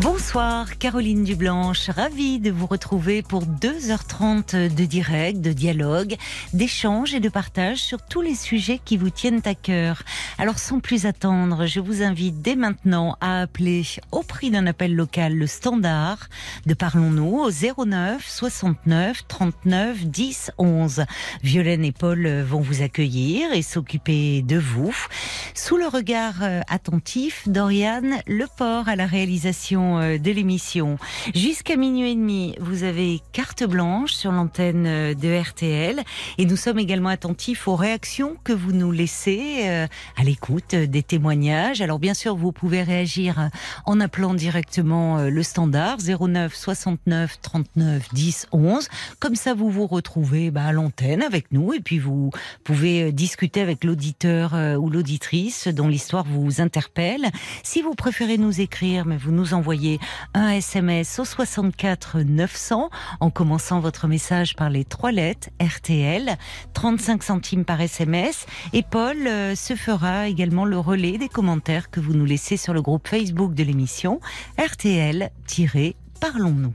Bonsoir Caroline Dublanche, ravie de vous retrouver pour 2h30 de direct, de dialogue, d'échange et de partage sur tous les sujets qui vous tiennent à cœur. Alors sans plus attendre, je vous invite dès maintenant à appeler au prix d'un appel local le standard de Parlons-nous au 09 69 39 10 11. Violaine et Paul vont vous accueillir et s'occuper de vous. Sous le regard euh, attentif d'Oriane Leport à la réalisation euh, de l'émission. Jusqu'à minuit et demi, vous avez carte blanche sur l'antenne euh, de RTL et nous sommes également attentifs aux réactions que vous nous laissez euh, à l'écoute des témoignages. Alors bien sûr, vous pouvez réagir en appelant directement le standard 09 69 39 10 11. Comme ça, vous vous retrouvez bah, à l'antenne avec nous et puis vous pouvez discuter avec l'auditeur ou l'auditrice dont l'histoire vous interpelle. Si vous préférez nous écrire, mais vous nous envoyez un SMS au 64 900 en commençant votre message par les trois lettres RTL, 35 centimes par SMS. Et Paul euh, se fera également le relais des commentaires que vous nous laissez sur le groupe Facebook de l'émission RTL-Parlons-nous.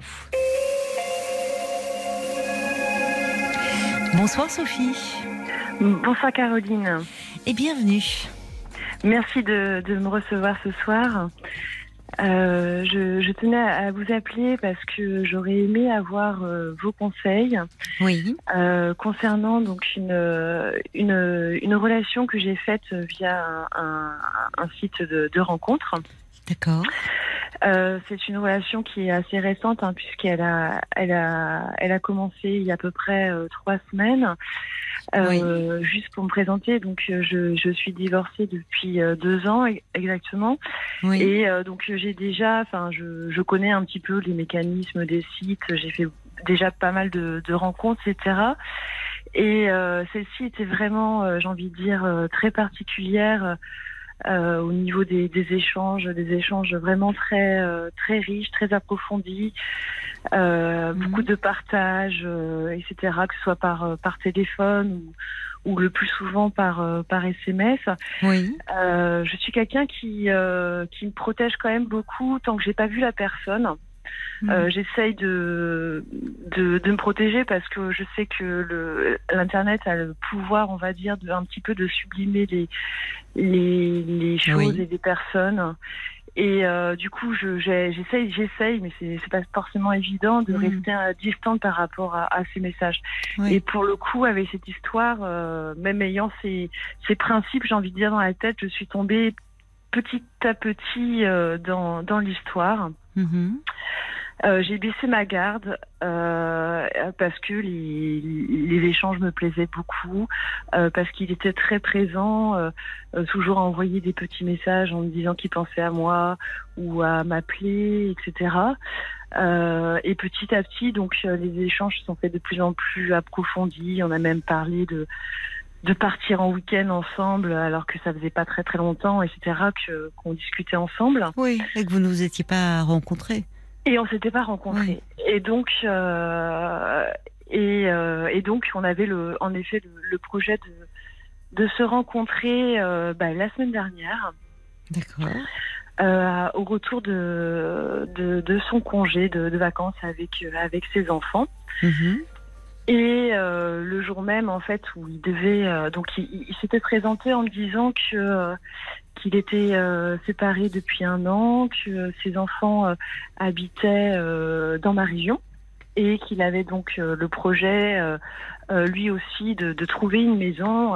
Bonsoir Sophie. Bonsoir Caroline. Et bienvenue. Merci de, de me recevoir ce soir. Euh, je, je, tenais à vous appeler parce que j'aurais aimé avoir euh, vos conseils oui. euh, concernant donc une, une, une relation que j'ai faite via un, un, un site de, de rencontre. D'accord. C'est une relation qui est assez récente hein, puisqu'elle a, elle a, elle a commencé il y a à peu près trois semaines. Euh, oui. Juste pour me présenter, donc je, je suis divorcée depuis deux ans exactement, oui. et donc j'ai déjà, enfin je, je connais un petit peu les mécanismes des sites, j'ai fait déjà pas mal de, de rencontres, etc. Et euh, celle-ci était vraiment, j'ai envie de dire, très particulière. Euh, au niveau des, des, échanges, des échanges vraiment très euh, très riches, très approfondis, euh, mmh. beaucoup de partage, euh, etc. Que ce soit par par téléphone ou, ou le plus souvent par par SMS. Oui. je suis quelqu'un qui qui me protège quand même beaucoup tant que j'ai pas vu la personne. Mmh. Euh, J'essaye de, de, de, me protéger parce que je sais que l'Internet a le pouvoir, on va dire, de, un petit peu de sublimer les, les, les choses oui. et les personnes. Et euh, du coup, j'essaye, j'essaye, mais c'est pas forcément évident de Mmh. rester euh, distante par rapport à, à ces messages. Oui. Et pour le coup, avec cette histoire, euh, même ayant ces, ces principes, j'ai envie de dire dans la tête, je suis tombée petit à petit euh, dans, dans l'histoire. Mmh. Euh, j'ai baissé ma garde euh, parce que les, échanges me plaisaient beaucoup, euh, parce qu'il était très présent, euh, toujours à envoyer des petits messages en me disant qu'il pensait à moi ou à m'appeler, etc. Euh, et petit à petit, donc les échanges se sont faits de plus en plus approfondis. On a même parlé de de partir en week-end ensemble alors que ça faisait pas très très longtemps, etc. Que qu'on discutait ensemble. Oui, et que vous ne vous étiez pas rencontrés. Et on s'était pas rencontrés. Oui. Et donc, euh, et, euh, et, donc, on avait le, en effet le, le projet de, de se rencontrer euh, bah, la semaine dernière. D'accord. Euh, au retour de, de, de, son congé de, de vacances avec, avec ses enfants. Mmh. Et euh, le jour même, en fait, où il devait, euh, donc il, s'était présenté en me disant que euh, qu'il était euh, séparé depuis un an, que ses enfants euh, habitaient dans ma région et qu'il avait donc le projet, lui aussi, de, de, trouver une maison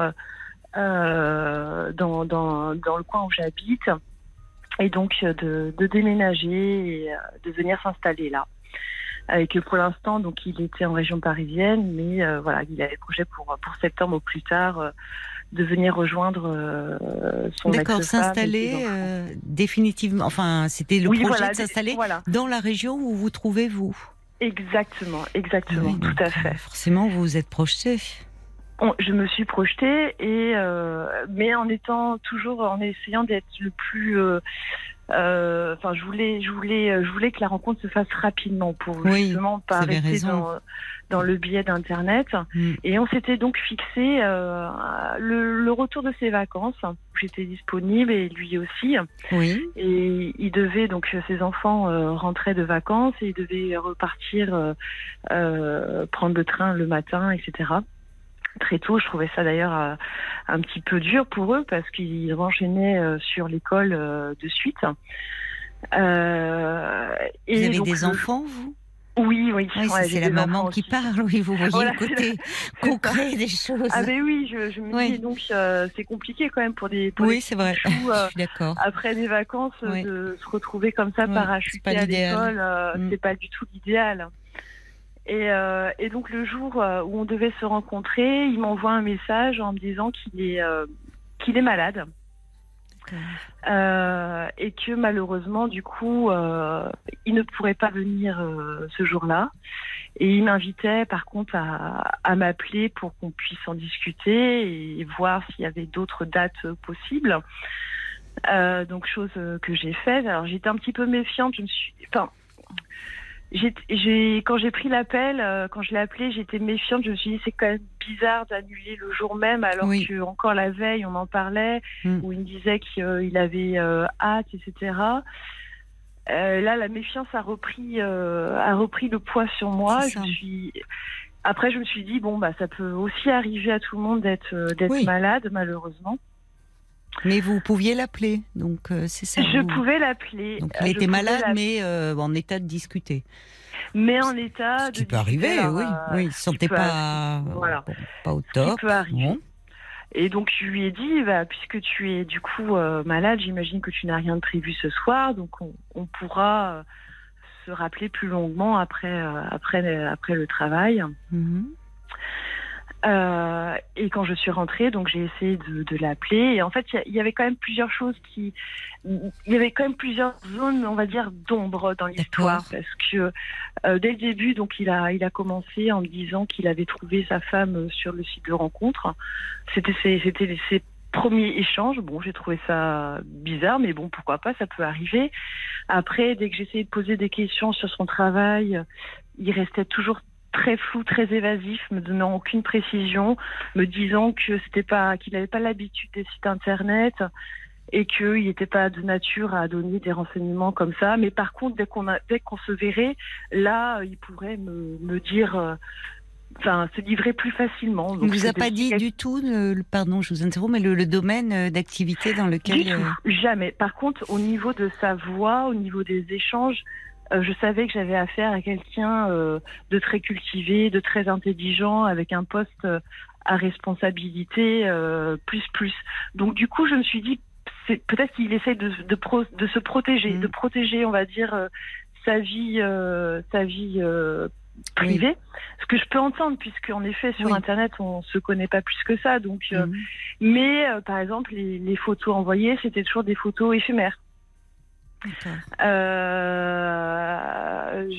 dans, dans, dans le coin où j'habite et donc de, de déménager et de venir s'installer là et que pour l'instant, donc il était en région parisienne, mais euh, voilà, il avait projet pour pour septembre au plus tard euh, de venir rejoindre euh, son D'accord, s'installer euh, définitivement. Enfin, c'était le oui, projet voilà, de s'installer voilà. dans la région où vous trouvez vous. Exactement, exactement, oui, tout à fait. Forcément, vous vous êtes projeté. on- je me suis projetée et euh, mais en étant toujours en essayant d'être le plus euh, euh, enfin je voulais je voulais je voulais que la rencontre se fasse rapidement pour Oui, justement pas rester dans dans le biais d'internet Mm. et on s'était donc fixé euh, le, le retour de ses vacances où j'étais disponible et lui aussi Oui. et il devait donc ses enfants euh, rentraient de vacances et il devait repartir euh, euh, prendre le train le matin, etc. Très tôt, je trouvais ça d'ailleurs euh, un petit peu dur pour eux parce qu'ils enchaînaient euh, sur l'école euh, de suite. Euh, Vous avez donc, des enfants, vous? Oui, oui. Oui, ouais, c'est la maman qui aussi. parle, oui, vous voyez Voilà, le côté concret des choses. Ah ben oui, je, je me Oui. dis donc euh, c'est compliqué quand même pour des pour oui, c'est vrai. petits choux, euh, Je suis d'accord. après des vacances Oui. de se retrouver comme ça parachuté à l'école euh, Mm. c'est pas du tout l'idéal et, euh, et donc le jour euh, où on devait se rencontrer il m'envoie un message en me disant qu'il est euh, qu'il est malade et que malheureusement du coup il ne pourrait pas venir ce jour-là et il m'invitait par contre à, m'appeler pour qu'on puisse en discuter et voir s'il y avait d'autres dates possibles. Donc chose que j'ai faite. Alors j'étais un petit peu méfiante. Je me suis, j'ai, quand j'ai pris l'appel, euh, quand je l'ai appelé, j'étais méfiante. Je me suis dit c'est quand même bizarre d'annuler le jour même, alors Oui. que encore la veille on en parlait, Mm. où il me disait qu'il avait euh, hâte, etc. Euh, là, la méfiance a repris, euh, a repris le poids sur moi. Je suis... Après, je me suis dit bon, bah, ça peut aussi arriver à tout le monde d'être euh, d'être Oui. malade, malheureusement. Mais vous pouviez l'appeler, donc euh, c'est ça. Je vous- pouvais l'appeler. Donc euh, il je était malade, mais euh, en état de discuter. mais en état Ce qui de peut discuter, arriver, oui. euh, oui, il ne qui sentait peut pas, Voilà. bon, pas au qui top. peut arriver. Bon. Et donc je lui ai dit, bah, puisque tu es du coup euh, malade, j'imagine que tu n'as rien de prévu ce soir, donc on, on pourra euh, se rappeler plus longuement après euh, après après le travail. Mhm. Euh, et quand je suis rentrée, donc j'ai essayé de, de l'appeler. Et en fait, il y avait quand même plusieurs choses qui, il y avait quand même plusieurs zones, on va dire, d'ombre dans l'histoire, parce que euh, dès le début, donc il a, il a commencé en me disant qu'il avait trouvé sa femme euh, sur le site de rencontre. C'était ses, c'était ses premiers échanges. Bon, j'ai trouvé ça bizarre, mais bon, pourquoi pas, ça peut arriver. Après, dès que j'essayais de poser des questions sur son travail, il restait toujours très flou, très évasif, me donnant aucune précision, me disant que c'était pas, qu'il n'avait pas l'habitude des sites internet et qu'il n'était pas de nature à donner des renseignements comme ça. Mais par contre, dès qu'on dès qu'on se verrait, là, il pourrait me, me dire, euh, enfin, se livrer plus facilement. Il ne vous a pas dit du tout, le, pardon, je vous interromps, mais le, le domaine euh, d'activité dans lequel. Du euh, tout, jamais. Par contre, au niveau de sa voix, au niveau des échanges, euh, je savais que j'avais affaire à quelqu'un euh, de très cultivé, de très intelligent, avec un poste euh, à responsabilité euh, plus plus. Donc du coup, je me suis dit, c'est peut-être qu'il essaie de, de, pro- de se protéger, Mm. de protéger, on va dire, euh, sa vie, euh, sa vie euh, privée. Ce que je peux entendre, puisque en effet sur Oui. Internet, on se connaît pas plus que ça. Donc euh, mhm. mais euh, par exemple, les, les photos envoyées, c'était toujours des photos éphémères. Euh,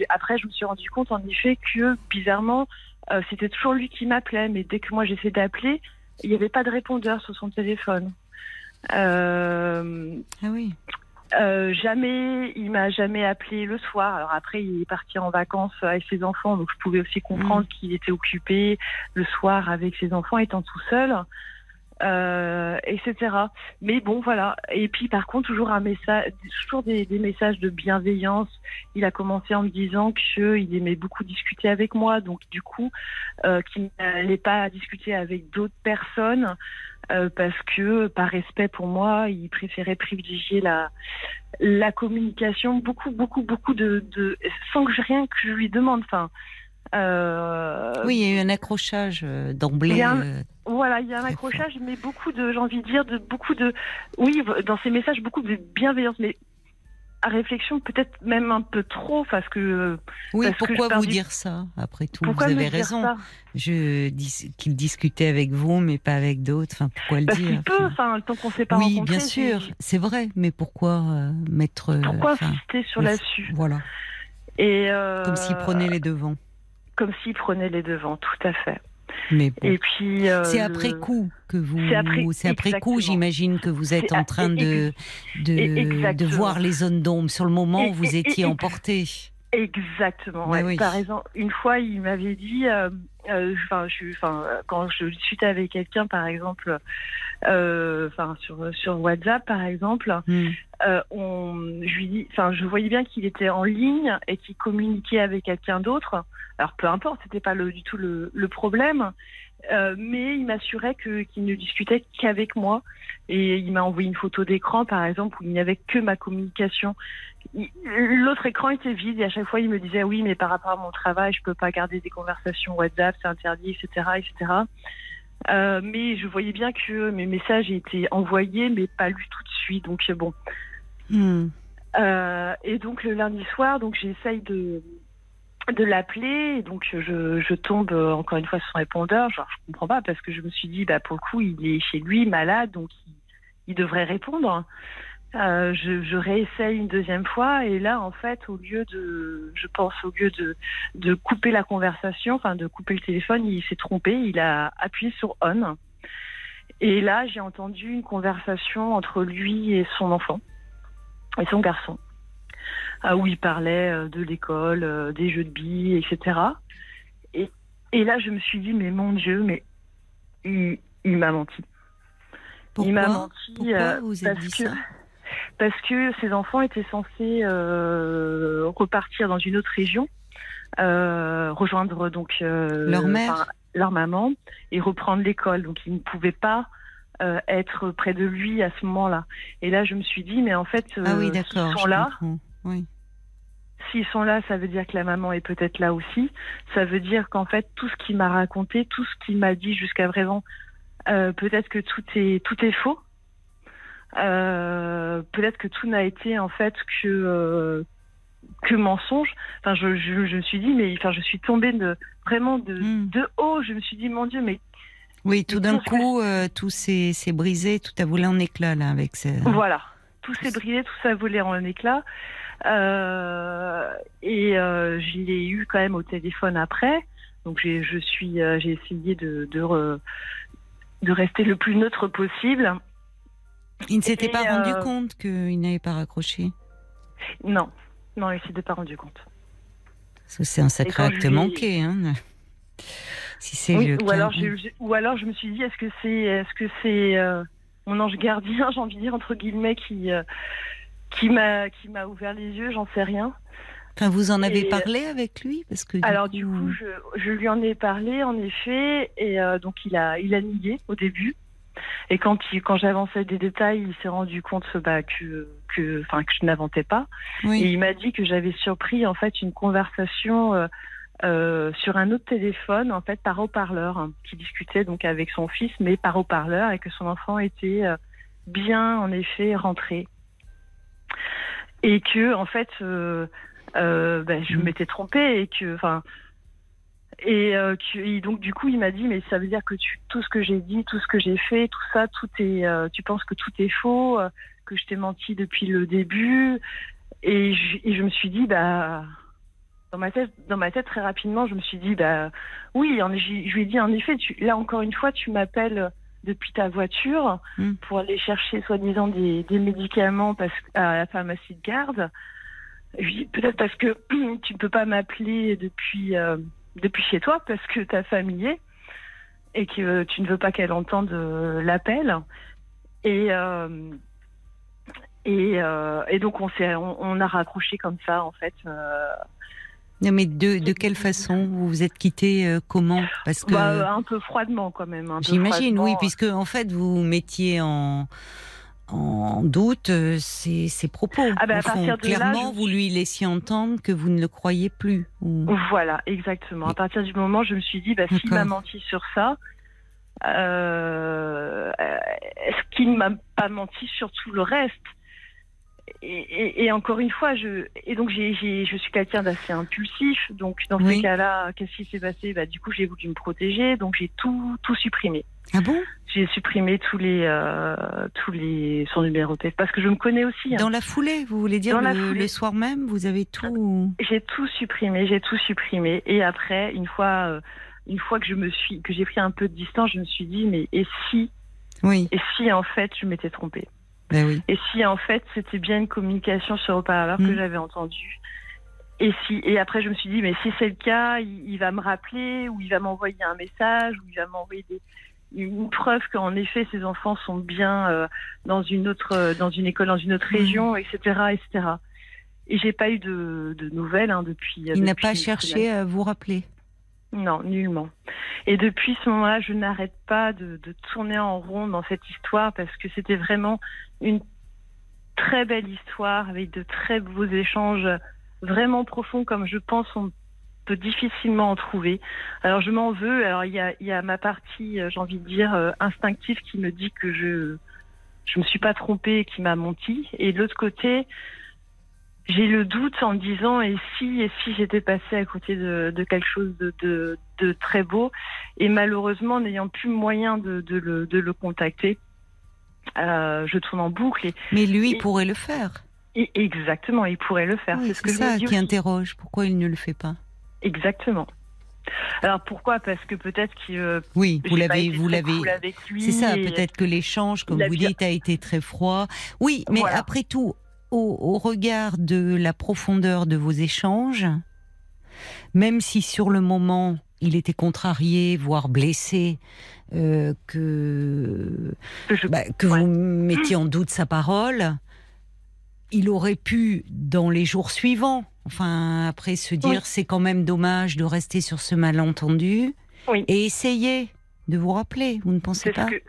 après, je me suis rendu compte en effet que bizarrement, euh, c'était toujours lui qui m'appelait, mais dès que moi j'essayais d'appeler, il n'y avait pas de répondeur sur son téléphone. Euh, Ah oui. jamais, il m'a jamais appelé le soir. Alors après, il est parti en vacances avec ses enfants, donc je pouvais aussi comprendre qu'il était occupé le soir avec ses enfants, étant tout seul, euh, etc. Mais bon, voilà. Et puis par contre, toujours un message, toujours des, messages de bienveillance. Il a commencé en me disant qu'il aimait beaucoup discuter avec moi, donc du coup, euh, qu'il n'allait pas discuter avec d'autres personnes. euh, parce que par respect pour moi, il préférait privilégier la communication, beaucoup beaucoup beaucoup de, de sans que je, rien que je lui demande. Enfin, euh, Oui, il y a eu un accrochage euh, d'emblée. euh, voilà, il y a un accrochage, mais beaucoup de, j'ai envie de dire, de beaucoup de, oui, dans ces messages, beaucoup de bienveillance, mais à réflexion peut-être même un peu trop, parce que Oui, Parce pourquoi vous du- dire ça Après tout, pourquoi vous avez raison. Je dis qu'il discutait avec vous, mais pas avec d'autres. Enfin, pourquoi le Parce dire peut, Enfin, enfin, tant qu'on s'est pas Oui, bien sûr, c'est- vrai. Mais pourquoi euh, mettre Pourquoi insister sur le- là-dessus Voilà, Et euh, comme s'il prenait les devants. Comme s'il prenait les devants, tout à fait. Mais bon. Et puis. euh, C'est après coup que vous. C'est après- coup, j'imagine que vous êtes en train de, de, voir les zones d'ombre. Sur le moment, Et- vous étiez emporté. Exactement. Mais Ouais. oui. Par exemple, une fois, il m'avait dit, euh, euh, je, quand je discutais avec quelqu'un, par exemple, enfin, sur sur WhatsApp, par exemple, Hmm. euh, on, je lui dis, enfin, je voyais bien qu'il était en ligne et qu'il communiquait avec quelqu'un d'autre. Alors, peu importe, c'était pas le, du tout le, le problème. Euh, mais il m'assurait que qu'il ne discutait qu'avec moi et il m'a envoyé une photo d'écran par exemple où il n'y avait que ma communication. L'autre écran était vide et à chaque fois il me disait oui mais par rapport à mon travail je peux pas garder des conversations WhatsApp c'est interdit etc etc. Euh, mais je voyais bien que mes messages étaient envoyés mais pas lus tout de suite donc euh, bon Hmm. euh, et donc le lundi soir, donc j'essaye de de l'appeler, donc je, je tombe euh, encore une fois sur son répondeur. Genre, je comprends pas parce que je me suis dit, bah pour le coup, il est chez lui malade, donc il, il devrait répondre. Euh, je, je réessaye une deuxième fois et là, en fait, au lieu de, je pense, au lieu de, de couper la conversation, enfin de couper le téléphone, il s'est trompé. Il a appuyé sur on. Et là, j'ai entendu une conversation entre lui et son enfant et son garçon, ah, où il parlait euh, de l'école, euh, des jeux de billes, etc. Et, et là, je me suis dit, mais mon Dieu, mais il, il m'a menti. il m'a Pourquoi menti Pourquoi euh, vous avez parce dit que ça? Parce que ses enfants étaient censés euh, repartir dans une autre région, euh, rejoindre donc euh, Leur mère enfin, leur maman et reprendre l'école. Donc ils ne pouvaient pas euh, être près de lui à ce moment-là. Et là, je me suis dit, mais en fait, Ah oui, euh, sont là. Oui. s'ils sont là, ça veut dire que la maman est peut-être là aussi. Ça veut dire qu'en fait, tout ce qu'il m'a raconté, tout ce qu'il m'a dit jusqu'à présent, euh, peut-être que tout est tout est faux. Euh, peut-être que tout n'a été en fait que euh, que mensonge. Enfin, je, je, je me suis dit, mais enfin, je suis tombée de vraiment de, Hmm. de haut. Je me suis dit, mon Dieu, mais Oui, tout d'un coup, euh, tout s'est brisé, tout a volé en éclat là avec ce... Voilà, tout s'est brisé, tout s'est volé en éclats. Euh, et je l'ai eu quand même au téléphone après. Donc j'ai, je suis, j'ai essayé de de, re- de rester le plus neutre possible. Il ne s'était pas rendu euh, compte qu'il n'avait pas raccroché. Non, non, il s'était pas rendu compte. C'est un sacré je acte lui manqué. Hein. Si c'est Oui, le ou alors j'ai- ou alors je me suis dit, est-ce que c'est, que c'est euh, mon ange gardien, j'ai envie de dire entre guillemets, qui euh, qui m'a ouvert les yeux, j'en sais rien. Enfin, vous en avez Et- parlé avec lui? Parce que Alors du coup, je, je lui en ai parlé en effet, et euh, donc il a il a nié au début. Et quand il, quand j'avançais des détails, il s'est rendu compte bah, que que enfin que je n'inventais pas. Et il m'a dit que j'avais surpris en fait une conversation euh, euh, sur un autre téléphone en fait par haut-parleur, hein, qui discutait donc avec son fils, mais par haut-parleur, et que son enfant était euh, bien en effet rentré. Et que en fait, ben, je Mm. m'étais trompée et que enfin. Et, euh, et donc du coup il m'a dit mais ça veut dire que tu, tout ce que j'ai dit, tout ce que j'ai fait, tout ça, tout est, euh, tu penses que tout est faux, euh, que je t'ai menti depuis le début, et je, et je me suis dit, bah, dans ma tête, dans ma tête très rapidement, je me suis dit, bah, oui, en- je lui ai dit, en effet, tu, là encore une fois, tu m'appelles depuis ta voiture Mm. pour aller chercher soi-disant des, des médicaments parce, à la pharmacie de garde. Peut-être parce que tu ne peux pas m'appeler depuis, euh, depuis chez toi parce que ta famille est et que tu ne veux pas qu'elle entende euh, l'appel. Et, euh, et, euh, et donc on, s'est, on, on a raccroché comme ça en fait. euh, Non, mais de, de quelle façon vous vous êtes quitté euh, Comment? Parce que bah, un peu froidement quand même. j'imagine, oui, puisque en fait vous mettiez en en doute euh, ses, ses propos. Ah ben, à Au fond, partir de là, clairement, je- vous lui laissiez entendre que vous ne le croyez plus. ou- Voilà, exactement. À partir du moment, je me suis dit, bah, s'il m'a menti sur ça, euh, est-ce qu'il ne m'a pas menti sur tout le reste? Et, encore une fois, je et donc j'ai- je suis quelqu'un d'assez impulsif. Donc dans Oui. ces cas-là, qu'est-ce qui s'est passé? Bah du coup, j'ai voulu me protéger, donc j'ai tout tout supprimé. Ah bon? J'ai supprimé tous les euh, tous les son numéro de téléphone parce que je me connais aussi. hein. Dans la foulée, vous voulez dire Dans la le, foulée. le soir même, vous avez tout. J'ai tout supprimé, j'ai tout supprimé. Et après, une fois, euh, une fois que je me suis, que j'ai pris un peu de distance, je me suis dit, mais et si, Oui, et si en fait je m'étais trompée? Ben oui. Et si en fait c'était bien une communication sur haut-parleur Mm. que j'avais entendue Et si et après je me suis dit mais si c'est le cas, il, il va me rappeler ou il va m'envoyer un message ou il va m'envoyer des une preuve qu'en effet ces enfants sont bien euh, dans une autre euh, dans une école dans une autre région etc etc et j'ai pas eu de, de nouvelles hein, depuis Il n'a pas cherché à vous rappeler. Non, nullement. Et depuis ce moment-là, je n'arrête pas de, tourner en rond dans cette histoire parce que c'était vraiment une très belle histoire avec de très beaux échanges vraiment profonds comme je pense on peut difficilement en trouver. Alors je m'en veux. Alors il y a, y a ma partie, euh, j'ai envie de dire, euh, instinctive qui me dit que je je me suis pas trompée et qui m'a menti. Et de l'autre côté, j'ai le doute en me disant et si et si j'étais passée à côté de, de quelque chose de, de, de très beau et malheureusement n'ayant plus moyen de, de, le, de le contacter euh, je tourne en boucle et, Mais lui Et- pourrait le faire. et exactement il pourrait le faire Oui, c'est ce que je ça qui interroge. Pourquoi il ne le fait pas exactement alors pourquoi? Parce que peut-être qu'il euh, Oui, vous l'avez, vous l'avez. C'est ça, peut-être que l'échange, comme vous dites, a été très froid. Oui, mais Voilà. après tout, au, au regard de la profondeur de vos échanges, même si sur le moment il était contrarié, voire blessé, euh, que, je- bah, que Ouais. vous mettiez en doute sa parole, il aurait pu, dans les jours suivants, enfin après se dire Oui. c'est quand même dommage de rester sur ce malentendu, Oui. et essayer de vous rappeler. Vous ne pensez c'est pas? que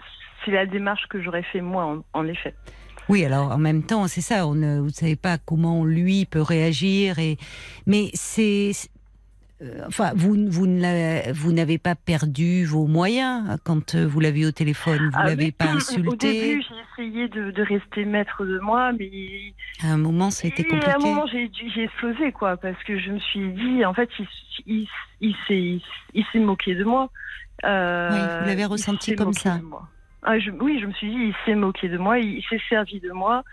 c'est la démarche que j'aurais fait moi en, en effet Oui, alors en même temps, c'est ça. On ne, vous ne savez pas comment lui peut réagir, et mais c'est, euh, enfin, vous, vous ne n'avez pas perdu vos moyens quand euh, vous l'avez au téléphone. Vous Ah l'avez pas Au insulté. début, j'ai essayé de, de rester maître de moi, mais À un moment, ça a été Et compliqué. à un moment, j'ai j'ai explosé, quoi, parce que je me suis dit, en fait, il, il, il s'est il s'est moqué de moi. Euh, Oui, vous l'avez il ressenti comme ça. Ah, je- oui, je me suis dit, il s'est moqué de moi, il, s'est servi de moi,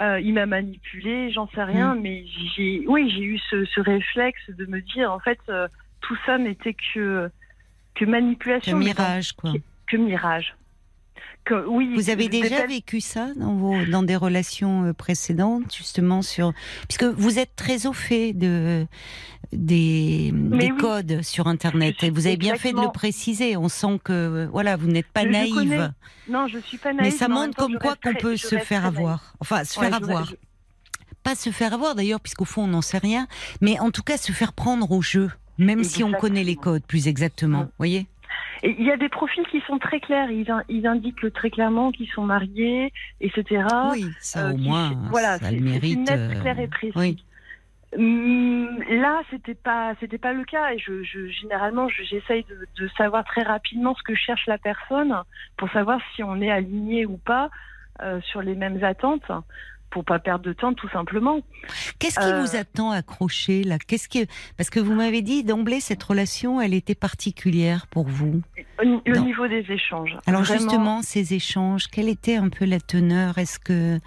euh, il m'a manipulé, j'en sais Mm. rien, mais j'ai, oui, j'ai eu ce, ce réflexe de me dire, en fait, euh, tout ça n'était que que manipulation, mais mirage, quoi. que mirage. Que, oui, Vous avez déjà vécu ça dans vos dans des relations euh, précédentes, justement sur puisque vous êtes très au fait de des, des oui. codes sur Internet. Et vous avez bien fait de le préciser. On sent que euh, voilà, vous n'êtes pas Je- naïve. connais Non, je suis pas naïve. Mais ça montre comme quoi qu'on peut se faire avoir. Enfin, se Ouais, faire avoir. je- Pas se faire avoir d'ailleurs, puisqu'au fond on n'en sait rien. Mais en tout cas, se faire prendre au jeu. Même si on connaît les codes, plus exactement. Vous voyez? Et il y a des profils qui sont très clairs. Ils, ils indiquent très clairement qu'ils sont mariés, etc. Oui, ça Euh, au qui- moins, voilà, ça c'est- le c'est mérite. net, euh, clair et précis. oui. Hum, Là, c'était pas, c'était pas le cas. Et je, je généralement, je- j'essaye de, de savoir très rapidement ce que cherche la personne pour savoir si on est aligné ou pas euh, sur les mêmes attentes, pour pas perdre de temps, tout simplement. Qu'est-ce qui Euh, vous attend accroché là? Qu'est-ce que parce que vous m'avez dit d'emblée cette relation, elle était particulière pour vous. Non. niveau des échanges. Alors Vraiment, justement, ces échanges, quelle était un peu la teneur? Est-ce que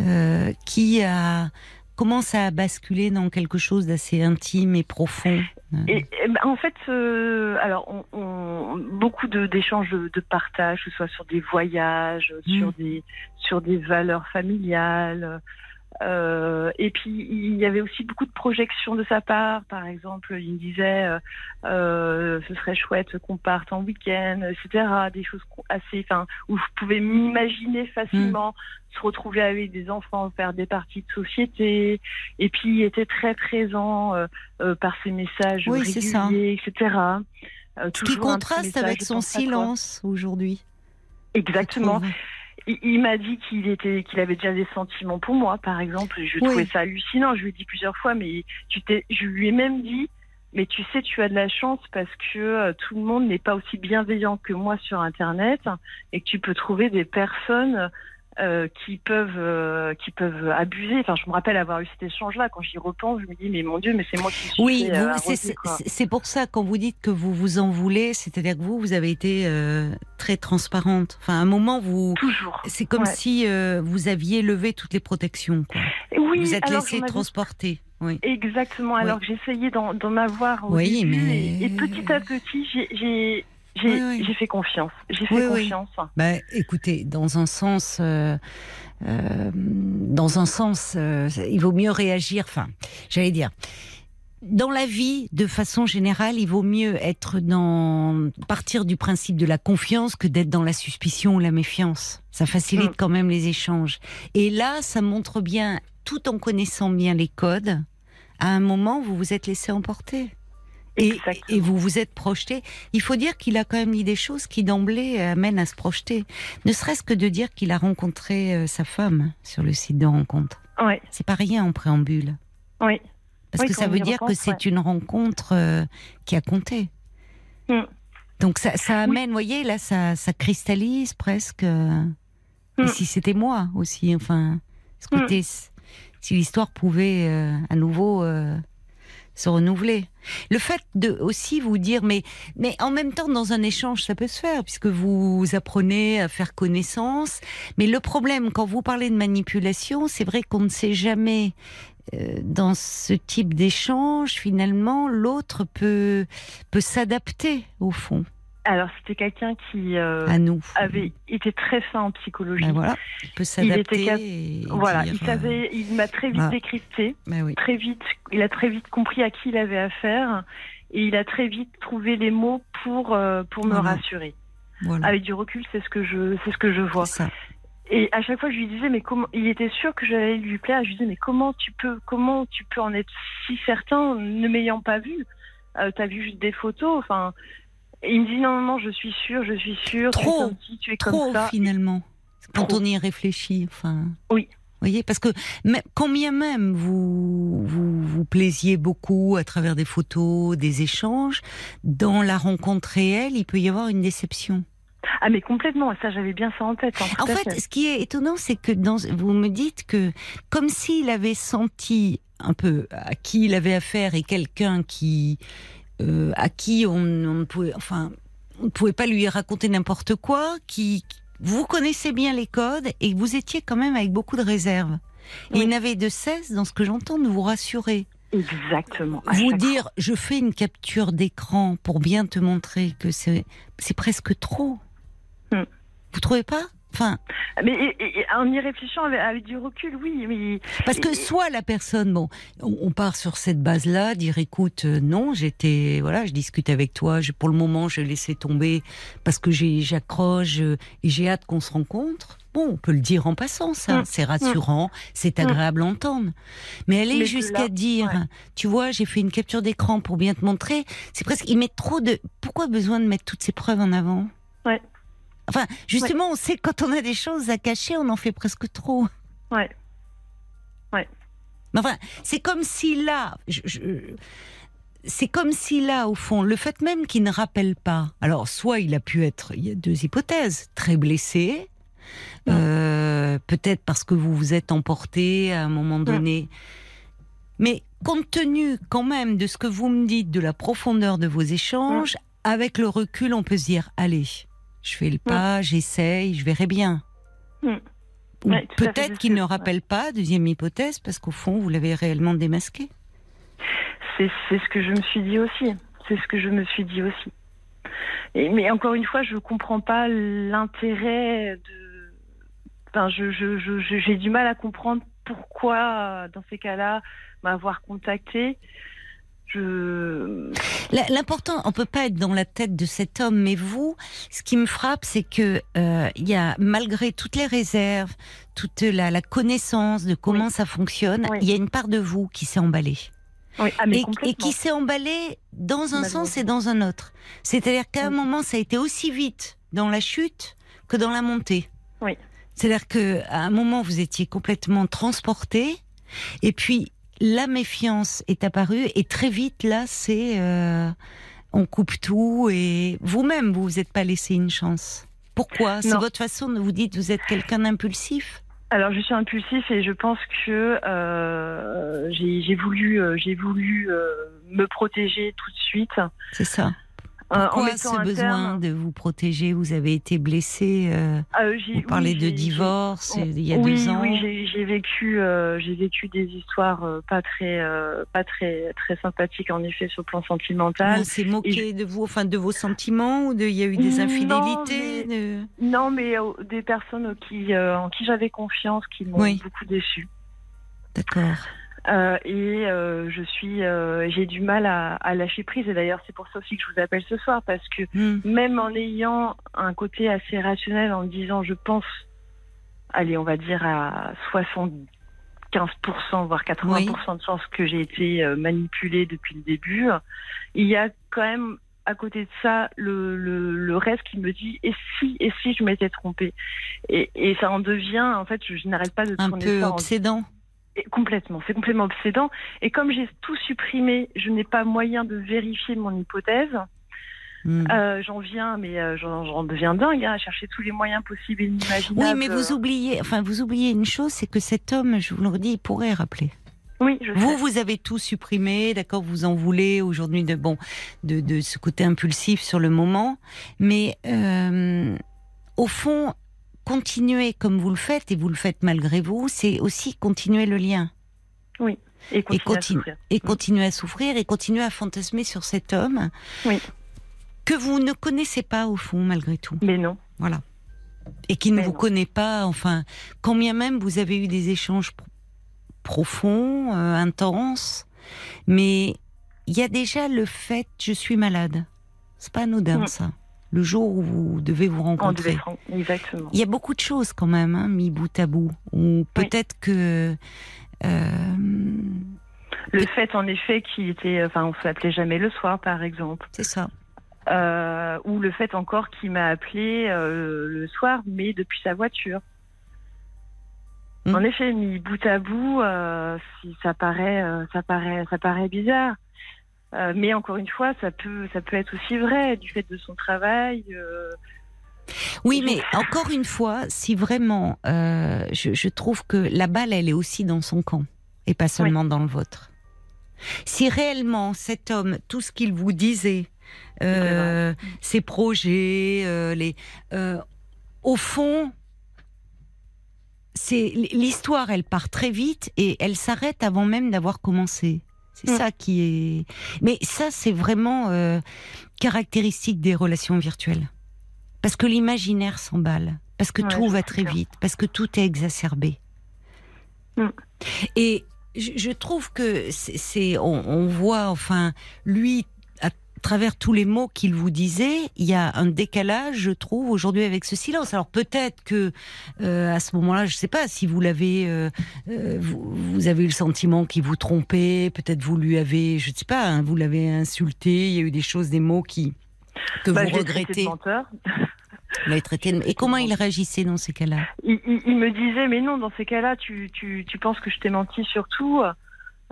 euh, qui a comment ça a basculé dans quelque chose d'assez intime et profond Et, et ben, en fait, euh, alors, on, on- beaucoup d'échanges de, de partage, que ce soit sur des voyages, Mm. sur des sur des valeurs familiales. Euh, et puis il y avait aussi beaucoup de projections de sa part. Par exemple, il me disait, euh, euh, ce serait chouette qu'on parte en week-end, etc. Des choses assez, enfin, où je pouvais m'imaginer facilement se retrouver avec des enfants, faire des parties de société. Et puis il était très présent euh, euh, par ses messages Oui, réguliers, etc. Ce qui contraste avec son silence aujourd'hui. Exactement. Il, il m'a dit qu'il était, qu'il avait déjà des sentiments pour moi, par exemple. Je Oui. trouvais ça hallucinant. Je lui ai dit plusieurs fois, mais tu t'es, je lui ai même dit, mais tu sais, tu as de la chance parce que euh, tout le monde n'est pas aussi bienveillant que moi sur Internet et que tu peux trouver des personnes euh, qui peuvent, euh, qui peuvent abuser. Enfin, je me rappelle avoir eu cet échange-là. Quand j'y repense, je me dis, mais mon Dieu, mais c'est moi qui suis Oui, euh, c'est- pour ça quand vous dites que vous vous en voulez, c'est-à-dire que vous, vous avez été euh, très transparente. Enfin, à un moment, vous, Toujours. c'est comme Ouais. si vous aviez levé toutes les protections. Quoi. Oui, vous êtes laissé transporter. Oui. Exactement. Alors que j'essayais d'en, avoir au Oui, début, mais- et, et petit à petit, j'ai, j'ai, Oui, oui. fait confiance. J'ai fait Oui, confiance. Bah, écoutez, dans un sens, euh, euh, dans un sens, euh, il vaut mieux réagir. Enfin, j'allais dire. Dans la vie, de façon générale, il vaut mieux être dans partir du principe de la confiance que d'être dans la suspicion ou la méfiance. Ça facilite Mm. quand même les échanges. Et là, ça montre bien, tout en connaissant bien les codes, à un moment, vous vous êtes laissé emporter. Et, et vous vous êtes projeté. Il faut dire qu'il a quand même dit des choses qui d'emblée amènent à se projeter. Ne serait-ce que de dire qu'il a rencontré euh, sa femme sur le site de rencontre. Ouais, C'est pas rien en préambule. oui. Parce Oui, que ça veut dire que c'est une rencontre euh, qui a compté. Mm. Donc ça, ça amène, vous voyez, là, ça, ça cristallise presque. euh, Et Mm. si c'était moi aussi, enfin, ce Mm. côté, si l'histoire pouvait à nouveau se renouveler. Le fait de aussi vous dire, mais, mais en même temps, dans un échange, ça peut se faire, puisque vous apprenez à faire connaissance. Mais le problème, quand vous parlez de manipulation, c'est vrai qu'on ne sait jamais. euh, dans ce type d'échange, finalement, l'autre peut, peut s'adapter, au fond, Alors, c'était quelqu'un qui euh, à nous. avait été très fin en psychologie. Ben voilà, il peut s'adapter. cap- Voilà, dire, il savait, il m'a très vite décrypté, euh, ben oui, très vite, il a très vite compris à qui il avait affaire, et il a très vite trouvé les mots pour euh, pour me Voilà. rassurer. voilà. Avec du recul, c'est ce que je c'est ce que je vois. Ça. Et à chaque fois, je lui disais, mais comment Il était sûr que j'allais lui plaire. Je lui disais, mais comment tu peux, comment tu peux en être si certain, ne m'ayant pas vu? Euh, T'as vu juste des photos, enfin. Et il me dit non, non, non, je suis sûre, je suis sûre. tu es Trop, comme ci, tu es Trop comme ça. finalement, quand Trop. on y réfléchit. Enfin, Oui. Vous voyez, parce que combien même vous, vous vous plaisiez beaucoup à travers des photos, des échanges, dans la rencontre réelle, il peut y avoir une déception. Ah, mais complètement. Ça, j'avais bien ça en tête. hein, En à fait, ce qui est étonnant, c'est que dans, vous me dites que comme s'il avait senti un peu à qui il avait affaire et quelqu'un qui euh, à qui on, ne pouvait, enfin, on ne pouvait pas lui raconter n'importe quoi, qui vous connaissez bien les codes et vous étiez quand même avec beaucoup de réserve. Et Oui. il n'avait de cesse, dans ce que j'entends, de vous rassurer, Exactement. vous dire je fais une capture d'écran pour bien te montrer que c'est c'est presque trop. Hmm. Vous trouvez pas? Enfin. Mais et- et- et en y réfléchissant avec, avec du recul, oui. Mais Parce que Et- soit la personne, bon, on, on part sur cette base-là, dire écoute, euh, non, j'étais, voilà, je discute avec toi, je, pour le moment, je laissais tomber parce que j'accroche euh, et j'ai hâte qu'on se rencontre. Bon, on peut le dire en passant, ça, Mm. c'est rassurant, c'est Mm. agréable à entendre. Mais aller jusqu'à dire, ouais. tu vois, j'ai fait une capture d'écran pour bien te montrer, c'est presque, ils mettent trop de, pourquoi besoin de mettre toutes ces preuves en avant? Ouais. Enfin, justement, on sait que quand on a des choses à cacher, on en fait presque trop. ouais. Mais enfin, c'est comme si là, je- je- c'est comme si là, au fond, le fait même qu'il ne rappelle pas. Alors, soit il a pu être, il y a deux hypothèses, très blessé, euh, peut-être parce que vous vous êtes emporté à un moment donné. Mais compte tenu quand même de ce que vous me dites, de la profondeur de vos échanges, avec le recul, on peut se dire, allez, je fais le pas, j'essaye, je verrai bien. Mm. Ouais, peut-être qu'il ne rappelle pas, deuxième hypothèse, parce qu'au fond, vous l'avez réellement démasqué. C'est ce que je me suis dit aussi. C'est ce que je me suis dit aussi. Et, mais encore une fois, je comprends pas l'intérêt de. Enfin, je, je, je, je- j'ai du mal à comprendre pourquoi, dans ces cas-là, m'avoir contacté. Je. L'important, on peut pas être dans la tête de cet homme, mais vous, ce qui me frappe, c'est que euh, il y a malgré toutes les réserves, toute la, la connaissance de comment ça fonctionne, Oui. il y a une part de vous qui s'est emballée Oui, ah, mais et, qui s'est emballée dans un sens et dans un autre. C'est-à-dire qu'à un moment, ça a été aussi vite dans la chute que dans la montée. Oui. C'est-à-dire que à un moment, vous étiez complètement transporté, et puis la méfiance est apparue, et très vite, là, c'est euh, on coupe tout, et vous-même, vous vous êtes pas laissé une chance. Pourquoi? C'est votre façon de vous dites, vous êtes quelqu'un d'impulsif? Alors, je suis impulsif et je pense que euh, j'ai voulu, euh, j'ai voulu euh, me protéger tout de suite. C'est ça. Euh, en Pourquoi ce besoin terme- de vous protéger Vous avez été blessé. euh, Euh, vous oui, parlez de divorce j'ai- il y a oui, deux ans. Oui, j'ai- vécu, euh, j'ai vécu des histoires euh, pas très, euh, pas très, très sympathiques en effet sur le plan sentimental. On s'est moqué de vous, enfin de vos sentiments ou de, il y a eu des Non, infidélités de- Non, mais euh, des personnes qui, euh, en qui j'avais confiance, qui m'ont Oui. beaucoup déçue. D'accord. Euh, et euh, je suis, euh, j'ai du mal à, à lâcher prise. Et d'ailleurs, c'est pour ça aussi que je vous appelle ce soir, parce que Hmm. même en ayant un côté assez rationnel, en me disant, je pense, allez, on va dire à 75%, voire 80% de chances que j'ai été euh, manipulée depuis le début, il y a quand même à côté de ça le, le, le reste qui me dit et si et si je m'étais trompée? Et, et ça en devient en fait je, je n'arrête pas de Un tourner peu ça en obsédant. Et complètement, c'est complètement obsédant. Et comme j'ai tout supprimé, je n'ai pas moyen de vérifier mon hypothèse. Hmm. Euh, j'en viens, mais euh, j'en j'en deviens dingue hein, à chercher tous les moyens possibles et inimaginables. Oui, mais vous oubliez, enfin vous oubliez une chose, c'est que cet homme, je vous le redis, il pourrait rappeler. Oui, je Vous, sais. vous avez tout supprimé, d'accord, vous en voulez aujourd'hui de bon, de, de ce côté impulsif sur le moment, mais euh, au fond, continuer comme vous le faites et vous le faites malgré vous, c'est aussi continuer le lien Et et, continuer à continue- souffrir. et continuer à souffrir et continuer à fantasmer sur cet homme Oui. que vous ne connaissez pas au fond malgré tout. Mais non. Voilà. Et qui ne Mais vous non. connaît pas, enfin, quand bien même vous avez eu des échanges pro- profonds, euh, intenses, mais il y a déjà le fait je suis malade. C'est pas anodin Mm. ça. Le jour où vous devez vous devait rencontrer. Exactement. Il y a beaucoup de choses quand même, hein, mis bout à bout. Ou peut-être que euh, Le fait, en effet, qu'il était, enfin, on s'appelait jamais le soir, par exemple, c'est ça. euh, ou le fait encore qu'il m'a appelé euh, le soir, mais depuis sa voiture. Mm. En effet, mis bout à bout, euh, si ça paraît, euh, ça paraît, ça paraît bizarre. Euh, mais encore une fois, ça peut, ça peut être aussi vrai du fait de son travail. euh, Oui, mais encore une fois, si vraiment, euh, je, je trouve que la balle, elle est aussi dans son camp et pas seulement dans le vôtre. Si réellement cet homme, tout ce qu'il vous disait, ses projets, les, au fond, c'est l'histoire, elle part très vite et elle s'arrête avant même d'avoir commencé. C'est Mm. ça qui est. Mais ça, c'est vraiment euh, caractéristique des relations virtuelles. Parce que l'imaginaire s'emballe, parce que Ouais, tout va très vite, parce que tout est exacerbé. Mm. Et je, je trouve que c'est, on, on voit, enfin, lui, travers tous les mots qu'il vous disait, il y a un décalage, je trouve, aujourd'hui avec ce silence. Alors peut-être que euh, à ce moment-là, je sais pas si vous l'avez, euh, euh, vous, vous avez eu le sentiment qu'il vous trompait, peut-être vous lui avez, je sais pas, hein, vous l'avez insulté, il y a eu des choses, des mots qui que bah, vous regrettez. Et comment il réagissait dans ces cas-là? Il, il- il me disait, mais non, dans ces cas-là, tu, tu, tu penses que je t'ai menti sur tout,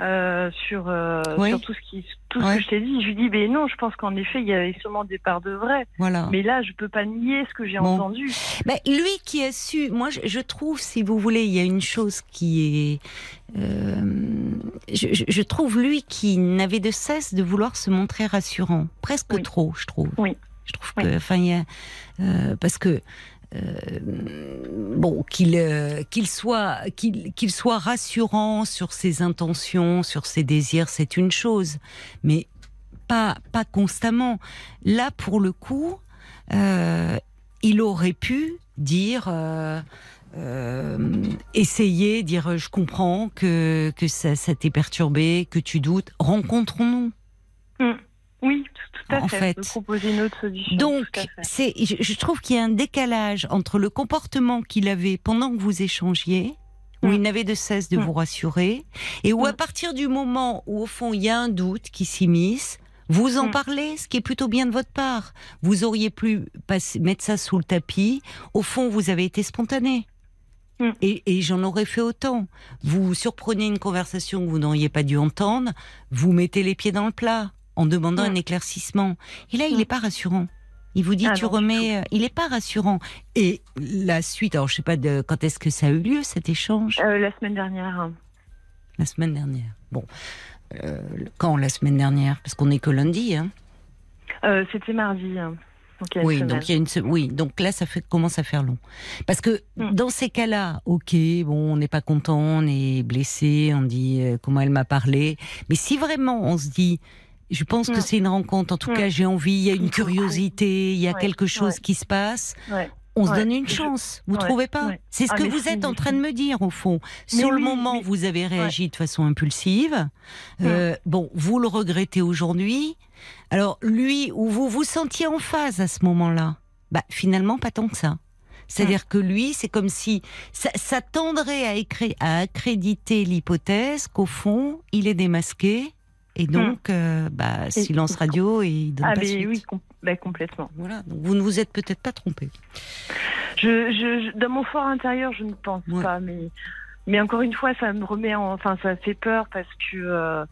euh, sur, euh, Oui. sur tout ce qui, tout ce Ouais. que je t'ai dit. Je lui dis, mais non, je pense qu'en effet, il y avait sûrement des parts de vrai. Voilà. Mais là, je peux pas nier ce que j'ai Bon. entendu. Ben, lui qui a su, moi je, je trouve, si vous voulez, il y a une chose qui est, euh, je, trouve lui qui n'avait de cesse de vouloir se montrer rassurant, presque Oui. trop, je trouve. Oui. Je trouve que, enfin, il y a, parce que. Euh, bon, qu'il euh, qu'il soit qu'il qu'il soit rassurant sur ses intentions, sur ses désirs, c'est une chose, mais pas pas constamment. Là, pour le coup, euh, il aurait pu dire, euh, euh, essayer, dire je comprends que, que ça, ça t'est perturbé, que tu doutes, rencontrons-nous. Oui, tout, à En fait. proposer une autre solution. Donc, c'est, je, je trouve qu'il y a un décalage entre le comportement qu'il avait pendant que vous échangiez, où Mm. il n'avait de cesse de Mm. vous rassurer, et où à Mm. partir du moment où, au fond, il y a un doute qui s'immisce, vous en parlez, ce qui est plutôt bien de votre part. Vous auriez pu passer, mettre ça sous le tapis. Au fond, vous avez été spontané. Et, et j'en aurais fait autant. Vous surprenez une conversation que vous n'auriez pas dû entendre, vous mettez les pieds dans le plat en demandant un éclaircissement. Et là, il n'est pas rassurant. Il vous dit, Ah tu non, remets. euh, Il n'est pas rassurant. Et la suite, alors je sais pas de, quand est-ce que ça a eu lieu cet échange? Euh, la semaine dernière. La semaine dernière. Bon, Euh, quand la semaine dernière? Parce qu'on n'est que lundi. Hein. Euh, C'était mardi. hein. Donc, une Oui, semaine. donc il y a une oui, donc là ça fait commence à faire long. Parce que Mm. dans ces cas-là, OK, bon, on n'est pas content, on est blessé, on dit euh, comment elle m'a parlé, mais si vraiment on se dit je pense que Mm. c'est une rencontre, en tout Mm. cas j'ai envie, il y a une curiosité, il y a Ouais, quelque chose ouais. qui se passe, Ouais. on se donne une chance. Vous trouvez pas. C'est ce Ah, que vous êtes en train de me dire au fond. Mais Sur le moment, mais- vous avez réagi de façon impulsive. Mm. Euh, Bon, vous le regrettez aujourd'hui. Alors lui ou vous vous sentiez en phase à ce moment-là? Bah finalement pas tant que ça. C'est-à-dire que lui, c'est comme si ça, ça tendrait à, écri- à accréditer l'hypothèse qu'au fond, il est démasqué et donc euh, bah, silence radio et il donne Ah, pas mais suite. oui, com- bah, complètement. Voilà, donc vous ne vous êtes peut-être pas trompé. Je, je, je- dans mon fort intérieur, je ne pense Ouais. pas, mais, mais encore une fois, ça me remet en, enfin, ça fait peur parce que, euh,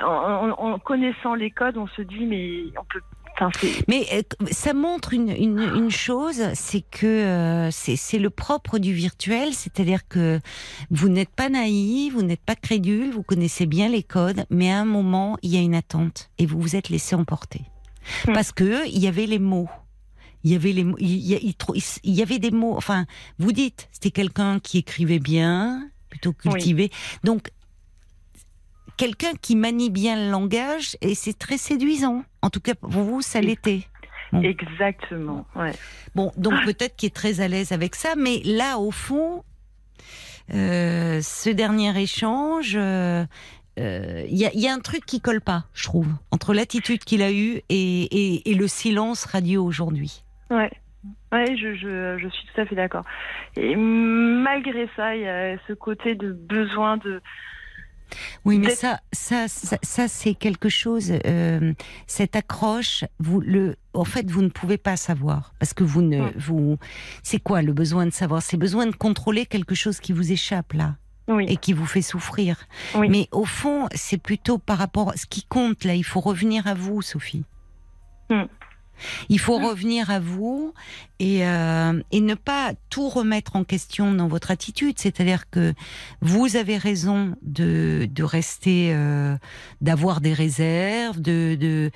en, en- en connaissant les codes, on se dit, mais on peut, enfin, Mais euh, ça montre une, une, une chose, c'est que euh, c'est le propre du virtuel, c'est-à-dire que vous n'êtes pas naïf, vous n'êtes pas crédule, vous connaissez bien les codes, mais à un moment, il y a une attente et vous vous êtes laissé emporter. Hmm. Parce que il y avait les mots. Il y avait les y, il y avait des mots, enfin, vous dites, c'était quelqu'un qui écrivait bien, plutôt cultivé. Donc, quelqu'un qui manie bien le langage, et c'est très séduisant. En tout cas, pour vous, ça Oui. l'était. Bon. exactement, ouais. Bon, donc peut-être qu'il est très à l'aise avec ça, mais là, au fond, euh, ce dernier échange, euh, euh, il y, a, il y a un truc qui colle pas, je trouve, entre l'attitude qu'il a eue et, et- et le silence radio aujourd'hui. Ouais. Je, je, je suis tout à fait d'accord. Et malgré ça, il y a ce côté de besoin de. Oui, mais ça, ça, ça, ça, c'est quelque chose. euh, cette accroche, vous le, en fait, vous ne pouvez pas savoir parce que vous ne, vous, c'est quoi le besoin de savoir? C'est besoin de contrôler quelque chose qui vous échappe là. Oui. et qui vous fait souffrir. Oui. Mais au fond, c'est plutôt par rapport à ce qui compte là. Il faut revenir à vous, Sophie. Hmm. Il faut Hmm. revenir à vous et, euh, et ne pas tout remettre en question dans votre attitude. C'est-à-dire que vous avez raison de, de rester, euh, d'avoir des réserves, de, de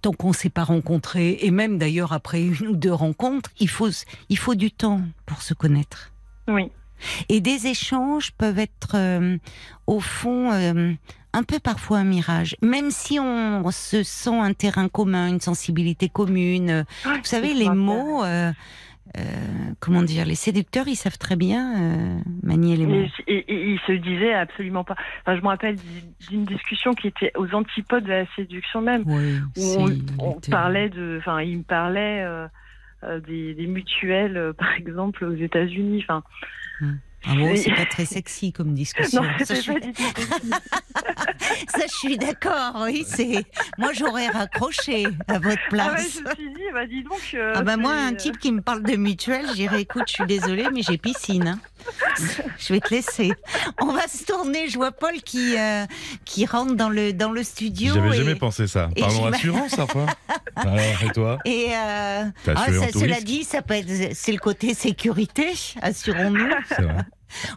tant qu'on s'est pas rencontré et même d'ailleurs après une ou deux rencontres, il faut il faut du temps pour se connaître. Oui. Et des échanges peuvent être, euh, au fond, un peu parfois un mirage. Même si on se sent un terrain commun, une sensibilité commune. euh, Vous savez, les mots, euh, euh, comment dire, les séducteurs, ils savent très bien euh, manier les mots. Et, et- et il se disait absolument pas. Enfin, je me rappelle d'une discussion qui était aux antipodes de la séduction même, Oui, où on, parlait de, enfin, il me parlait euh, des, des mutuelles, par exemple, aux États-Unis. Enfin, Ah bon, c'est- pas très sexy comme discussion. non, ça, je pas suis, du tout. possible. ça, je suis d'accord. Oui, c'est. Moi, j'aurais raccroché à votre Ah ouais, place. je me suis dit, bah dis donc. euh, Ah bah moi, un type qui me parle de mutuelle, j'irai écoute, je suis désolée, mais j'ai piscine. hein. Je vais te laisser. On va se tourner. Je vois Paul qui euh, qui rentre dans le dans le studio. J'avais et, jamais pensé ça. Parlons assurance, enfin. Alors, et toi? Et euh, ah, ça, cela dit, ça peut être c'est le côté sécurité. Assurons-nous.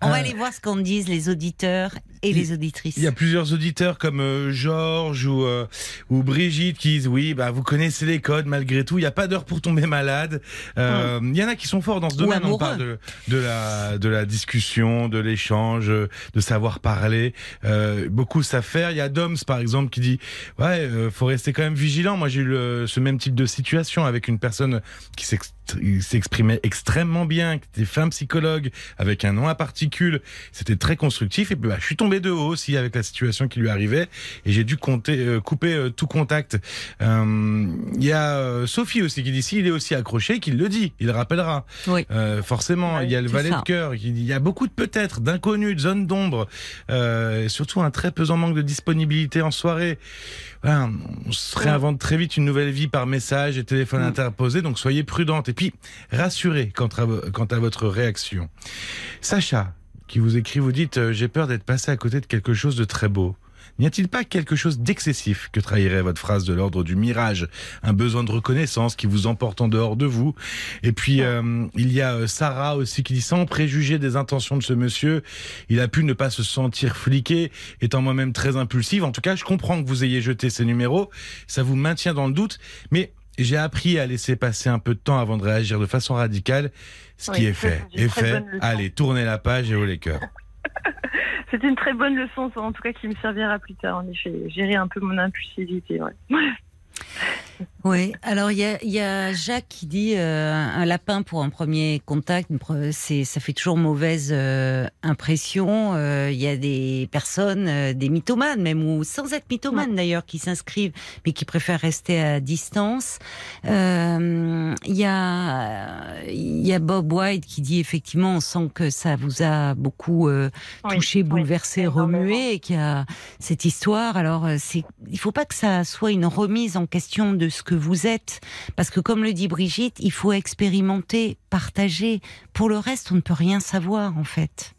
On va Ah. aller voir ce qu'en disent les auditeurs et les auditrices. Il y a plusieurs auditeurs comme euh, Georges ou, euh, ou Brigitte qui disent oui, bah, vous connaissez les codes malgré tout. Il n'y a pas d'heure pour tomber malade. Euh, Il y en a qui sont forts dans ce domaine. On parle de, de, la, de la discussion, de l'échange, de savoir parler. Euh, beaucoup savent faire. Il y a Doms par exemple qui dit ouais, euh, faut rester quand même vigilant. Moi j'ai eu le- ce même type de situation avec une personne qui s'ex- s'exprimait extrêmement bien, qui était femme psychologue, avec un nom à particules. C'était très constructif. Et puis bah, je suis tombé de haut aussi avec la situation qui lui arrivait et j'ai dû compter, euh, couper euh, tout contact. Euh, Il y a euh, Sophie aussi qui dit s'il est aussi accroché, qu'il le dit, il le rappellera. Oui. Euh, forcément, il y a le valet ça. de cœur qui dit il y a beaucoup de peut-être, d'inconnus, de zones d'ombre, euh, et surtout un très pesant manque de disponibilité en soirée. Voilà, on se réinvente très vite une nouvelle vie par message et téléphone Mm. interposé, donc soyez prudente et puis rassurez quant à, quant à votre réaction. Sacha, qui vous écrit, vous dites euh, j'ai peur d'être passé à côté de quelque chose de très beau. N'y a-t-il pas quelque chose d'excessif que trahirait votre phrase de l'ordre du mirage? Un besoin de reconnaissance qui vous emporte en dehors de vous Et puis, euh, il y a euh, Sarah aussi qui dit, sans préjuger des intentions de ce monsieur, il a pu ne pas se sentir fliqué, étant moi-même très impulsive. En tout cas, je comprends que vous ayez jeté ces numéros. Ça vous maintient dans le doute. Mais j'ai appris à laisser passer un peu de temps avant de réagir de façon radicale. Ce qui est fait est fait. Allez, tournez la page et haut les cœurs. C'est une très bonne leçon, en tout cas, qui me servira plus tard, en effet. Gérer un peu mon impulsivité, ouais. Oui, alors il y a, il y a Jacques qui dit euh, un lapin pour un premier contact, c'est ça fait toujours mauvaise euh, impression. Euh, Il y a des personnes, des mythomanes même ou sans être mythomanes d'ailleurs, qui s'inscrivent mais qui préfèrent rester à distance. Il y a il y a Bob White qui dit effectivement on sent que ça vous a beaucoup touché, oui, bouleversé, remué, et qu'il y a cette histoire. Alors, c'est, il faut pas que ça soit une remise en question de ce que vous êtes, parce que comme le dit Brigitte, il faut expérimenter, partager. Pour le reste, on ne peut rien savoir en fait.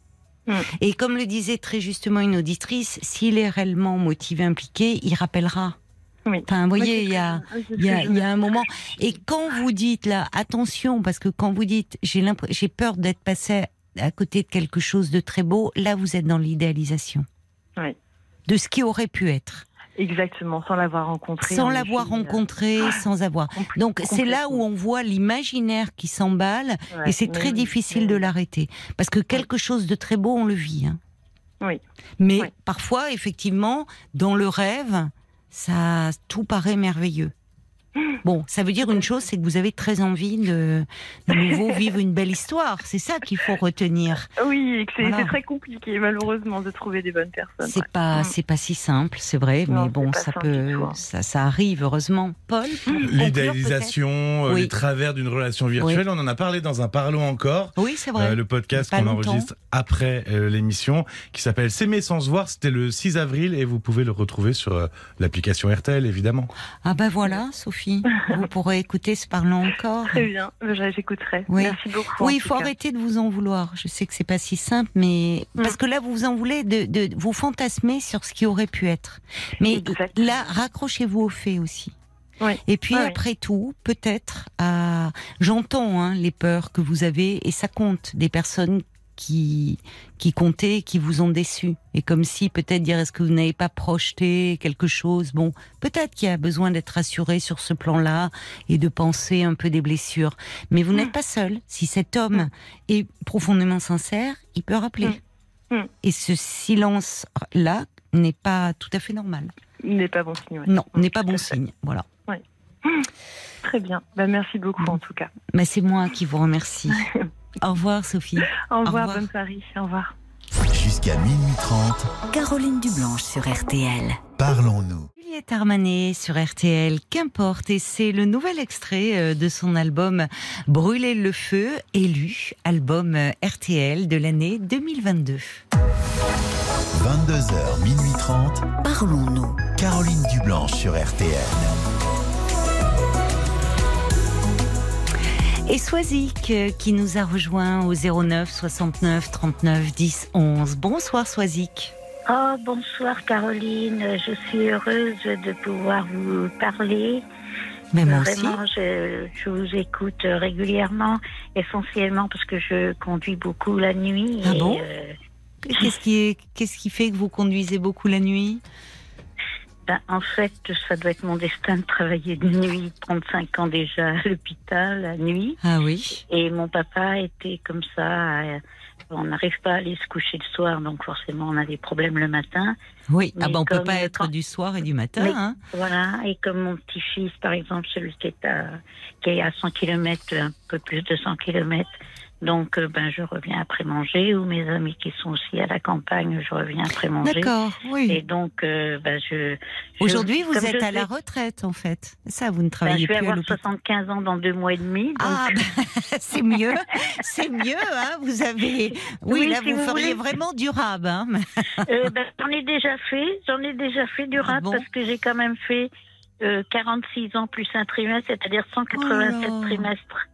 Mm. Et comme le disait très justement une auditrice, s'il est réellement motivé, impliqué, il rappellera. Oui. Enfin, vous voyez, il y a, c'est ce que il y a, je il y a me un moment. Et quand vous dites là, attention, parce que quand vous dites, j'ai j'ai peur d'être passé à côté de quelque chose de très beau, là vous êtes dans l'idéalisation. Oui. De ce qui aurait pu être. Exactement, sans l'avoir rencontré. Sans l'avoir euh, rencontré, sans avoir. Donc c'est là où on voit l'imaginaire qui s'emballe Ouais, et c'est très oui, difficile de l'arrêter. Parce que quelque chose de très beau, on le vit. hein. Oui. Mais Oui. parfois, effectivement, dans le rêve, ça tout paraît merveilleux. Bon, ça veut dire une chose, c'est que vous avez très envie de, de nouveau vivre une belle histoire. C'est ça qu'il faut retenir. Oui, et que c'est Voilà. très compliqué, malheureusement, de trouver des bonnes personnes. C'est ouais. pas, Mm. c'est pas si simple, c'est vrai, Non, mais bon, ça peut, ça, ça arrive heureusement. Paul, L'idéalisation, euh, Oui. les travers d'une relation virtuelle, on en a parlé dans un Parlons encore. Oui, c'est vrai. Euh, le podcast qu'on enregistre après euh, l'émission, qui s'appelle S'aimer sans se voir. C'était le 6 avril et vous pouvez le retrouver sur euh, l'application RTL, évidemment. Ah ben voilà, Sophie, vous pourrez écouter ce parlant encore. Très bien, j'écouterai. Oui. Merci beaucoup. Oui, il faut arrêter de vous en vouloir. Je sais que c'est pas si simple, mais Mm. parce que là, vous vous en voulez de, de vous fantasmer sur ce qui aurait pu être. Mais là, raccrochez-vous aux faits aussi. Oui. Et puis Ah oui. après tout, peut-être, à... j'entends hein, les peurs que vous avez, et ça compte des personnes qui qui comptaient, qui vous ont déçu. Et comme si peut-être dire est-ce que vous n'avez pas projeté quelque chose? Bon, peut-être qu'il y a besoin d'être rassuré sur ce plan-là et de penser un peu des blessures. Mais vous Mm. n'êtes pas seul. Si cet homme est profondément sincère, il peut rappeler. Mm. Mm. Et ce silence-là n'est pas tout à fait normal. N'est pas bon signe. ouais. Non, Mm, n'est pas bon fait. signe. Voilà. Très bien. Bah, merci beaucoup, en tout cas. Mais c'est moi qui vous remercie. Au revoir, Sophie. Au revoir, revoir. bonne Paris. Au revoir. Jusqu'à minuit 30, Caroline Dublanche sur RTL. parlons-nous. Juliette Armanet sur RTL, qu'importe, et c'est le nouvel extrait euh, de son album Brûler le feu, élu, album euh, RTL de l'année 2022. 22h, minuit 30, Parlons-nous. Caroline Dublanche sur RTL. Et Swazik euh, qui nous a rejoint au 09 69 39 10 11. Bonsoir Swazik. Oh, bonsoir Caroline, je suis heureuse de pouvoir vous parler. Mais moi aussi. Vraiment, je, je vous écoute régulièrement, essentiellement parce que je conduis beaucoup la nuit. Ah et, bon euh, Qu'est-ce qui, est- qu'est-ce qui fait que vous conduisez beaucoup la nuit? Ben, en fait, ça doit être mon destin de travailler de nuit, 35 ans déjà à l'hôpital, la nuit. Ah oui. Et mon papa était comme ça. euh, on n'arrive pas à aller se coucher le soir, donc forcément on a des problèmes le matin. Oui, ah ben on peut comme pas être quand- du soir et du matin. Mais- hein. Voilà, et comme mon petit-fils, par exemple, celui qui est à, qui est à 100 km, un peu plus de 100 km, donc euh, ben, je reviens après manger, ou mes amis qui sont aussi à la campagne, je reviens après manger. D'accord, oui. Et donc, euh, ben, je... je- Aujourd'hui, vous êtes à la retraite, en fait. Ça, vous ne ben, travaillez je vais plus avoir l'hôpital. 75 ans dans deux mois et demi. Donc, Ah, ben, c'est mieux, c'est mieux, hein. Vous avez, oui, Oui, là, si vous, vous feriez voulez. vraiment durable, hein. euh, ben, j'en ai déjà fait, j'en ai déjà fait Ah bon? parce que j'ai quand même fait euh, 46 ans plus un trimestre, c'est-à-dire 187 Oh trimestres.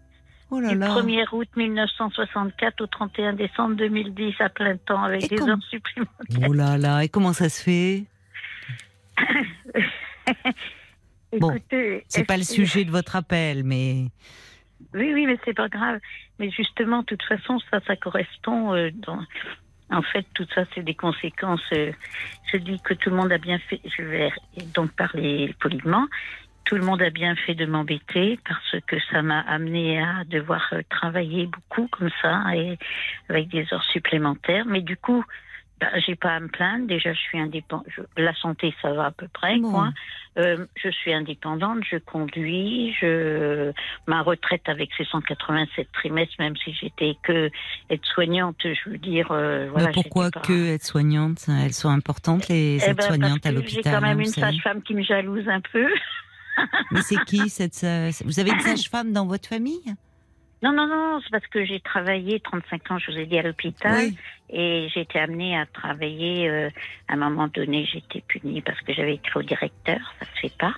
Oh là Du là. 1er août 1964 au 31 décembre 2010 à plein temps avec Et des comment- heures supplémentaires. Oh là là. Et comment ça se fait Bon, Écoutez, C'est pas le sujet de votre appel, mais Oui, oui, mais c'est pas grave. Mais justement, de toute façon, ça, ça correspond. euh, dans... En fait, tout ça, c'est des conséquences. euh, je dis que tout le monde a bien fait. Je vais donc parler poliment. Tout le monde a bien fait de m'embêter parce que ça m'a amené à devoir euh, travailler beaucoup comme ça et avec des heures supplémentaires. Mais du coup, bah, j'ai pas à me plaindre. Déjà, je suis indépendante. La santé, ça va à peu près, Bon. quoi. Euh, je suis indépendante, je conduis, je ma retraite avec ses 187 trimestres, même si j'étais que aide-soignante, je veux dire. euh, voilà, mais pourquoi pas- que aides-soignantes Elles sont importantes, les Eh ben, aides-soignantes à parce que J'ai l'hôpital. quand même hein, une sage-femme qui me jalouse un peu. Mais c'est qui cette sa- Vous avez une sage-femme dans votre famille? Non, non, non, c'est parce que j'ai travaillé 35 ans, je vous ai dit, à l'hôpital. Oui. Et j'ai été amenée à travailler. euh, à un moment donné, j'étais punie parce que j'avais écrit au directeur, ça se fait pas.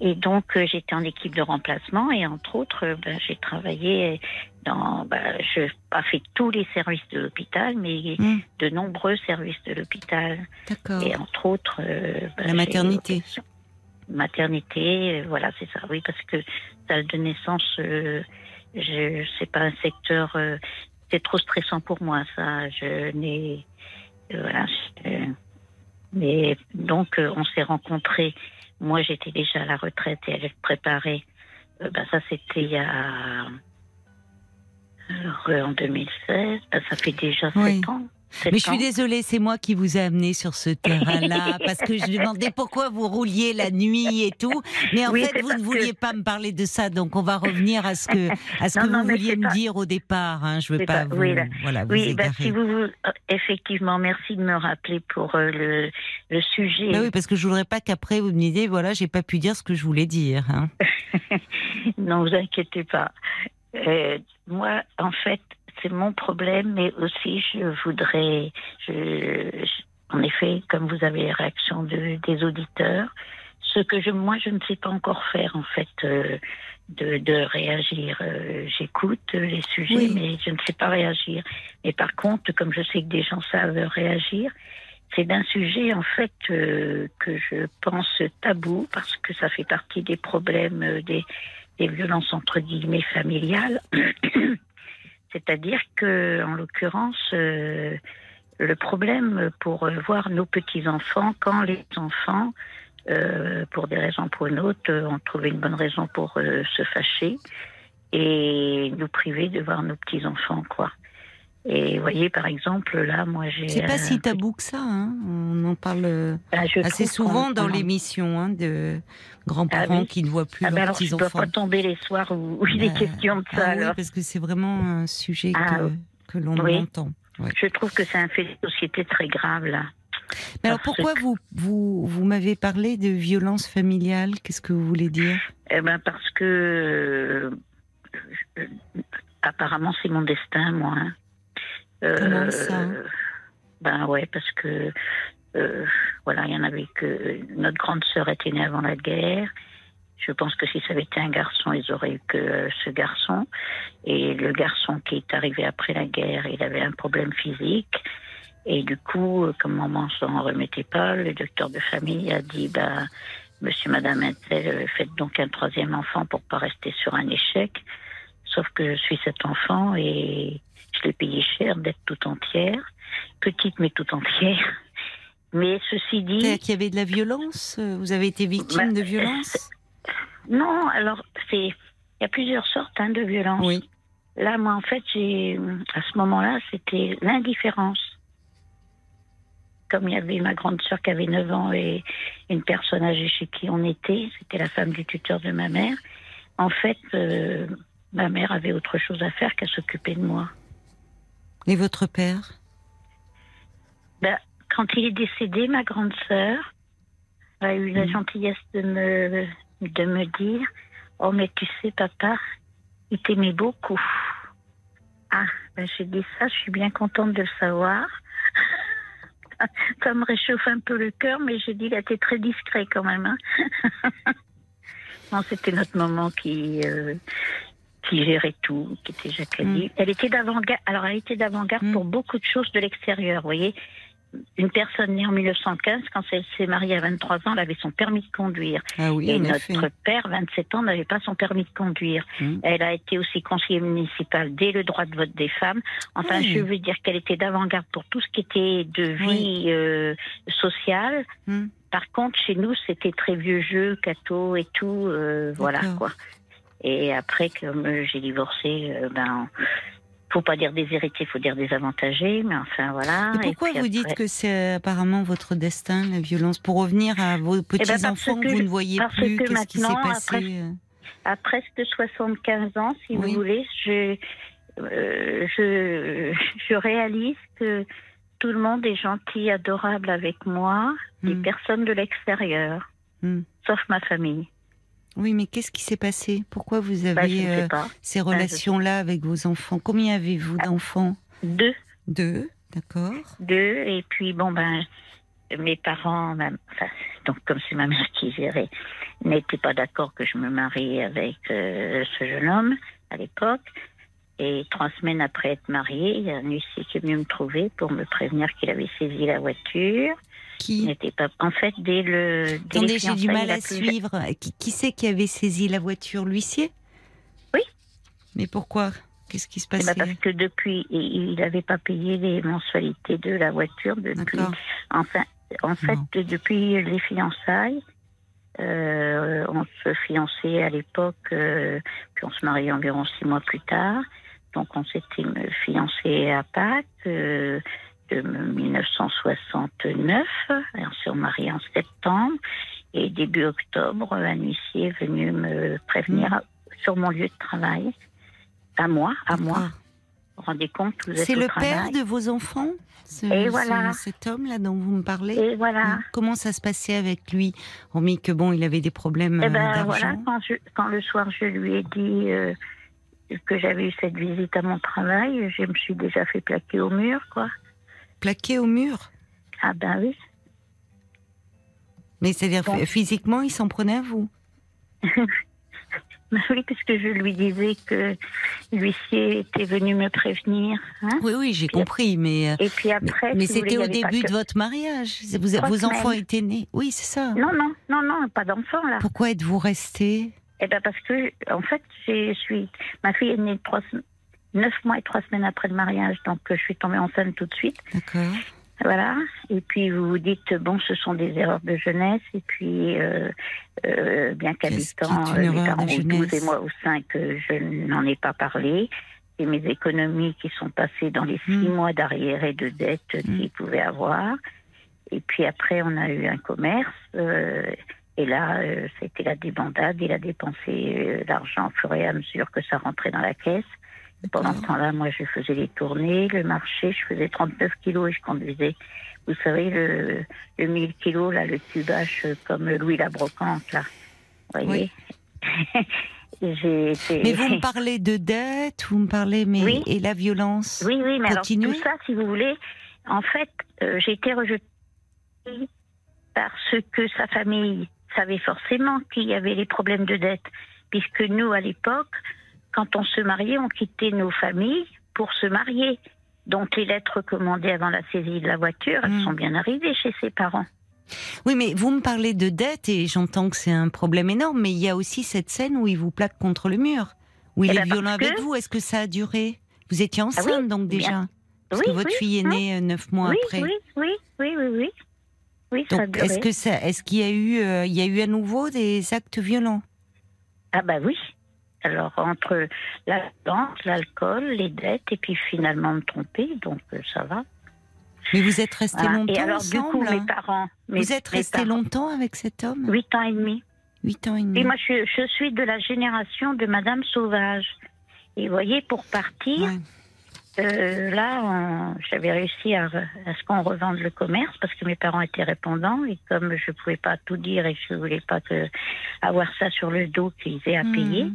Et donc, euh, j'étais en équipe de remplacement. Et entre autres, euh, ben, j'ai travaillé dans. Ben, je n'ai pas fait tous les services de l'hôpital, mais Hmm. de nombreux services de l'hôpital. D'accord. Et entre autres. euh, ben, La maternité. Maternité, euh, voilà, c'est ça. Oui, parce que salle de naissance, euh, je c'est pas un secteur. euh, c'est trop stressant pour moi, ça. Je n'ai. euh, voilà. mais donc, on s'est rencontrés. Moi, j'étais déjà à la retraite et elle préparait. Ben, ça, c'était il y a. Alors, en 2016, ben, ça fait déjà Oui. sept ans. Mais je suis désolée, c'est moi qui vous ai amené sur ce terrain-là, parce que je demandais pourquoi vous rouliez la nuit et tout. Mais en Oui, fait, vous ne que- vouliez pas me parler de ça, donc on va revenir à ce que, à ce Non, que non, vous vouliez me pas- dire au départ. Hein. Je veux C'est pas, pas- vous, oui, là- voilà, vous Oui, bah, si vous, vous- euh, effectivement, merci de me rappeler pour euh, le, le sujet. Bah oui, parce que je voudrais pas qu'après vous me disiez, voilà, j'ai pas pu dire ce que je voulais dire. Hein. non, vous inquiétez pas. Euh, moi, en fait, c'est mon problème, mais aussi je voudrais, je, je- en effet, comme vous avez les réactions de, des auditeurs, ce que je, moi, je ne sais pas encore faire, en fait, euh, de, de réagir. Euh, J'écoute les sujets, Oui. mais je ne sais pas réagir. Et par contre, comme je sais que des gens savent réagir, c'est d'un sujet, en fait, euh, que je pense tabou, parce que ça fait partie des problèmes des, des violences entre guillemets familiales. C'est-à-dire que, en l'occurrence, euh, le problème pour euh, voir nos petits-enfants, quand les enfants, euh, pour des raisons ou pour une autre, ont trouvé une bonne raison pour se fâcher et nous priver de voir nos petits-enfants, quoi. Et vous voyez, par exemple, là, moi, j'ai... C'est pas euh, si tabou que ça. Hein. On en parle euh, ben, je assez souvent dans on- l'émission hein, de grands-parents Ah oui. qui ne voient plus Ah leurs alors, je ne dois petits-enfants. pas tomber les soirs où, où il est Bah, question de ça, Ah oui, parce que c'est vraiment un sujet Ah, que, que l'on entend. Je trouve que c'est un fait de société très grave, là. Mais alors pourquoi vous, vous, vous m'avez parlé de violence familiale? Qu'est-ce que vous voulez dire? Eh ben parce que euh, apparemment c'est mon destin, moi. hein. Euh, Comment ça Ben ouais, parce que euh, voilà, il y en avait que notre grande sœur était née avant la guerre. Je pense que si ça avait été un garçon, ils auraient eu que euh, ce garçon. Et le garçon qui est arrivé après la guerre, il avait un problème physique. Et du coup, euh, comme maman s'en remettait pas, le docteur de famille a dit, bah, monsieur, madame Intel, euh, faites donc un troisième enfant pour pas rester sur un échec. Sauf que je suis cet enfant et je l'ai payé cher d'être tout entière. Petite, mais tout entière. Mais ceci dit. C'est-à-dire qu'il y avait de la violence euh, Vous avez été victime Bah, de violence Non, alors, c'est. Il y a plusieurs sortes hein, de violences. Oui. Là, moi, en fait, j'ai. À ce moment-là, c'était l'indifférence. Comme il y avait ma grande sœur qui avait 9 ans et une personne âgée chez qui on était, c'était la femme du tuteur de ma mère. En fait, euh, ma mère avait autre chose à faire qu'à s'occuper de moi. Et votre père? Ben, quand il est décédé, ma grande sœur a eu la Mhm. gentillesse de me, de me dire Oh, mais tu sais, papa, il t'aimait beaucoup. Ah, ben, j'ai dit ça, je suis bien contente de le savoir. ça me réchauffe un peu le cœur, mais j'ai dit a été très discret quand même. hein. non, c'était notre maman qui. euh, qui gérait tout, qui était Jacqueline. Mm. Elle était d'avant-garde. Alors, elle était d'avant-garde Mm. pour beaucoup de choses de l'extérieur, vous voyez. une personne née en 1915, quand elle s'est mariée à 23 ans, elle avait son permis de conduire. Ah oui, Et notre effet. père, 27 ans, n'avait pas son permis de conduire. Mm. Elle a été aussi conseillère municipale dès le droit de vote des femmes. Enfin, Oui. je veux dire qu'elle était d'avant-garde pour tout ce qui était de vie euh, sociale. Mm. Par contre, chez nous, c'était très vieux jeu, catho et tout. euh, voilà, quoi. Et après, comme euh, j'ai divorcé, euh, ben, faut pas dire déshérité, faut dire désavantagé, mais enfin, voilà. Et pourquoi vous dites que c'est apparemment votre destin, la violence? Pour revenir à vos petits-enfants parce que que- vous ne voyez parce plus, que qu'est-ce qui s'est passé euh? À presque 75 ans, si Oui. vous voulez, je, euh, je, je réalise que tout le monde est gentil, adorable avec moi, des Mm. personnes de l'extérieur, Mm. sauf ma famille. Oui, mais qu'est-ce qui s'est passé? Pourquoi vous Bah, avez euh, ces je- relations-là avec vos enfants? Combien avez-vous Ah. d'enfants? Deux, Deux, d'accord. deux, et puis bon ben, mes parents, ma- enfin, donc comme c'est ma mère qui gérait, n'étaient pas d'accord que je me marie avec euh, ce jeune homme à l'époque. Et trois semaines après être mariée, il y a un huissier qui est venu me trouver pour me prévenir qu'il avait saisi la voiture. Qui n'était pas. En fait, dès le. Dès Attendez, j'ai du mal à suivre. Qui, qui c'est qui avait saisi la voiture? L'huissier? Oui. Mais pourquoi? Qu'est-ce qui se Eh ben, passait? parce que depuis, il n'avait pas payé les mensualités de la voiture depuis. Enfin, en fait, Non. depuis les fiançailles, euh, on se fiançait à l'époque, euh, puis on se mariait environ six mois plus tard. Donc on s'était euh, fiancé à Pâques euh, de 1969. Et on s'est marié en septembre. Et début octobre, un huissier est venu me prévenir sur mon lieu de travail. À moi, à moi. D'accord. Vous vous rendez compte, vous êtes C'est le travail. père de vos enfants ce- Et ce- voilà. Cet homme-là dont vous me parlez Et voilà. Comment ça se passait avec lui Hormis que bon, il avait des problèmes Eh euh, ben voilà, quand, je- quand le soir je lui ai dit euh, que j'avais eu cette visite à mon travail, je me suis déjà fait plaquer au mur, quoi. Plaqué au mur Ah ben oui. Mais c'est-à-dire Bon. physiquement, il s'en prenait à vous Ben oui, puisque je lui disais que l'huissier était venu me prévenir. hein. Oui, oui, j'ai compris, mais. euh, Et puis après. mais si c'était au début que- de votre mariage. Vous, Trois vos enfants étaient nés. Oui, c'est ça. Non, non, non, non, pas d'enfant là. Pourquoi êtes-vous resté Eh ben parce que, en fait, je suis. Ma fille est née trois, neuf mois et trois semaines après le mariage, donc euh, je suis tombée enceinte tout de suite. D'accord. Voilà. Et puis vous vous dites bon, ce sont des erreurs de jeunesse. Et puis euh, euh, bien qu'habitant erreur parents ont 12 et moi au 5, euh, je n'en ai pas parlé. Et mes économies qui sont passées dans les six Mm. mois d'arrière et de dette qu'ils pouvaient avoir. Et puis après, on a eu un commerce. euh, et là, c'était la débandade. Il a dépensé l'argent au fur et à mesure que ça rentrait dans la caisse. Pendant ce temps-là, moi, je faisais les tournées, le marché, je faisais 39 kilos et je conduisais, vous savez, le, le 1000 kilos, là, le tubage euh, comme Louis la Brocante, là. Vous voyez? Été... Mais vous me parlez de dette, vous me parlez, mais Oui. et la violence? Oui, oui, mais alors tout ça, si vous voulez, en fait, euh, j'ai été rejetée parce que sa famille savait forcément qu'il y avait les problèmes de dette, puisque nous, à l'époque, quand on se mariait, on quittait nos familles pour se marier. Donc les lettres commandées avant la saisie de la voiture, elles Mm. sont bien arrivées chez ses parents. Oui, mais vous me parlez de dette et j'entends que c'est un problème énorme, mais il y a aussi cette scène où il vous plaque contre le mur, où il Eh est ben, violent que- avec vous. Est-ce que ça a duré? Vous étiez enceinte Ah oui, donc bien. déjà? Parce oui, que votre oui, fille est née euh, neuf mois oui, après. oui, oui, oui, oui, oui. Oui, ça a Donc, duré. est-ce que ça, est-ce qu'il y a eu, euh, il y a eu à nouveau des actes violents? Ah bah oui. Alors entre la violence, l'alcool, les dettes, et puis finalement me tromper, donc euh, ça va. Mais vous êtes restés Voilà. longtemps Et alors ensemble du coup, hein mes parents... mes- Vous êtes mes parents- longtemps avec cet homme Huit ans et demi. Huit ans et demi. Et moi, je, je suis de la génération de Madame Sauvage. Et vous voyez, pour partir, Ouais. Euh, là, j'avais réussi à, à ce qu'on revende le commerce parce que mes parents étaient répondants et comme je pouvais pas tout dire et je voulais pas que avoir ça sur le dos qu'ils aient à Mhm. payer,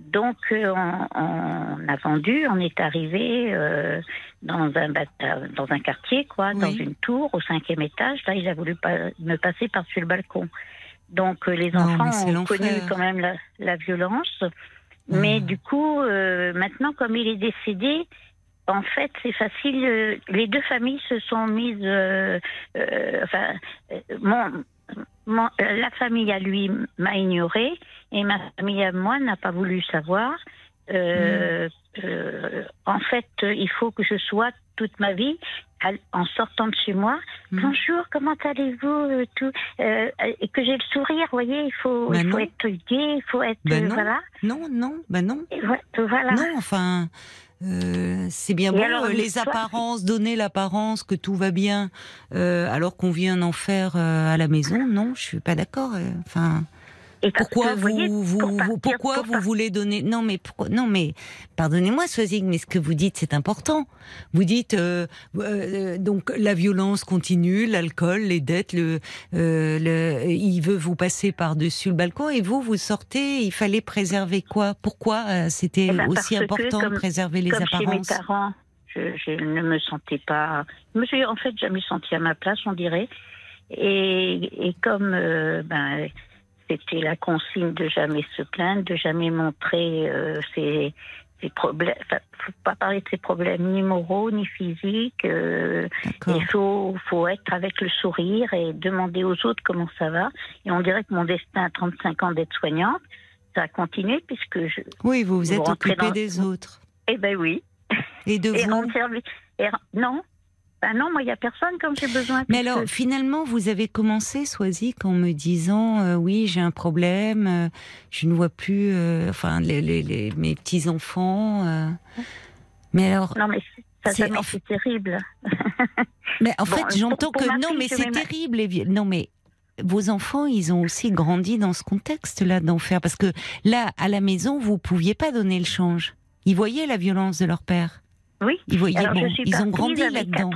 donc euh, on, on a vendu. On est arrivé euh, dans un euh, dans un quartier, quoi, dans une tour au cinquième étage. Là, il a voulu pas, me passer par-dessus le balcon. Donc euh, les Non, enfants ont connu quand même la, la violence. Mais Mhm. du coup, euh, maintenant, comme il est décédé, en fait, c'est facile. euh, Les deux familles se sont mises. euh, euh, enfin, mon, mon- la famille à lui m'a ignoré et ma famille à moi n'a pas voulu savoir. Euh, euh, en fait, il faut que je sois toute ma vie à- en sortant de chez moi. Mhm. Bonjour, comment allez-vous tout, et que j'ai le sourire, vous voyez, il faut, Ben il faut non. être gai, il faut être Ben non. voilà. Non, non, ben non. Et voilà. Non, enfin, euh, c'est bien alors, euh, les apparences, donner l'apparence que tout va bien, euh, alors qu'on vient d'en faire euh, à la maison? Non, je suis pas d'accord. Enfin, Et pourquoi vous, voyez, vous, pour vous- partir- pourquoi pour vous voulez donner Non, mais Non, mais pardonnez-moi, Swazig, mais ce que vous dites, c'est important. Vous dites euh, euh, donc la violence continue, l'alcool, les dettes, le, euh, le, il veut vous passer par dessus le balcon et vous vous sortez. Il fallait préserver quoi? Pourquoi euh, c'était Eh ben, aussi important de préserver les Comme chez mes apparences? parents, je, je ne me sentais pas. Je me suis en fait jamais sentie à ma place, on dirait. Et, et comme euh, ben, c'était la consigne de jamais se plaindre, de jamais montrer euh, ses, ses problèmes. Enfin, faut pas parler de ses problèmes ni moraux ni physiques. euh, il faut, faut être avec le sourire et demander aux autres comment ça va. Et on dirait que mon destin à 35 ans d'être soignante, ça a continué puisque je. Oui, vous vous êtes rentrez occupé dans- des autres Eh ben oui. et de Et vous. service. et non. Ben non, moi, il n'y a personne quand j'ai besoin. Mais alors, finalement, vous avez commencé, Swazik, en me disant euh, oui, j'ai un problème, euh, je ne vois plus, euh, enfin, les, les- les- mes petits enfants. euh. Mais alors, Non, mais ça, C'est- en terrible. mais en Bon, fait, j'entends que non, fille, mais c'est terrible. les Non, mais vos enfants, ils ont aussi grandi dans ce contexte-là d'enfer, parce que là, à la maison, vous pouviez pas donner le change. Ils voyaient la violence de leur père. Oui. Ils voyaient, Alors, bon, ils ont grandi là-dedans.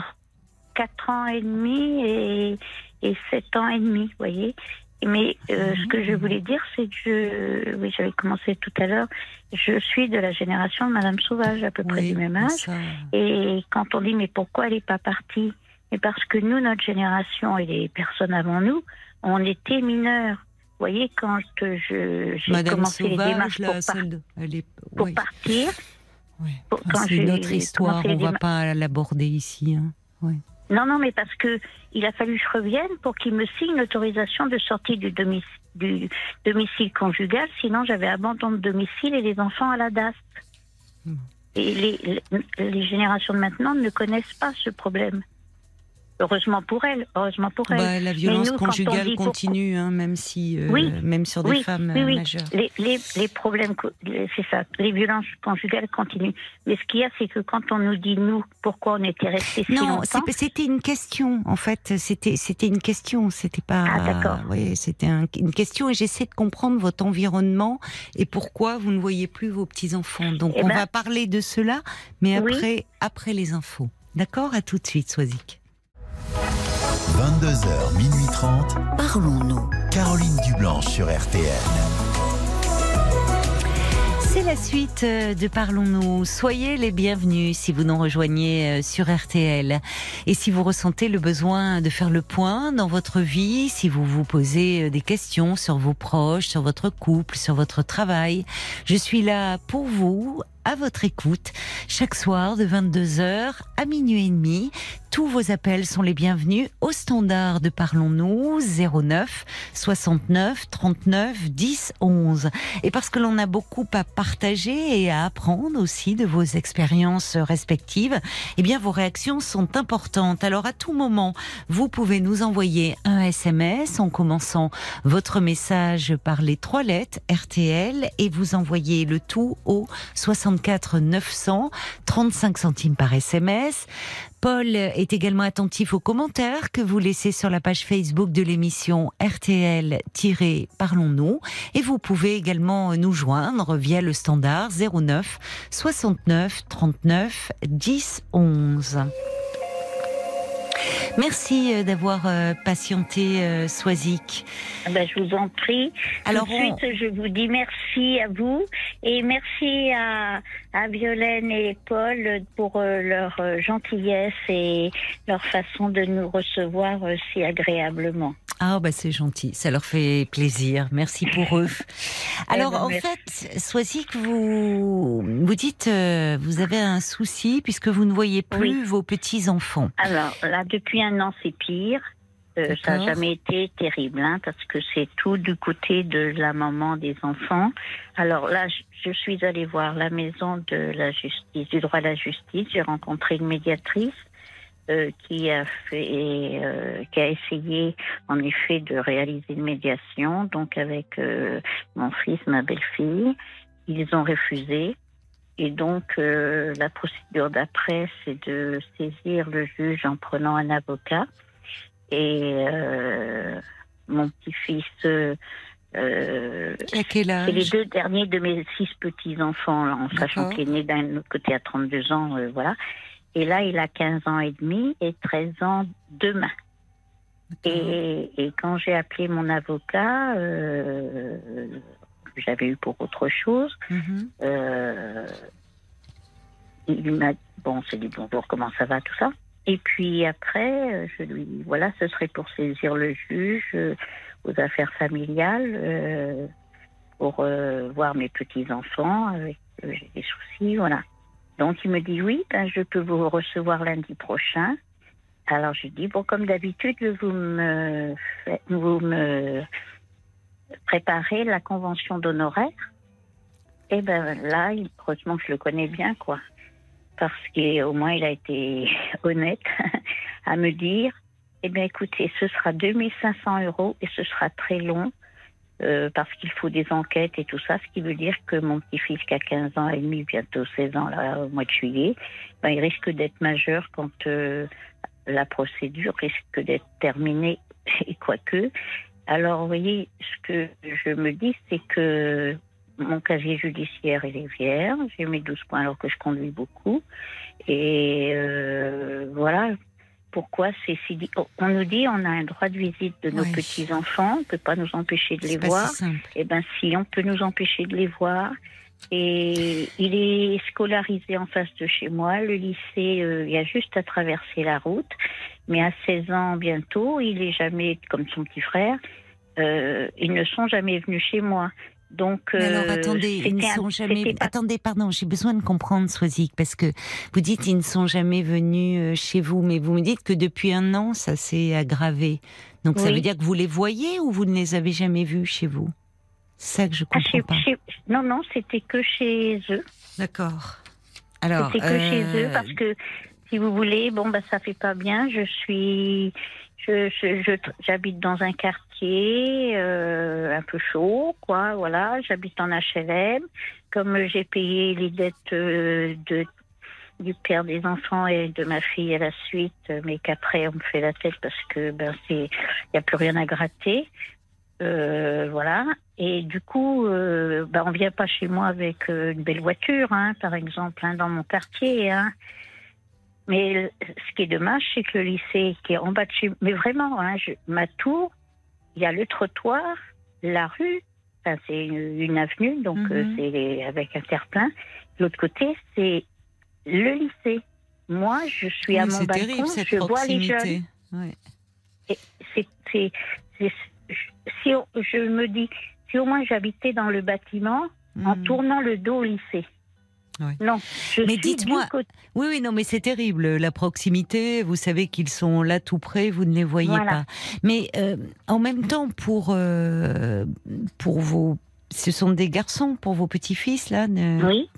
4 ans et demi et, et 7 ans et demi, vous voyez. Mais euh, ce que je voulais dire, c'est que je, oui, j'avais commencé tout à l'heure, je suis de la génération de Madame Sauvage, à peu près Oui, du même âge. ça- Et quand on dit mais pourquoi elle n'est pas partie? Mais parce que nous, notre génération et les personnes avant nous, on était mineurs. Vous voyez, quand je, j'ai commencé les Sauvage, démarches là, pour, par- celle de, elle est, pour oui. partir. Pour- Enfin, c'est notre histoire, les on va démarches- pas l'aborder ici. hein. Non, non, mais parce que il a fallu que je revienne pour qu'il me signe l'autorisation de sortie du, domic- du domicile conjugal, sinon j'avais abandon de domicile et les enfants à la DAS. Hmm. Et les, les, les générations de maintenant ne connaissent pas ce problème. Heureusement pour elles, heureusement pour elles. Bah, la violence nous, conjugale continue, hein, même si, euh, Oui, même sur des oui, femmes oui, euh, oui. majeures. Les, les, les problèmes, c'est ça, les violences conjugales continuent. Mais ce qu'il y a, c'est que quand on nous dit, nous, pourquoi on était restés si Non, longtemps, c'est- c'était une question. En fait, c'était c'était une question. C'était pas. Ah, d'accord. Oui, c'était un- une question et j'essaie de comprendre votre environnement et pourquoi vous ne voyez plus vos petits enfants. Donc, Eh on ben- va parler de cela, mais après après les infos. D'accord? À tout de suite, Swazik. 22h, minuit 30. Parlons-nous. Caroline Dublanche sur RTL. C'est la suite euh, de Parlons-nous. Soyez les bienvenus si vous nous rejoignez euh, sur RTL. Et si vous ressentez le besoin de faire le point dans votre vie, si vous vous posez euh, des questions sur vos proches, sur votre couple, sur votre travail, je suis là pour vous, à votre écoute, chaque soir de 22h à minuit et demi. Tous vos appels sont les bienvenus au standard de Parlons-nous 09 69 39 10 11. Et parce que l'on a beaucoup à partager et à apprendre aussi de vos expériences respectives, eh bien vos réactions sont importantes. Alors à tout moment, vous pouvez nous envoyer un SMS en commençant votre message par les trois lettres RTL et vous envoyez le tout au 64 900 35 centimes par SMS. Paul est également attentif aux commentaires que vous laissez sur la page Facebook de l'émission RTL-Parlons-nous et vous pouvez également nous joindre via le standard 09 69 39 10 11. Merci euh, d'avoir euh, patienté, euh, Swazik. Ah ben, je vous en prie. Alors, Tout de on- suite, je vous dis merci à vous et merci à, à Violaine et Paul pour euh, leur euh, gentillesse et leur façon de nous recevoir euh, si agréablement. Ah bah c'est gentil, ça leur fait plaisir. Merci pour eux. Alors ben, en fait, Soisy, que vous vous dites, euh, vous avez un souci puisque vous ne voyez plus Oui. vos petits enfants. Alors là, depuis un an, c'est pire. Euh, ça n'a jamais été terrible, hein, parce que c'est tout du côté de la maman des enfants. Alors là, je, je suis allée voir la maison de la justice, du droit à la justice. J'ai rencontré une médiatrice euh, qui a fait, euh, qui a essayé en effet de réaliser une médiation, donc avec euh, mon fils, ma belle-fille. Ils ont refusé. Et donc, euh, la procédure d'après, c'est de saisir le juge en prenant un avocat. Et euh, mon petit-fils, euh, c'est les deux derniers de mes six petits-enfants, en sachant qu'il est né d'un autre côté à 32 ans, euh, voilà. Et là, il a 15 ans et demi et 13 ans demain. Et, et quand j'ai appelé mon avocat, euh, que j'avais eu pour autre chose, Mhm. euh, il m'a bon, on s'est dit bonjour, comment ça va, tout ça? Et puis après, euh, je lui voilà, ce serait pour saisir le juge euh, aux affaires familiales euh, pour voir mes petits enfants avec des soucis, voilà. Donc il me dit oui, ben je peux vous recevoir lundi prochain. Alors je dis bon comme d'habitude, vous me préparez la convention d'honoraires. Et ben là, heureusement que je le connais bien, quoi. Parce qu'au moins, il a été honnête à me dire, eh bien, écoutez, ce sera 2500 euros et ce sera très long euh, parce qu'il faut des enquêtes et tout ça, ce qui veut dire que mon petit-fils qui a 15 ans et demi, bientôt 16 ans, là, au mois de juillet, ben, il risque d'être majeur quand euh, la procédure risque d'être terminée et quoique. Alors, vous voyez, ce que je me dis, c'est que mon casier judiciaire il est vierge, j'ai mes 12 points alors que je conduis beaucoup. Et euh, voilà pourquoi c'est si... oh, On nous dit on a un droit de visite de nos Oui. petits-enfants, on ne peut pas nous empêcher de les voir. si simple. Eh bien, si, on peut nous empêcher de les voir. Et il est scolarisé en face de chez moi. Le lycée, euh, il y a juste à traverser la route. Mais à 16 ans bientôt, il est jamais, comme son petit frère, euh, ils ne sont jamais venus chez moi. Donc, Mais alors euh, attendez, ils ne un- sont jamais. pas- Attendez, pardon, j'ai besoin de comprendre, Soisic, parce que vous dites ils ne sont jamais venus euh, chez vous, mais vous me dites que depuis un an, ça s'est aggravé. Donc ça veut dire que vous les voyez ou vous ne les avez jamais vus chez vous? C'est ça que je Ah, comprends chez- pas. chez- non, non, c'était que chez eux. D'accord. Alors, C'était que chez eux euh, parce que si vous voulez, bon bah ça fait pas bien. Je suis, j'habite dans un quartier euh, un peu chaud, quoi. Voilà, j'habite en HLM. Comme j'ai payé les dettes euh, de du père des enfants et de ma fille à la suite, euh, mais qu'après on me fait la tête parce que ben c'est, y a plus rien à gratter. Voilà. Et du coup, bah, on vient pas chez moi avec une belle voiture, hein, par exemple, hein, dans mon quartier. Hein. Mais ce qui est dommage, c'est que le lycée qui est en bas de chez mais vraiment, hein, je- ma tour, il y a le trottoir, la rue, enfin, c'est une, une avenue, donc Mhm. euh, c'est avec un terre-plein. L'autre côté, c'est le lycée. Moi, je suis à mon balcon, terrible cette je vois les jeunes. Ouais. Et si on- je me dis, si au moins j'habitais dans le bâtiment en Hmm. tournant le dos au lycée. Non, je Mais dites-moi, Oui, oui, non, mais c'est terrible. La proximité, vous savez qu'ils sont là tout près, vous ne les voyez Voilà. pas. Mais euh, en même temps, pour, euh, pour vos. Ce sont des garçons pour vos petits-fils, là. ne- Oui,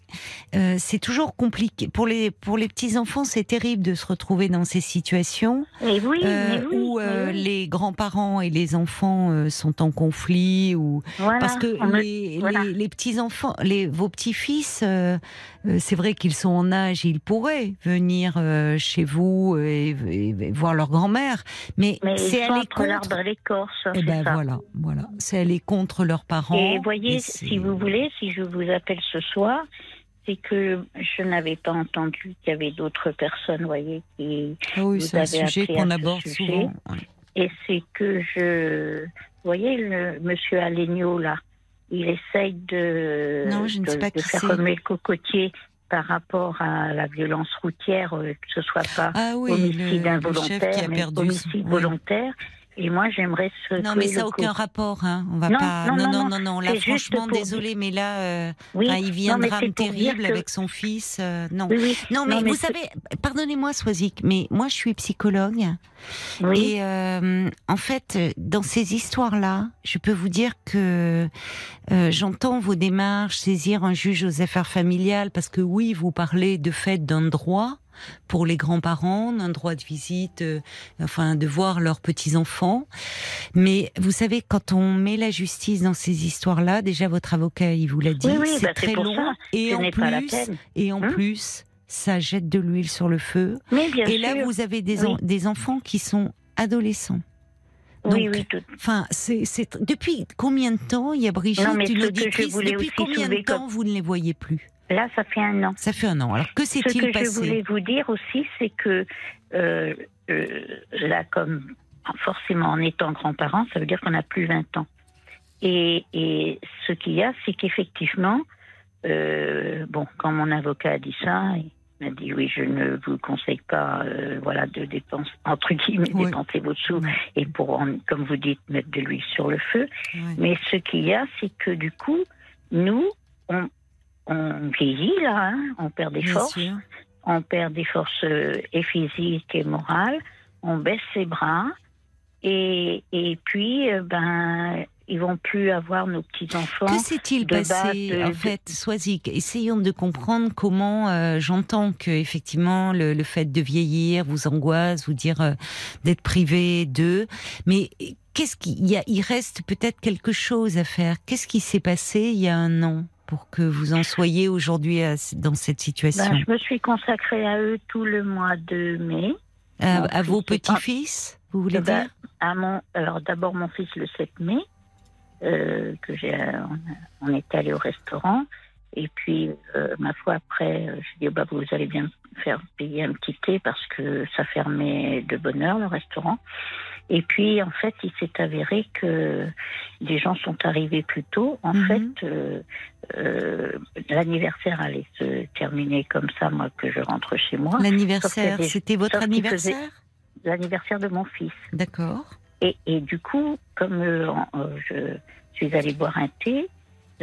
Euh, c'est toujours compliqué. Pour les, pour les petits-enfants, c'est terrible de se retrouver dans ces situations mais oui, mais oui, où mais oui. les grands-parents et les enfants sont en conflit ou Voilà, parce que me- les, voilà. les, les petits enfants, les, vos petits-fils, c'est vrai qu'ils sont en âge, ils pourraient venir euh, chez vous et, et- et voir leur grand-mère, mais, mais c'est aller contre. l'arbre et l'écorce, Eh c'est ben ça. voilà, voilà, c'est aller contre leurs parents. Et voyez, et si vous voulez, si je vous appelle ce soir, c'est que je n'avais pas entendu qu'il y avait d'autres personnes, voyez, qui Ah oui, c'est un sujet qu'on aborde sujet. souvent. ouais. Et c'est que je. Vous voyez, le monsieur Alegno, là, il essaye de, Non, je ne de, sais pas de qui faire remuer le cocotier par rapport à la violence routière, euh, que ce soit pas Ah oui, homicide le, involontaire, mais homicide volontaire. Et moi, j'aimerais se. Non, mais ça n'a aucun rapport. Hein. On va Non, pas. non, Non, non, non, non, non, non. Là, franchement, pour- désolé, mais là, euh, Oui, enfin, il de mais drame terrible que- avec son fils. euh, non. Oui, oui. Non, mais, vous savez, pardonnez-moi, Swazik, mais moi, je suis psychologue. Oui. Et euh, en fait, dans ces histoires-là, je peux vous dire que euh, j'entends vos démarches, saisir un juge aux affaires familiales, parce que oui, vous parlez de fait d'un droit pour les grands-parents, d'un droit de visite, euh, enfin de voir leurs petits-enfants. Mais vous savez, quand on met la justice dans ces histoires-là, déjà votre avocat, il vous l'a dit, Oui, oui, c'est bah, c'est très long. ça. Et Ce en plus, et en Hein plus, ça jette de l'huile sur le feu. Mais bien Et là, vous avez des, en- Oui. des enfants qui sont adolescents. Oui, donc, oui, tout- Enfin, c'est c'est- depuis combien de temps il y a Brigitte, Non, mais depuis combien de temps comme- vous ne les voyez plus? Là, ça fait un an. Ça fait un an. Alors que Ce s'est-il que je passé voulais vous dire aussi, c'est que euh, euh, là, comme forcément en étant grands-parents, ça veut dire qu'on n'a plus 20 ans. Et, et ce qu'il y a, c'est qu'effectivement, euh, bon, quand mon avocat a dit ça, il m'a dit oui, je ne vous conseille pas, euh, voilà, de dépenser entre guillemets, Oui. dépenser vos sous et pour, en- comme vous dites, mettre de l'huile sur le feu. Mais ce qu'il y a, c'est que du coup, nous, on, on vieillit là, hein, on perd des Bien forces, sûr. on perd des forces euh, et physiques et morales, on baisse ses bras, et, et puis, euh, ben, ils vont plus avoir nos petits enfants. Que s'est-il passé de- en de- fait, Swazik Essayons de comprendre comment. euh, J'entends que effectivement le, le fait de vieillir vous angoisse, vous dire euh, d'être privé d'eux, mais qu'est-ce qu'il y a Il reste peut-être quelque chose à faire. Qu'est-ce qui s'est passé il y a un an pour que vous en soyez aujourd'hui dans cette situation Ben, je me suis consacrée à eux tout le mois de mai. à, vos petits-fils, vous voulez Eh ben, dire à mon, alors d'abord mon fils le 7 mai, euh, que j'ai, on, est allé au restaurant. Et puis, euh, ma foi, après, euh, j'ai dit, bah, vous allez bien me faire payer un petit thé parce que ça fermait de bonne heure, le restaurant. Et puis, en fait, il s'est avéré que des gens sont arrivés plus tôt. En Mhm. fait, euh, euh, l'anniversaire allait se terminer comme ça, moi, que je rentre chez moi. L'anniversaire, des- c'était votre sauf anniversaire? L'anniversaire de mon fils. D'accord. Et, et du coup, comme euh, je suis allée boire un thé,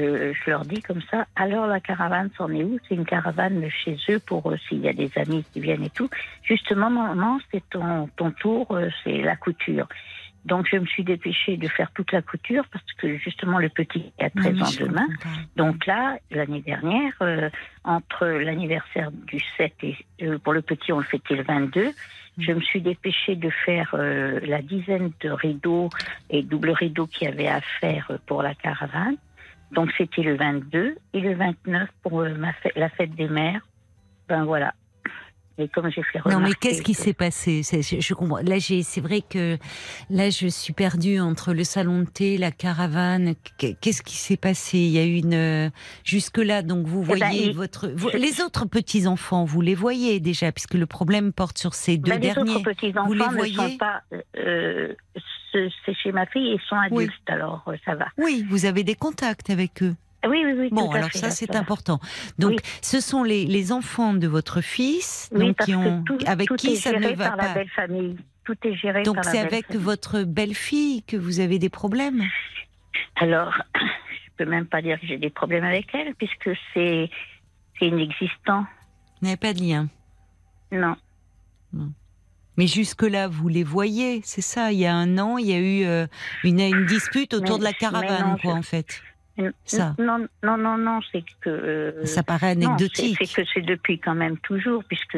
euh, je leur dis comme ça, alors la caravane s'en est où? C'est une caravane chez eux pour euh, s'il y a des amis qui viennent et tout. Justement, maman, c'est ton, ton tour, euh, c'est la couture. Donc je me suis dépêchée de faire toute la couture parce que justement le petit a 13 Oui, ans demain. Donc là, l'année dernière, entre l'anniversaire du 7 et pour le petit, on le fêtait le 22. Je me suis dépêchée de faire euh, la dizaine de rideaux et double rideaux qu'il y avait à faire pour la caravane. Donc c'était le 22 et le 29 pour euh, la fête des mères. Ben voilà. Et comme j'ai fait Non, mais qu'est-ce qui s'est passé? C'est- je, je comprends. Là, c'est vrai que là, je suis perdue entre le salon de thé, la caravane. Qu- Qu'est-ce qui s'est passé? Il y a une euh, jusque là, donc vous Eh ben, voyez votre les autres petits enfants, vous les voyez déjà, puisque le problème porte sur ces deux Ben, les derniers. autres petits Vous les enfants ne voyez? sont pas. euh, ce- c'est chez ma fille, ils sont Oui. adultes, alors euh, ça va. Oui, vous avez des contacts avec eux. Oui, oui, oui. Bon, alors fait, ça, c'est important. Donc, Oui. ce sont les, les enfants de votre fils, Oui, donc parce qui ont, que tout, avec tout qui est ça géré ne va par la pas. belle famille. Tout est géré Donc par la c'est avec famille. votre belle-fille que vous avez des problèmes? Alors, je peux même pas dire que j'ai des problèmes avec elle, puisque c'est inexistant. Vous n'avez pas de lien? Non. Mais jusque-là, vous les voyez, c'est ça? Il y a un an, il y a eu euh, une, une dispute autour Mais- de la caravane, non, quoi, je- en fait. Ça. Non, non, non, non, c'est que. euh, Ça paraît anecdotique. C'est que c'est depuis quand même toujours, puisque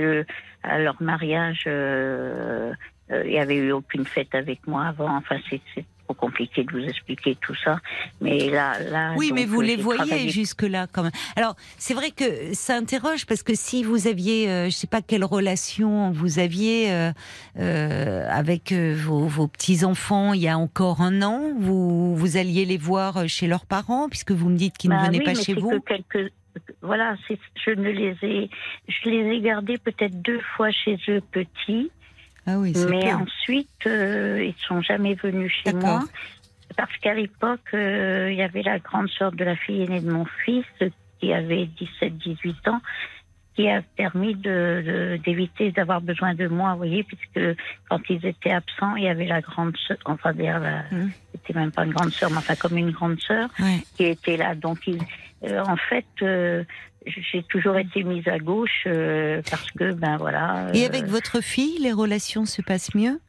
à leur mariage, euh, euh, il n'y avait eu aucune fête avec moi avant. Enfin, c'est trop compliqué de vous expliquer tout ça. Mais là, là. Oui, mais vous les voyez travaillé- jusque-là quand même. Alors, c'est vrai que ça interroge parce que si vous aviez, euh, je sais pas quelle relation vous aviez euh, euh, avec euh, vos, vos petits-enfants il y a encore un an, vous, vous alliez les voir chez leurs parents puisque vous me dites qu'ils Bah ne venaient oui, pas mais chez vous? que quelques. Voilà, je ne les ai, je les ai gardés peut-être deux fois chez eux petits. Ah oui, c'est Mais ensuite, euh, ils sont jamais venus chez moi. Parce qu'à l'époque, euh, il y avait la grande sœur de la fille aînée de mon fils qui avait 17-18 ans. qui a permis de- de- d'éviter d'avoir besoin de moi, vous voyez, puisque quand ils étaient absents, il y avait la grande sœur, enfin, d'ailleurs, Mhm. c'était même pas une grande sœur, mais enfin, comme une grande sœur, Ouais. qui était là. Donc, ils- euh, en fait, euh, j'ai toujours été mise à gauche euh, parce que, ben voilà. Et euh, avec votre fille, les relations se passent mieux?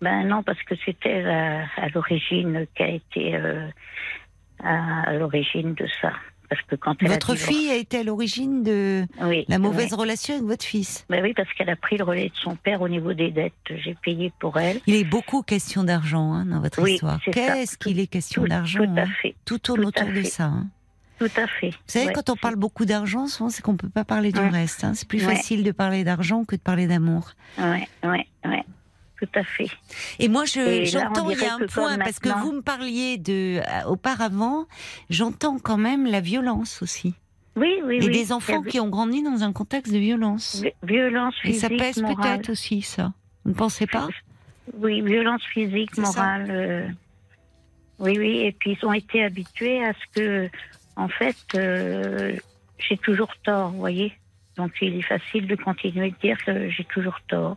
Ben non, parce que c'était la- à l'origine qui a été euh, à, à l'origine de ça. Parce que quand elle Votre a divorcé- fille a été à l'origine de oui, la mauvaise oui. relation avec votre fils? Ben oui, parce qu'elle a pris le relais de son père au niveau des dettes. J'ai payé pour elle. Il est beaucoup question d'argent hein, dans votre Oui, histoire. Qu'est-ce qu'il est question d'argent tout à hein? fait, Tout tourne tout autour de ça. hein. Tout à fait. Vous savez, Ouais, quand on parle beaucoup d'argent, souvent c'est qu'on peut pas parler du Ouais. reste. hein. C'est plus Ouais. facile de parler d'argent que de parler d'amour. Ouais, ouais, ouais, tout à fait. Et moi, Et j'entends, il y a un point, parce que vous me parliez de, euh, auparavant, j'entends quand même la violence aussi. Oui, oui, Et oui. des enfants qui ont grandi dans un contexte de violence. vi- Violence Et physique, ça pèse peut-être aussi, ça. Vous ne pensez pas? Oui, violence physique, morale. euh, Oui, oui. Et puis ils ont été habitués à ce que, en fait, euh, j'ai toujours tort, vous voyez. Donc il est facile de continuer de dire que j'ai toujours tort.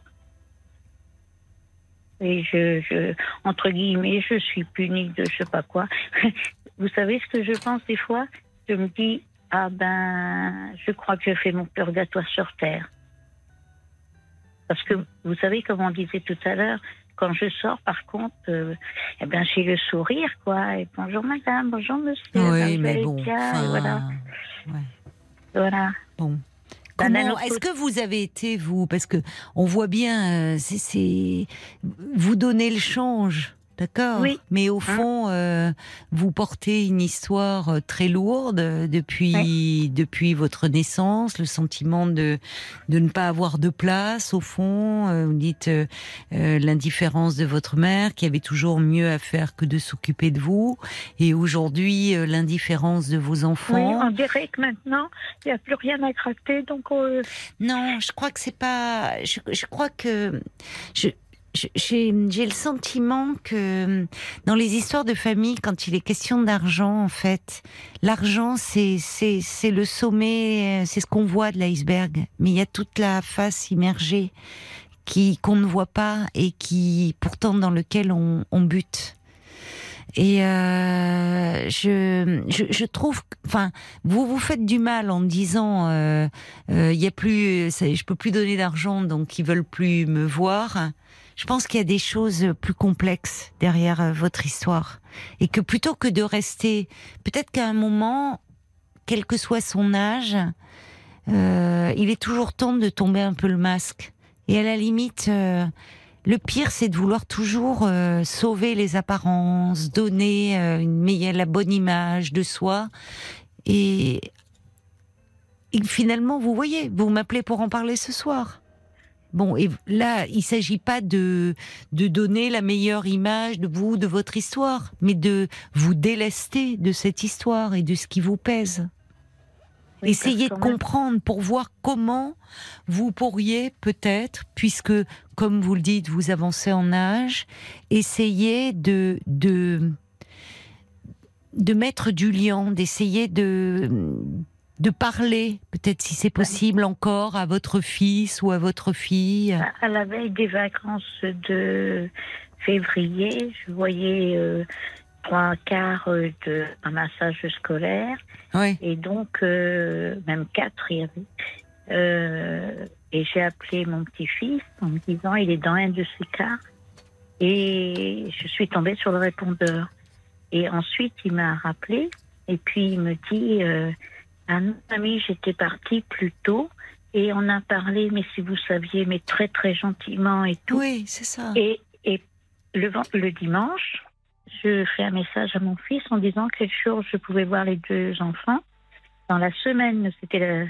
Et je, je, entre guillemets, je suis punie de je sais pas quoi. vous savez ce que je pense des fois? Je me dis, ah ben, je crois que je fais mon purgatoire sur Terre. Parce que vous savez, comme on disait tout à l'heure, quand je sors, par contre, euh, eh ben, j'ai le sourire, quoi. Et bonjour madame, bonjour monsieur. Oui, mais bon. bien, enfin, voilà. ouais. voilà. Bon. Ben, Comment est-ce que vous avez été vous? Parce que on voit bien euh, c'est- c'est vous donnez le change d'accord Oui. mais au fond euh, vous portez une histoire euh, très lourde euh, depuis depuis votre naissance le sentiment de de ne pas avoir de place au fond euh, vous dites euh, l'indifférence de votre mère qui avait toujours mieux à faire que de s'occuper de vous et aujourd'hui euh, l'indifférence de vos enfants Oui, on dirait que maintenant, il n'y a plus rien à gratter, donc euh, Non, je crois que c'est pas. Je, je crois que je. J'ai le sentiment que dans les histoires de famille, quand il est question d'argent, en fait, l'argent c'est c'est le sommet, euh, c'est ce qu'on voit de l'iceberg, mais il y a toute la face immergée qui qu'on ne voit pas et qui pourtant dans lequel on, bute. Et euh, je, je, trouve, enfin, vous vous faites du mal en disant, euh, euh, il y a plus, ça, je peux plus donner d'argent, donc ils veulent plus me voir. Je pense qu'il y a des choses plus complexes derrière euh, votre histoire, et que plutôt que de rester, peut-être qu'à un moment, quel que soit son âge, euh, il est toujours temps de tomber un peu le masque. Et à la limite, euh, le pire, c'est de vouloir toujours euh, sauver les apparences, donner euh, une meilleure, la bonne image de soi. Et, et finalement, vous voyez, vous m'appelez pour en parler ce soir. Bon, et là, il s'agit pas de de donner la meilleure image de vous, de votre histoire, mais de vous délester de cette histoire et de ce qui vous pèse. oui, Essayez de comprendre pour voir comment vous pourriez peut-être, puisque comme vous le dites, vous avancez en âge, essayer de de de mettre du lien, d'essayer de de parler, peut-être si c'est possible encore à votre fils ou à votre fille? À- la veille des vacances de février, je voyais euh, trois quarts euh, de un massage scolaire Ouais. et donc euh, même quatre il y avait. Euh, et j'ai appelé mon petit-fils en me disant il est dans un de ces quarts et je suis tombée sur le répondeur. Et ensuite il m'a rappelé et puis il me dit non, ami j'étais partie plus tôt et on a parlé mais si vous saviez mais très très gentiment et tout. Oui, c'est ça. Et, et le, le dimanche, je fais un message à mon fils en disant quel jour je pouvais voir les deux enfants. Dans la semaine, c'était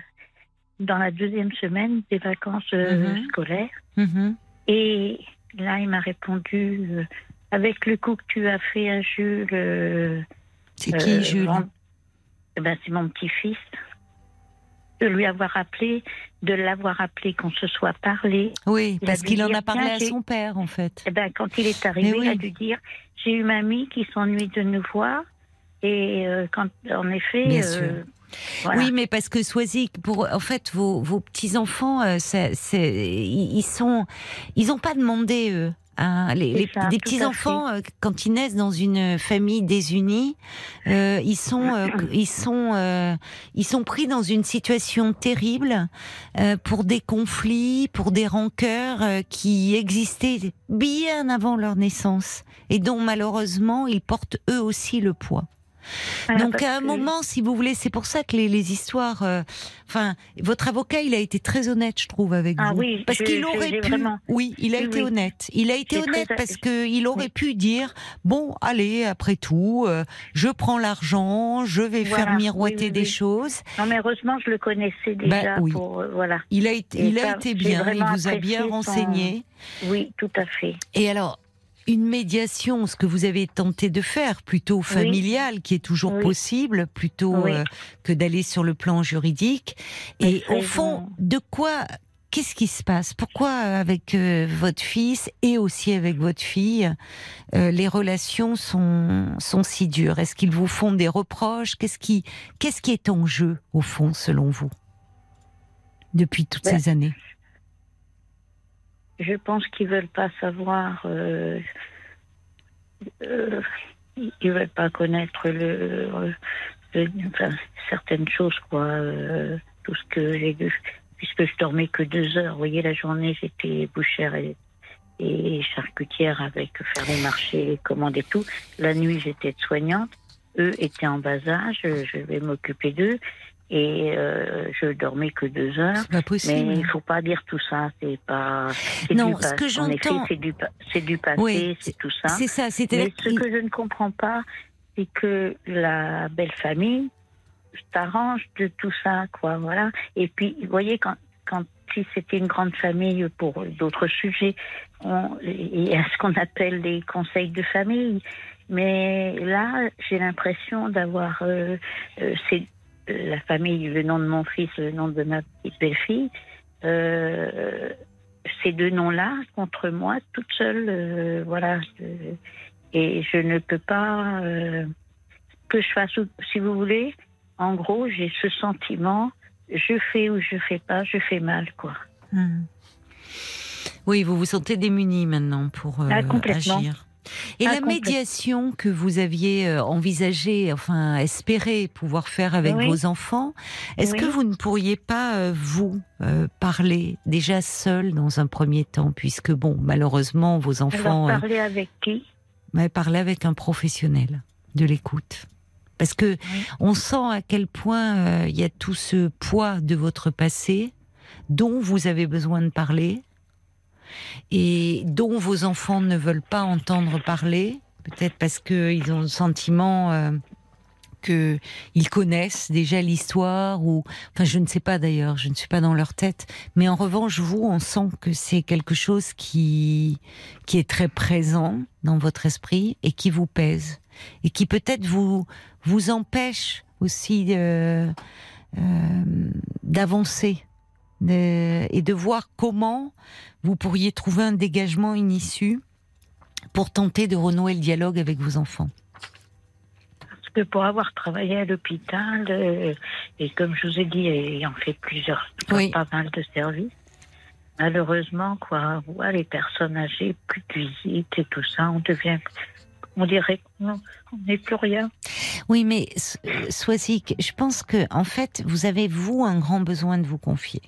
dans la deuxième semaine des vacances euh, Mhm. scolaires. Mhm. Et là, il m'a répondu euh, avec le coup que tu as fait à Jules. euh, C'est qui, euh, Jules? Eh ben, c'est mon petit-fils. De lui avoir appelé, de l'avoir appelé, qu'on se soit parlé. Oui, parce qu'il en a parlé à son père, en fait. Eh ben, quand il est arrivé, oui. il a dû dire J'ai eu mamie qui s'ennuie de nous voir. Et euh, quand, en effet, Bien euh, sûr. Voilà. Oui, mais parce que Swazik, pour en fait vos, vos petits enfants, euh, ils ils sont, ils ont pas demandé eux. Hein. les, les- ça, des petits enfants, euh, quand ils naissent dans une famille désunie, euh, ils sont, euh, ils sont, euh, ils sont pris dans une situation terrible euh, pour des conflits, pour des rancœurs euh, qui existaient bien avant leur naissance et dont malheureusement ils portent eux aussi le poids. Donc à un que- moment, si vous voulez, c'est pour ça que les, les histoires. euh, Enfin, votre avocat, il a été très honnête, je trouve, avec Ah vous, oui, parce qu'il aurait pu. vraiment- Oui, il a Oui, été oui. honnête. Il a été honnête très- parce que il aurait pu dire bon, allez, après tout, euh, je prends l'argent, je vais Voilà, faire miroiter des choses. Non, mais heureusement, je le connaissais déjà. Bah, pour, euh, voilà. Il a été, il a ça, été bien, il vous a bien son- renseigné. Oui, tout à fait. Et alors, une médiation, ce que vous avez tenté de faire, plutôt familiale, qui est toujours Oui. possible, plutôt Oui. euh, que d'aller sur le plan juridique. Et au fond, bon. de quoi Qu'est-ce qui se passe? Pourquoi euh, avec euh, votre fils et aussi avec votre fille, euh, les relations sont, sont si dures? Est-ce qu'ils vous font des reproches? Qu'est-ce qui, qu'est-ce qui est en jeu, au fond, selon vous, depuis toutes Ben, ces années Je pense qu'ils veulent pas savoir. euh, euh, veulent pas connaître le, enfin, certaines choses, quoi. euh, tout j'ai. Puisque je dormais que deux heures. Vous voyez, la journée, j'étais bouchère et, et charcutière avec faire les marchés, commander tout. La nuit, j'étais soignante. Eux étaient en bas âge. Je vais m'occuper d'eux. Et euh, je dormais que deux heures. C'est pas possible. Mais il faut pas dire tout ça, c'est pas. c'est Non, du ce que j'entends- c'est du, c'est du passé, Oui, c'est tout ça. C'est ça, Mais c'est-à-dire ce que je ne comprends pas, c'est que la belle famille s'arrange de tout ça, quoi, voilà. Et puis, vous voyez, quand, quand si c'était une grande famille pour d'autres sujets, on, il y a ce qu'on appelle les conseils de famille. Mais là, j'ai l'impression d'avoir euh, euh, c'est euh, la famille, le nom de mon fils, le nom de ma petite belle-fille, euh, ces deux noms-là contre moi, toute seule, euh, voilà. euh, et je ne peux pas que je fasse, si vous voulez. En gros, j'ai ce sentiment, je fais ou je fais pas, je fais mal, quoi. Hmm. Oui, vous vous sentez démuni maintenant pour Ah, complètement. agir. Et la médiation que vous aviez euh, envisagée, enfin espéré pouvoir faire avec Oui. vos enfants, est-ce Oui. que vous ne pourriez pas, euh, vous, euh, parler déjà seul dans un premier temps, puisque bon, malheureusement, vos Alors, enfants, euh, parler avec qui? Mais parler avec un professionnel de l'écoute. Parce que on sent à quel point euh, il y a tout ce poids de votre passé dont vous avez besoin de parler et dont vos enfants ne veulent pas entendre parler, peut-être parce qu'ils ont le sentiment euh, que ils connaissent déjà l'histoire ou enfin je ne sais pas d'ailleurs, je ne suis pas dans leur tête, mais en revanche vous on sent que c'est quelque chose qui qui est très présent dans votre esprit et qui vous pèse et qui peut-être vous vous empêche aussi euh, d'avancer de- et de voir comment vous pourriez trouver un dégagement, une issue pour tenter de renouer le dialogue avec vos enfants. Parce que pour avoir travaillé à l'hôpital, euh, et comme je vous ai dit, ayant fait plusieurs, Oui. pas mal de services, malheureusement, quoi, ouais, les personnes âgées, plus de visites et tout ça, on devient, on dirait qu'on on n'est plus rien. Oui, mais Swazik, je pense que en fait, vous avez vous un grand besoin de vous confier.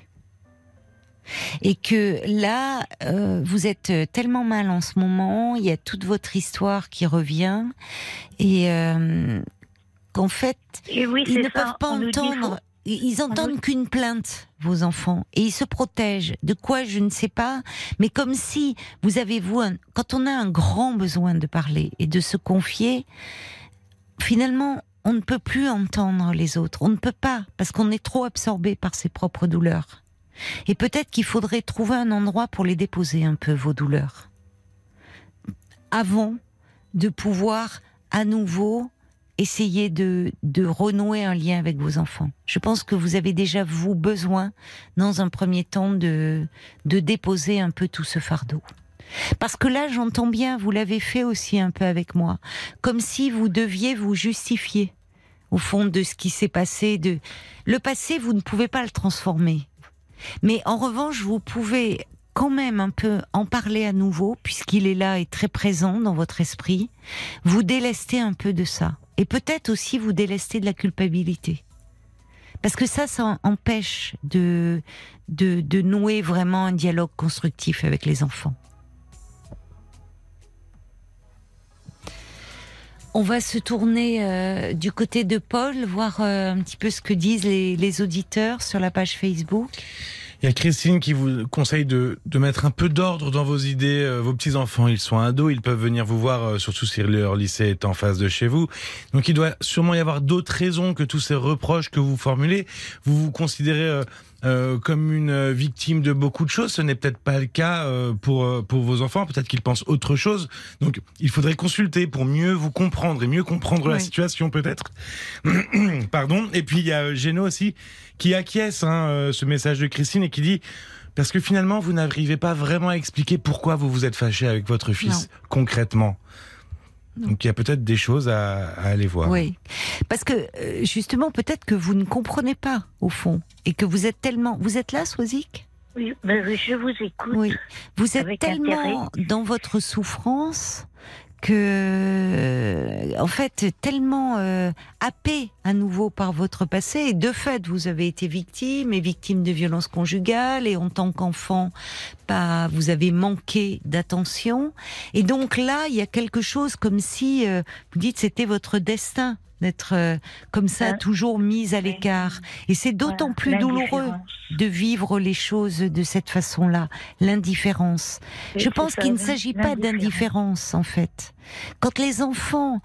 Et que là, euh, vous êtes tellement mal en ce moment, il y a toute votre histoire qui revient, et euh, qu'en fait, oui, ils ne ça, peuvent pas on entendre. Ils entendent qu'une plainte, vos enfants, et ils se protègent. De quoi, je ne sais pas, mais comme si vous avez, vous, un- quand on a un grand besoin de parler et de se confier, finalement, on ne peut plus entendre les autres. On ne peut pas, parce qu'on est trop absorbé par ses propres douleurs. Et peut-être qu'il faudrait trouver un endroit pour les déposer un peu, vos douleurs. Avant de pouvoir à nouveau essayer de, de renouer un lien avec vos enfants. Je pense que vous avez déjà, vous, besoin, dans un premier temps, de, de déposer un peu tout ce fardeau. Parce que là, j'entends bien, vous l'avez fait aussi un peu avec moi, comme si vous deviez vous justifier au fond de ce qui s'est passé. De le passé, vous ne pouvez pas le transformer, mais en revanche, vous pouvez quand même un peu en parler à nouveau, puisqu'il est là et très présent dans votre esprit. Vous délester un peu de ça, et peut-être aussi vous délester de la culpabilité. Parce que ça, ça empêche de, de, de nouer vraiment un dialogue constructif avec les enfants. On va se tourner euh, du côté de Paul, voir euh, un petit peu ce que disent les, auditeurs sur la page Facebook. Il y a Christine qui vous conseille de, mettre un peu d'ordre dans vos idées. Euh, vos petits-enfants, ils sont ados, ils peuvent venir vous voir, surtout si leur lycée est en face de chez vous. Donc il doit sûrement y avoir d'autres raisons que tous ces reproches que vous formulez. Vous vous considérez... Euh, euh, comme une victime de beaucoup de choses. Ce n'est peut-être pas le cas euh, pour euh, pour vos enfants. Peut-être qu'ils pensent autre chose. Donc, il faudrait consulter pour mieux vous comprendre et mieux comprendre la situation, peut-être. Pardon. Et puis il y a Géno aussi qui acquiesce hein, euh, ce message de Christine et qui dit parce que finalement vous n'arrivez pas vraiment à expliquer pourquoi vous vous êtes fâché avec votre fils concrètement. Donc il y a peut-être des choses à, à aller voir. Oui, parce que euh, justement, peut-être que vous ne comprenez pas au fond et que vous êtes tellement. Vous êtes là, Swazik? Oui, mais oui, je vous écoute. Oui. Vous êtes Avec tellement dans votre souffrance que, en fait, tellement euh, happé à nouveau par votre passé. Et de fait, vous avez été victime et victime de violences conjugales. Et en tant qu'enfant, pas, vous avez manqué d'attention. Et donc là, il y a quelque chose comme si euh, vous dites c'était votre destin d'être euh, comme ça, toujours mise à l'écart. Et c'est d'autant plus douloureux de vivre les choses de cette façon-là, l'indifférence. Je pense qu'il ne s'agit pas d'indifférence, en fait. Quand les enfants,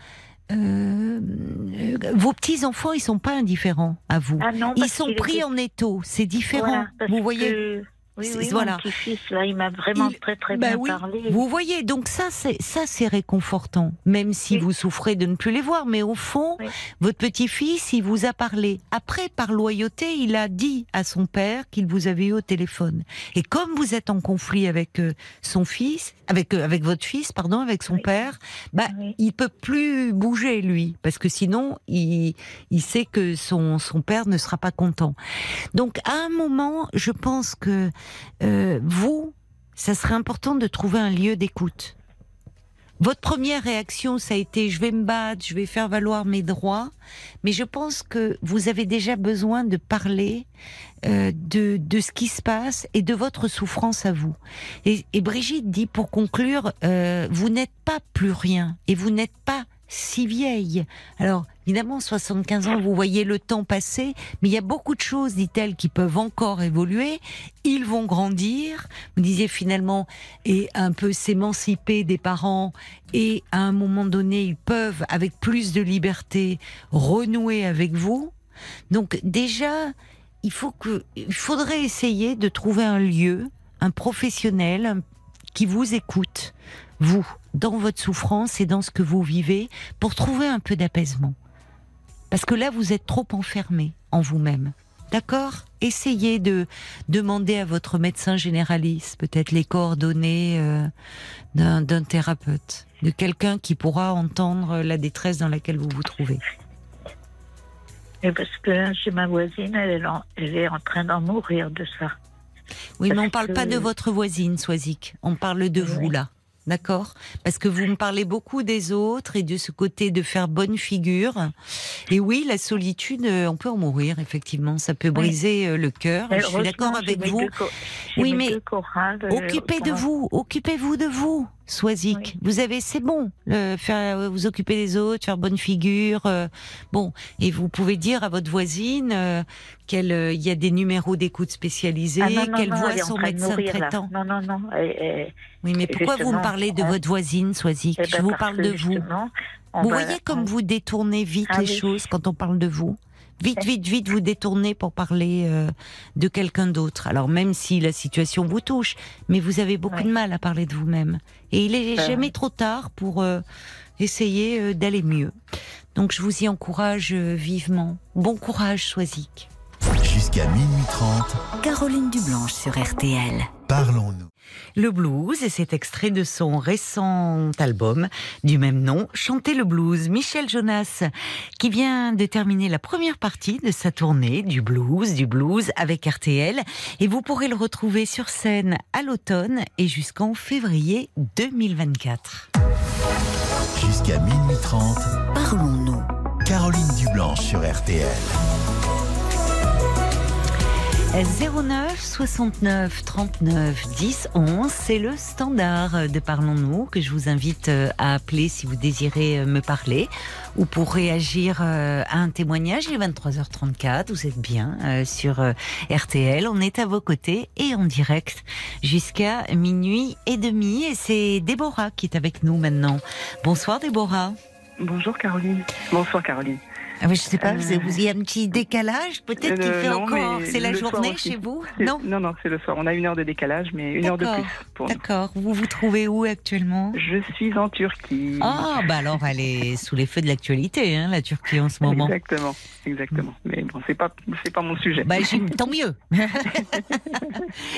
euh, euh, vos petits enfants, ils sont pas indifférents à vous. Ah non, ils sont pris en étau. C'est différent. Voilà, vous voyez. que- Oui, oui, voilà. mon petit-fils, là, il m'a vraiment Il- très, très Bah bien oui, parlé. Vous voyez, donc ça, c'est ça, c'est réconfortant, même si Oui. vous souffrez de ne plus les voir. Mais au fond, Oui. votre petit-fils, il vous a parlé. Après, par loyauté, il a dit à son père qu'il vous avait eu au téléphone. Et comme vous êtes en conflit avec euh, son fils, avec euh, avec votre fils, pardon, avec son père, bah, il peut plus bouger lui, parce que sinon, il il sait que son son père ne sera pas content. Donc, à un moment, je pense que euh, vous, ça serait important de trouver un lieu d'écoute. Votre première réaction, ça a été je vais me battre, je vais faire valoir mes droits, mais je pense que vous avez déjà besoin de parler euh, de, de ce qui se passe et de votre souffrance à vous. Et, et Brigitte dit pour conclure, euh, vous n'êtes pas plus rien et vous n'êtes pas si vieille. Alors, évidemment, 75 ans, vous voyez le temps passer, mais il y a beaucoup de choses, dit-elle, qui peuvent encore évoluer. Ils vont grandir. Vous disiez finalement, et un peu s'émanciper des parents, et à un moment donné, ils peuvent, avec plus de liberté, renouer avec vous. Donc, déjà, il faut il faudrait essayer de trouver un lieu, un professionnel qui vous écoute, vous, dans votre souffrance et dans ce que vous vivez, pour trouver un peu d'apaisement. Parce que là, vous êtes trop enfermé en vous-même. D'accord? Essayez de demander à votre médecin généraliste peut-être les coordonnées euh, d'un thérapeute, de quelqu'un qui pourra entendre la détresse dans laquelle vous vous trouvez. Et parce que là, chez ma voisine, elle est en, elle est en train d'en mourir de ça. Oui, mais on parle pas de votre voisine, Soisic. On parle de vous, là. D'accord Parce que vous me parlez beaucoup des autres et de ce côté de faire bonne figure. Et oui, la solitude, euh, on peut en mourir, effectivement. Ça peut briser euh, le cœur. Je suis d'accord avec vous. Oui, mais euh, Occupez de vous, occupez-vous de vous, Soisic. Oui. Vous avez, c'est bon, le, faire, euh, vous occuper des autres, faire bonne figure. euh, bon, et vous pouvez dire à votre voisine euh, qu'il y a des numéros d'écoute spécialisés, Ah qu'elle voit son médecin mourir, là. traitant. Non, non, non. Oui, mais pourquoi vous me parlez de votre voisine, Soisic eh Je ben, vous parce parle de vous. Vous voyez comme vous détournez vite Ah les oui. choses quand on parle de vous? Vite, vite, vite, vous détournez pour parler euh, de quelqu'un d'autre. Alors même si la situation vous touche, mais vous avez beaucoup Ouais. de mal à parler de vous-même. Et il est jamais trop tard pour euh, essayer euh, d'aller mieux. Donc je vous y encourage euh, vivement. Bon courage, Soisic. Jusqu'à minuit 30, Caroline Dublanche sur RTL. parlons-nous. Le blues, et c'est extrait de son récent album du même nom, Chanter le blues. Michel Jonas, qui vient de terminer la première partie de sa tournée du blues, du blues avec RTL. Et vous pourrez le retrouver sur scène à l'automne et jusqu'en février 2024. Jusqu'à minuit 30, Parlons-nous. Caroline Dublanche sur RTL. 09 69 39 10 11, c'est le standard de Parlons-nous que je vous invite euh, à appeler si vous désirez euh, me parler ou pour réagir euh, à un témoignage. Il est 23h34, vous êtes bien sur RTL, on est à vos côtés et en direct jusqu'à minuit et demi et c'est Déborah qui est avec nous maintenant. Bonsoir Déborah. Bonjour Caroline. Bonsoir Caroline. Ah oui, je sais pas, vous avez un petit décalage peut-être qu'il Euh, fait non, encore. C'est la journée chez vous Non Non, non, c'est le soir. On a une heure de décalage, mais une heure de plus pour. D'accord. Vous vous trouvez où actuellement? Je suis en Turquie. Ah, bah alors elle est sous les feux de l'actualité, hein, la Turquie en ce moment. Exactement, exactement. Mais bon, c'est pas, c'est pas mon sujet. Bah, tant mieux.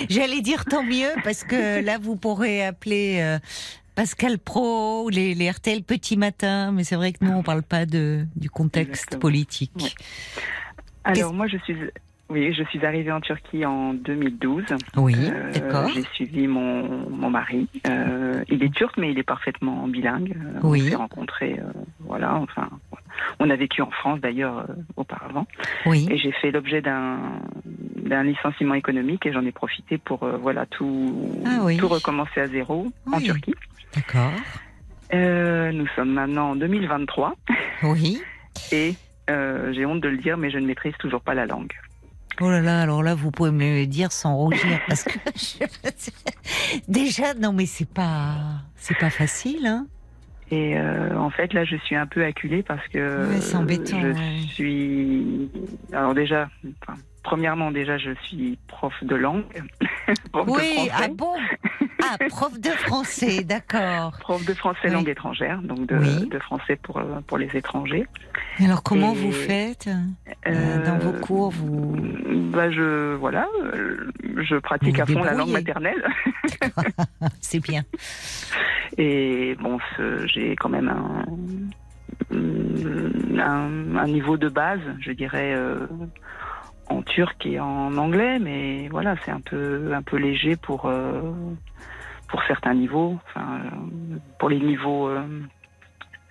J'allais dire tant mieux parce que là vous pourrez appeler euh, Pascal Pro les, les RTL Petit Matin, mais c'est vrai que nous on parle pas de du contexte Exactement. politique. Alors moi, je suis, oui, je suis arrivée en Turquie en 2012. Oui, Euh, d'accord. J'ai suivi mon, mon mari. Euh, il est turc, mais il est parfaitement bilingue. Euh, Oui. On s'est rencontrés, euh, voilà. Enfin, on a vécu en France d'ailleurs auparavant. Oui, Et j'ai fait l'objet d'un d'un licenciement économique et j'en ai profité pour voilà tout Ah oui. tout recommencer à zéro en. Turquie. D'accord. Euh, nous sommes maintenant en 2023 Oui. et euh, j'ai honte de le dire, mais je ne maîtrise toujours pas la langue. Oh là là, alors là, vous pouvez me le dire sans rougir, parce que je- déjà, non, mais c'est pas, c'est pas facile, hein. Et euh, en fait, là, je suis un peu acculée parce que Ouais, c'est embêtant, je ouais. suis. Alors déjà, enfin, premièrement, déjà, je suis prof de langue, prof de Oui, ah bon Ah, prof de français, d'accord. prof de français Oui. langue étrangère, donc de, Oui. de français pour euh, pour les étrangers. Et alors, comment Et- vous faites euh, dans vos cours vous... Bah je voilà, euh, je pratique Vous à fond la langue maternelle. C'est bien. Et bon, j'ai quand même un, un, un niveau de base, je dirais, euh, en turc et en anglais, mais voilà, c'est un peu, un peu léger pour, euh, pour certains niveaux. Enfin, euh, pour les niveaux, euh,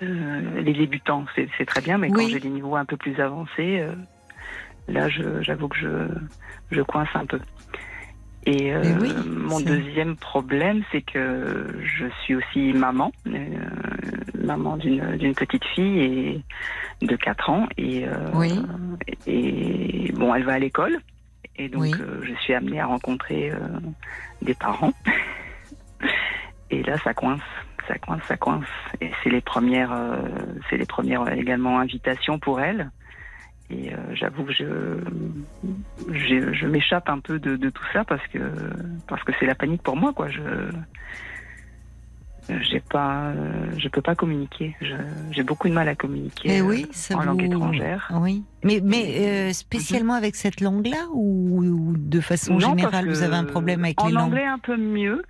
euh, les débutants, c'est très bien, mais Oui. quand j'ai des niveaux un peu plus avancés, euh, là, je- j'avoue que je, je coince un peu. Et euh, oui, mon deuxième problème, c'est que je suis aussi maman, euh, maman d'une d'une petite fille et de 4 ans. Et, euh, Oui. et bon, elle va à l'école. Et donc, Oui. euh, je suis amenée à rencontrer euh, des parents. Et là, ça coince, ça coince, ça coince. Et c'est les premières, euh, c'est les premières également invitations pour elle. Et euh, j'avoue que je, je, je m'échappe un peu de, de tout ça parce que parce que c'est la panique pour moi, quoi. J'ai pas, euh, je peux pas communiquer. J'ai beaucoup de mal à communiquer Eh euh, oui, ça en vous... langue étrangère. Oui. Mais, mais euh, spécialement avec cette langue-là ou, ou de façon Non, générale, vous avez un problème avec en les langues? anglais un peu mieux.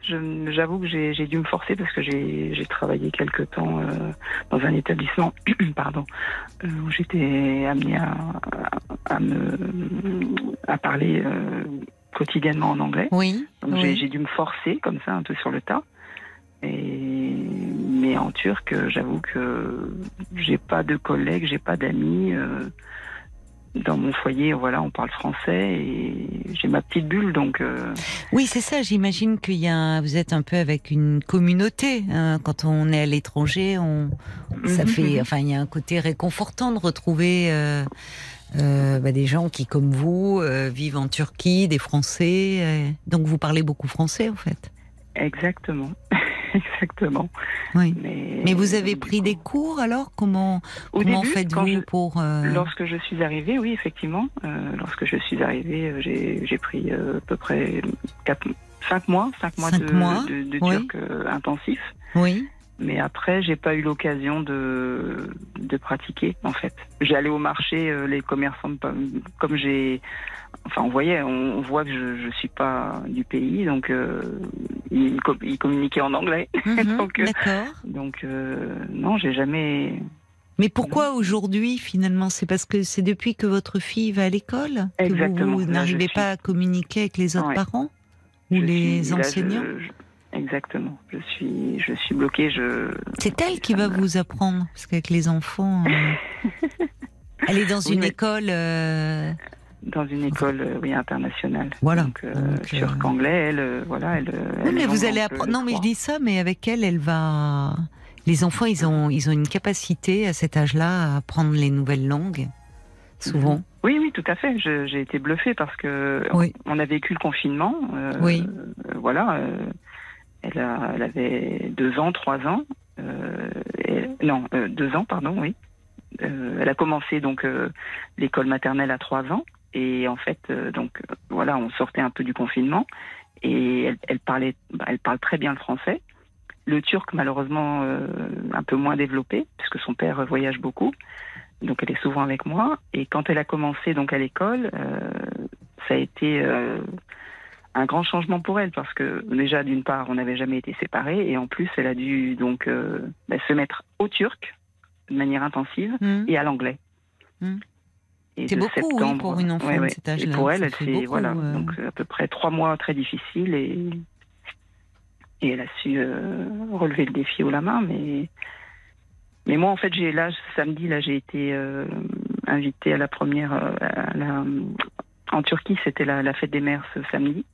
J'avoue que j'ai dû me forcer parce que j'ai travaillé quelque temps euh, dans un établissement, pardon, euh, où j'étais amenée à, à, me à parler euh, quotidiennement en anglais. Oui. Oui. j'ai dû me forcer comme ça un peu sur le tas. Et mais en turc, j'avoue que j'ai pas de collègues, j'ai pas d'amis. euh, dans mon foyer, voilà, on parle français et j'ai ma petite bulle, donc euh, Oui, c'est ça. J'imagine qu'il y a, un- vous êtes un peu avec une communauté. hein. Quand on est à l'étranger, on, ça Mhm, fait, enfin, il y a un côté réconfortant de retrouver euh, euh, bah, des gens qui, comme vous, euh, vivent en Turquie, des Français. euh. donc, vous parlez beaucoup français, en fait. exactement, exactement. Oui. Mais, Mais vous avez pris coup, des cours alors? Comment au comment faites-vous pour euh, Lorsque je suis arrivée, oui, effectivement. Euh, lorsque je suis arrivée, euh, j'ai pris à peu près quatre, cinq mois, cinq mois Cinq de, mois, de, de oui. turc intensif. Oui. Mais après, j'ai pas eu l'occasion de, de pratiquer, en fait. J'allais au marché, euh, les commerçants, comme j'ai. Enfin, on voyait, on, on voit que je, je suis pas du pays, donc euh, ils, co- ils communiquaient en anglais. Mhm, Donc, euh, D'accord. Donc, non, j'ai jamais. Mais pourquoi aujourd'hui finalement? C'est parce que c'est depuis que votre fille va à l'école que Exactement. vous, n'arrivez suis- pas à communiquer avec les autres Ouais. parents? Ou je les suis- là, je- enseignants? je- exactement. Je suis, je suis bloquée. Je. C'est elle qui va vous apprendre parce qu'avec les enfants, euh, elle est dans Oui, une mais- école. euh, dans une école euh, oui, internationale. Voilà. Donc, Donc, turc-anglais, elle, voilà, elle. Oui, elle mais vous allez apprendre. Non, mais je dis ça, mais avec elle, elle va. Les enfants, ils ont, ils ont une capacité à cet âge-là à apprendre les nouvelles langues. Souvent. Oui, oui, tout à fait. J'ai été bluffée parce que Oui. on a vécu le confinement. Oui. voilà. Elle, avait deux ans, trois ans. euh, non, euh, deux ans, pardon, oui. Euh, elle a commencé donc l'école maternelle à trois ans. Et en fait, donc voilà, on sortait un peu du confinement. Et elle, elle parlait, bah, elle parle très bien le français. Le turc, malheureusement, un peu moins développé, puisque son père voyage beaucoup. Donc elle est souvent avec moi. Et quand elle a commencé donc à l'école, ça a été un grand changement pour elle parce que déjà d'une part on n'avait jamais été séparés et en plus elle a dû donc euh, bah, se mettre au turc de manière intensive Mhm. et à l'anglais. Et C'est de beaucoup, oui, septembre- pour une enfant ouais, de ouais. cet âge-là. Et pour elle, c'est voilà euh. donc à peu près trois mois très difficiles et et elle a su euh, relever le défi haut la main, mais mais moi en fait j'ai là samedi là j'ai été euh, invitée à la première euh, à la- en Turquie c'était la, la fête des mères ce samedi.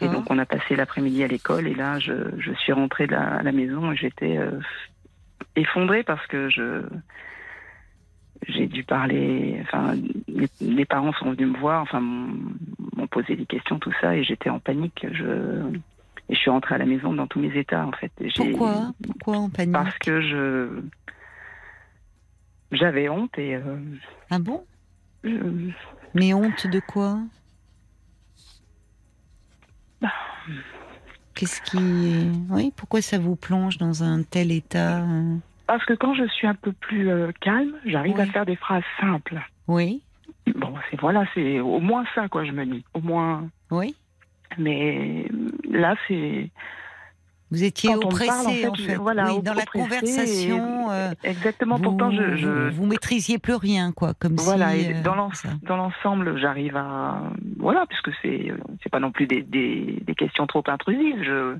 Et donc on a passé l'après-midi à l'école. Et là je, je suis rentrée de la, à la maison et j'étais euh, effondrée parce que je j'ai dû parler enfin les, les parents sont venus me voir enfin m'ont posé des questions tout ça. Et j'étais en panique. Je et je suis rentrée à la maison dans tous mes états en fait. Pourquoi? Pourquoi en panique? Parce que je j'avais honte et euh, Ah bon? je- Mais honte de quoi? Qu'est-ce qui. Oui, pourquoi ça vous plonge dans un tel état euh? Parce que quand je suis un peu plus euh, calme, j'arrive Oui. à faire des phrases simples. Oui, Bon, c'est voilà, c'est au moins ça quoi, je me dis, au moins. oui. Mais là, c'est Vous étiez Quand oppressé, parle, en fait, en je- fait. voilà, oui, dans la conversation. euh, exactement. vous, Pourtant, je, je- vous, maîtrisiez plus rien, quoi, comme voilà, si. et euh, dans l'ensemble, j'arrive à voilà, puisque c'est c'est pas non plus des, des, des questions trop intrusives. Je,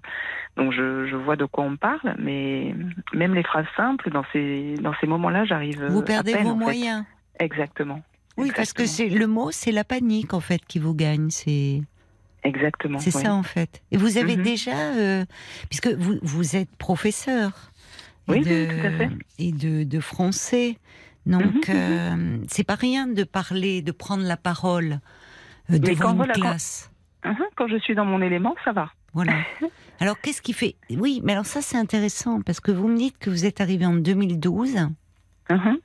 donc je, je vois de quoi on parle, mais même les phrases simples dans ces dans ces moments-là, j'arrive. Vous à perdez peine, vos fait. moyens. Exactement. Oui, parce que c'est le mot, c'est la panique en fait qui vous gagne. C'est Exactement. c'est ça en fait. Et vous avez Mhm. déjà, euh, puisque vous vous êtes professeur Oui, de, oui, tout à fait. et de, de français, donc Mhm, euh, c'est pas rien de parler, de prendre la parole euh, devant quand une voilà, quand- classe. Mhm, Quand je suis dans mon élément, ça va. Voilà. Alors qu'est-ce qui fait Oui, mais alors ça c'est intéressant parce que vous me dites que vous êtes arrivé en 2012, Mhm.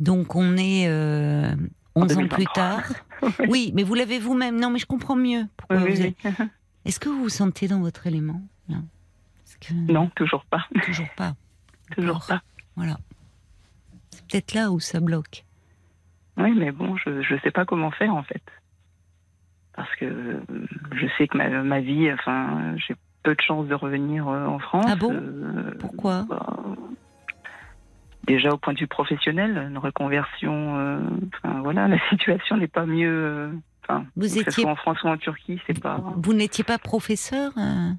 donc on est euh, 11 ans plus 2023. tard. Oui, mais vous l'avez vous-même. Non, mais je comprends mieux. Pourquoi Oui, vous oui. Est-ce que vous vous sentez dans votre élément là? Parce que- Non, toujours pas. Toujours pas. Toujours pas. Voilà. C'est peut-être là où ça bloque. Oui, mais bon, je ne sais pas comment faire en fait. Parce que je sais que ma, ma vie, enfin, j'ai peu de chances de revenir euh, en France. Ah bon? Euh, Pourquoi? bah, Déjà au point de vue professionnel, une reconversion, euh, enfin voilà, la situation n'est pas mieux. euh, Enfin, Vous que ce étiez- soit en France ou en Turquie, c'est pas. Vous n'étiez pas professeur euh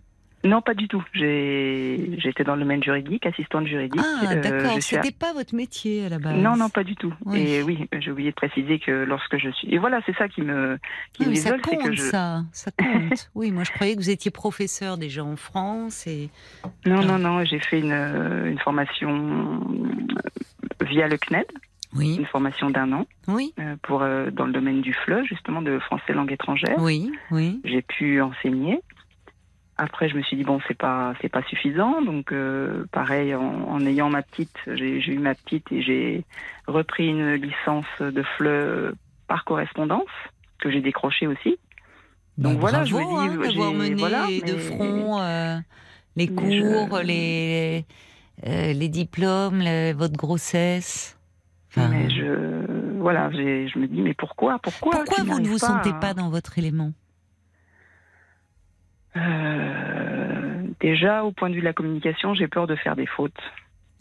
Non, pas du tout. J'étais dans le domaine juridique, assistante juridique. Ah, Euh, d'accord. à- C'était pas votre métier à la base. Non, non, pas du tout. Oui. Et oui, j'ai oublié de préciser que lorsque je suis. Et voilà, c'est ça qui me, qui Oui, mais ça que compte, je. ça. Ça compte. oui, moi je croyais que vous étiez professeur déjà en France et. Non, Ah. non, non, j'ai fait une, euh, une formation euh, via le CNED, Oui, une formation d'un an, oui, euh, pour, euh, dans le domaine du FLE, justement, de français langue étrangère. oui, oui. J'ai pu enseigner. Après, je me suis dit, bon, c'est pas, c'est pas suffisant. Donc, euh, pareil, en, en ayant ma petite, j'ai eu ma petite et j'ai repris une licence de FLE par correspondance, que j'ai décrochée aussi. Donc Bah, voilà, je me dis, hein, j'ai- mené voilà, de mais- front euh, les je- cours, les, euh, les diplômes, le- votre grossesse. Enfin, Mais je, voilà, je me dis, mais pourquoi, pourquoi pourquoi vous ne vous pas sentez pas dans votre élément? Euh, Déjà, au point de vue de la communication, j'ai peur de faire des fautes.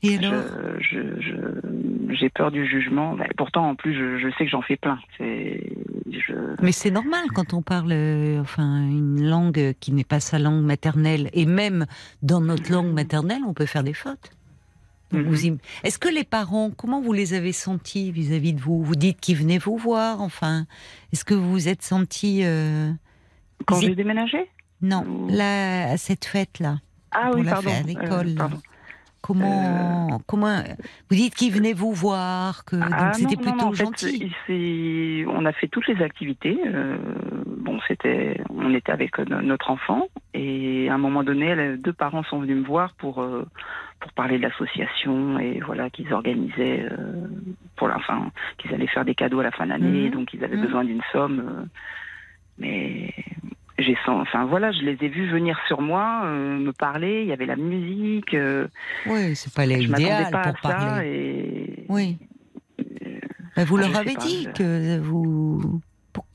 Et alors? Je, je, je- j'ai peur du jugement. Ben, pourtant, en plus, je, sais que j'en fais plein. C'est, Mais c'est normal quand on parle, euh, enfin, une langue qui n'est pas sa langue maternelle, et même dans notre langue maternelle, on peut faire des fautes. Mhm. Est-ce que les parents, comment vous les avez sentis vis-à-vis de vous? Vous dites qu'ils venaient vous voir, enfin, est-ce que vous vous êtes sentis euh, quand j'ai déménagé? Non, à cette fête-là, Ah On oui, l'a pardon. fait à euh, l'école. comment, comment Vous dites qu'ils venaient vous voir, que Ah, c'était plutôt non, en fait, gentil. on a fait toutes les activités. euh, bon, c'était, on était avec euh, notre enfant et à un moment donné, les deux parents sont venus me voir pour euh, pour parler de l'association et voilà qu'ils organisaient euh, pour la fin, qu'ils allaient faire des cadeaux à la fin d'année, Mhm. donc ils avaient Mhm. besoin d'une somme. euh, mais j'ai enfin voilà, je les ai vus venir sur moi, euh, me parler. Il y avait la musique. euh, Oui, c'est pas l'idéal pour à ça parler. et Oui. euh, Ben, vous Ah, leur avez pas, dit je- que vous.